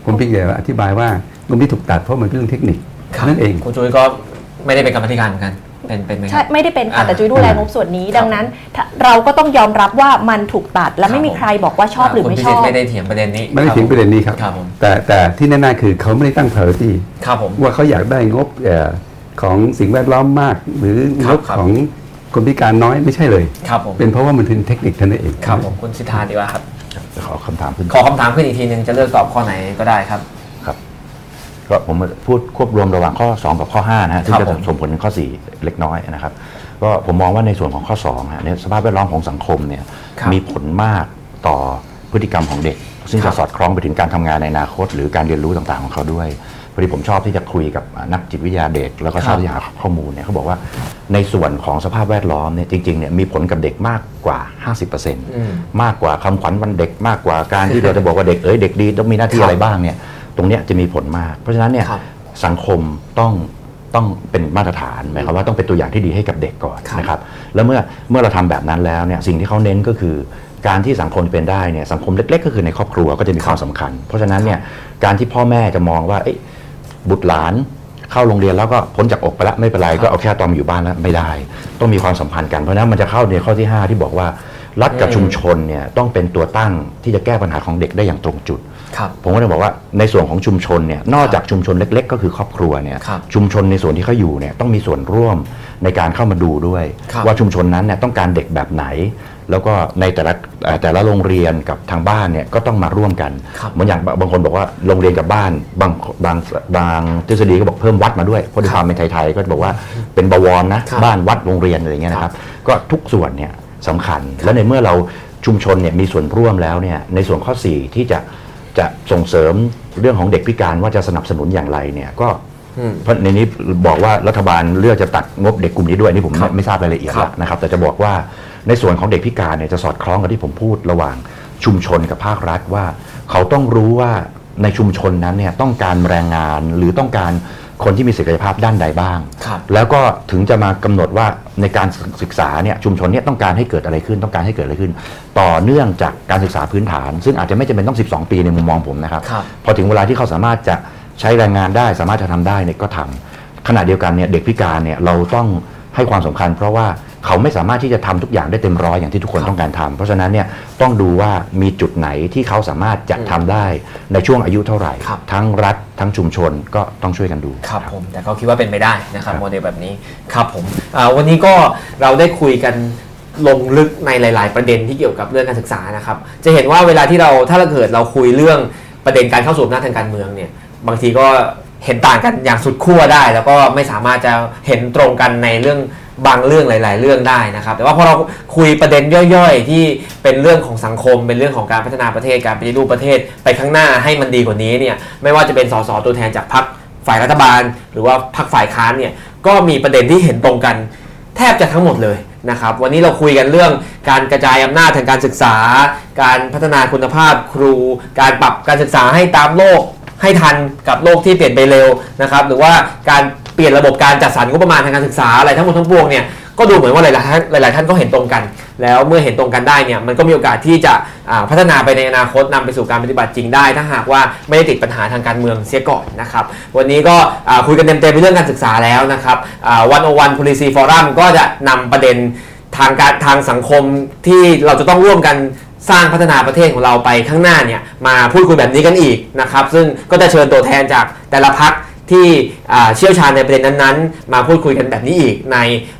ผมพี่แกอธิบายว่างบที่ถูกตัดเพราะมันเป็นเรื่องเทคนิคครับนั่นเอง คุณจุ้ยก็ไม่ได้เป็นกรรมธิการเหมือนกัน เป็นเป็นไหมคใช่รับ ไม่ได้เป็นค่ะอ่าแต่จุ้ยดูแลงบส่วนนี้ ครับดังนั้นถ้าเราก็ต้องยอมรับว่ามันถูกตัด และไม่มีครับผม ใครบอกว่าชอบหรือไม่ชคุณพิอสิทบธิ์ไม่ได้เถียงประเด็นนี้ไม่ได้ถึงประเด็นนี้ครับ ครับผมแต่แต่ที่แน่ๆคือเขาไม่ได้ตั้ง priority ครับผม ว่าเขาอยากได้งบเอ่อ ของสิ่งแวดล้อมมาก หรือคงรับบครับ ของคนพิการน้อยไม่ใช่เลย ครับผมเป็นเพราะว่ามันเป็นเทคนิคเท่านั้นเอง ครับผมคุณสิทธาดีกว่าครับ จะขอคำถามขึ้นขอคำถามขึ้นอีกทีหนึงจะเลือกตอบข้อไหนก็ได้ครับ ครับ ก็ผมพูดควบรวมระหว่างข้อ 2 กับข้อ5นะฮะซึ่งครัจะบผม ส่งผลถึงข้อ 4 เล็กน้อยนะครับ ก็ผมมองว่าในส่วนของข้อ2ฮะในสภาพแวดล้อมของสังคมเนี่ยครับมีผลมากต่อพฤติกรรมของเด็ก ซึ่งครัจะบสอดคล้องไปถึงการทำงานในอนาคต หรือการเรียนรู้ต่างๆของเขาด้วยพอดีผมชอบที่จะคุยกับนักจิตวิทยาเด็ก แล้วก็ชอบที่จะหาข้อมูลเนี่ยเขาบอกว่าในส่วนของสภาพแวดล้อมเนี่ยจริงๆเนี่ยมีผลกับเด็กมากกว่า 50%อืมมากกว่าคำขวัญวันเด็กมากกว่าการที่เราจะบอกว่าเด็กเอ้ยเด็กดีต้องมีหน้าที่ครับอะไรบ้างเนี่ยตรงเนี้ยจะมีผลมาก เพราะฉะนั้นเนี่ยครับสังคมต้องต้องเป็นมาตรฐานหมายความว่าต้องเป็นตัวอย่างที่ดีให้กับเด็กก่อนครับนะครับแล้วเมื่อเมื่อเราทำแบบนั้นแล้วเนี่ยสิ่งที่เขาเน้นก็คือ การที่สังคมเป็นได้เนี่ยสังคมเล็ก ๆ ก็คือในครอบครัวก็จะมีความสำคัญ เพราะฉะนั้นเนี่ยการที่พ่อแม่จะมองว่าเอ้ยบุตรหลานเข้าโรงเรียนแล้วก็พ้นจากอกไปแล้วไม่เป็นไรก็เอาแค่ตอนอยู่บ้านแล้วไม่ได้ ต้องมีความสัมพันธ์กันเพราะฉะนั้นมันจะเข้าในข้อที่ 5 ที่บอกว่ารัฐกับอืมชุมชนเนี่ยต้องเป็นตัวตั้งที่จะแก้ปัญหาของเด็กได้อย่างตรงจุดครับผมก็เลยบอกว่าในส่วนของชุมชนเนี่ยนอกจากชุมชนเล็ก ๆ ก็คือครอบครัวเนี่ยครับชุมชนในส่วนที่เขาอยู่เนี่ยต้องมีส่วนร่วมในการเข้ามาดูด้วยครับว่าชุมชนนั้นเนี่ยต้องการเด็กแบบไหน แล้วก็ในแต่ละเอ่อแต่ละโรงเรียนกับทางบ้านเนี่ยก็ต้องมาร่วมกันครับเหมือนอย่างบางคนบอกว่าโรงเรียนกับบ้านบางบางบางทฤษฎีก็บอกเพิ่มวัดมาด้วยเพราะด้วยความเป็นไทยๆก็จะบอกว่าเป็นบวรนะครับบ้านวัดโรงเรียนอะไรอย่างเงี้ยนะครับก็ทุกส่วนเนี่ยสำคัญ และในเมื่อเราชุมชนเนี่ยมีส่วนร่วมแล้วเนี่ยในส่วนข้อ 4 ที่จะจะส่งเสริมเรื่องของเด็กพิการว่าจะสนับสนุนอย่างไรเนี่ยก็อืมเพราะในนี้บอกว่ารัฐบาลเลือกจะตัดงบเด็กกลุ่มนี้ด้วยอันนี่ผมครับไม่ไม่ทราบรายละเอียดครับละนะครับ แต่จะบอกว่า ในส่วนของเด็กพิการเนี่ยจะสอดคล้องกับที่ผมพูดระหว่างชุมชนกับภาครัฐว่า เขาต้องรู้ว่าในชุมชนนั้นเนี่ยต้องการแรงงานหรือต้องการคนที่มีศักยภาพด้านใดบ้างครับแล้วก็ถึงจะมากำหนดว่าในการศึกษาเนี่ยชุมชนเนี่ยต้องการให้เกิดอะไรขึ้น ต้องการให้เกิดอะไรขึ้น ต่อเนื่องจากการศึกษาพื้นฐาน ซึ่งอาจจะไม่จำเป็นต้อง 12 ปีในมุมมองผมนะครับครับพอถึงเวลาที่เขาสามารถจะใช้แรงงานได้ สามารถจะทำได้เนี่ยก็ทำขณะเดียวกันเนี่ยเด็กพิการเนี่ยเราต้อง ให้ความสำคัญ เพราะว่าเขาไม่สามารถที่จะทำทุกอย่างได้เต็มร้อยอย่างที่ทุกคนครับต้องการทำเพราะฉะนั้นเนี่ยต้องดูว่ามีจุดไหนที่เขาสามารถจะทำได้ในช่วงอายุเท่าไหร่ครับทั้งรัฐทั้งชุมชนก็ต้องช่วยกันดูครับผมแต่เขาคิดว่าเป็นไปได้นะครับครับโมเดลแบบนี้ครับผมอ่าวันนี้ก็เราได้คุยกันลงลึกในหลาย ๆ ประเด็นที่เกี่ยวกับเรื่องการศึกษานะครับ จะเห็นว่าเวลาที่เราถ้าเราเกิดเราคุยเรื่องประเด็นการเข้าสู่อำนาจทางการเมืองเนี่ยบางทีก็ เห็นต่างกันอย่างสุดขั้วได้ แล้วก็ไม่สามารถจะเห็นตรงกันในเรื่องบางเรื่องหลาย ๆ เรื่องได้นะครับ แต่ว่าพอเราคุยประเด็นย่อยๆ ที่เป็นเรื่องของสังคม เป็นเรื่องของการพัฒนาประเทศการปฏิรูปประเทศไปข้างหน้าให้มันดีกว่านี้เนี่ยไม่ว่าจะเป็นสสตัวแทนจากพรรคฝ่ายรัฐบาล หรือว่าพรรคฝ่ายค้านเนี่ยก็มีประเด็นที่เห็นตรงกัน แทบจะทั้งหมดเลยนะครับวันนี้เราคุยกันเรื่องการกระจายอำนาจทางการศึกษา การพัฒนาคุณภาพครู การปรับการศึกษาให้ตามโลก ให้ทันกับโลกที่เปลี่ยนไปเร็วนะครับหรือว่าการเปลี่ยนระบบการจัดสรรงบประมาณทางการศึกษาอะไรทั้งหมดทั้งปวงเนี่ยก็ดูเหมือนว่าหลายๆท่านหลาย ๆ ท่านก็เห็นตรงกัน แล้วเมื่อเห็นตรงกันได้เนี่ยมันก็มีโอกาสที่จะพัฒนาไปในอนาคตนำไปสู่การปฏิบัติจริงได้ ถ้าหากว่าไม่ได้ติดปัญหาทางการเมืองเสียก่อนนะครับวันนี้ก็คุยกันเต็มๆในเรื่องการศึกษาแล้วนะครับวันโอวัน policy forum ก็จะนำประเด็นทางการทางสังคมที่เราจะต้องร่วมกัน สร้างพัฒนาประเทศของเราไปข้างหน้าเนี่ยมาพูดคุยแบบนี้กันอีกนะครับซึ่งก็จะเชิญตัวแทนจากแต่ละพักที่เชี่ยวชาญในประเด็นนั้นๆ มาพูดคุยกันแบบนี้อีกใน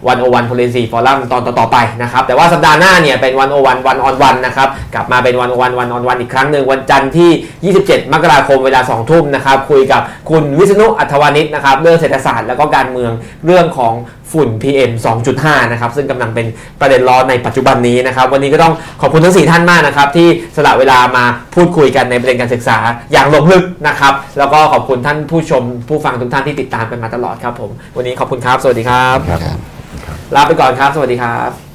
วันโอวันโพลิซีฟอรัมตอนต่อๆไปนะครับแต่ว่าสัปดาห์หน้าเนี่ยเป็นวันโอวันวันออนวันนะครับกลับมาเป็นวันโอวันวันออนวันอีกครั้งหนึ่งวันจันทร์ที่ 27 มกราคมเวลา 2 ทุ่มนะครับคุยกับคุณวิษณุอัธวานิชนะครับเรื่องเศรษฐศาสตร์แล้วก็การเมืองเรื่องของ ฝุ่น PM 2.5 นะครับ ซึ่งกำลังเป็นประเด็นร้อนในปัจจุบันนี้นะครับ วันนี้ก็ต้องขอบคุณทั้ง 4 ท่านมากนะครับ ที่สละเวลามาพูดคุยกันในประเด็นการศึกษาอย่างลงลึกนะครับ แล้วก็ขอบคุณท่านผู้ชมผู้ฟังทุกท่านที่ติดตามกันมาตลอดครับผม วันนี้ขอบคุณครับ สวัสดีครับ ครับครับลาไปก่อนครับ สวัสดีครับ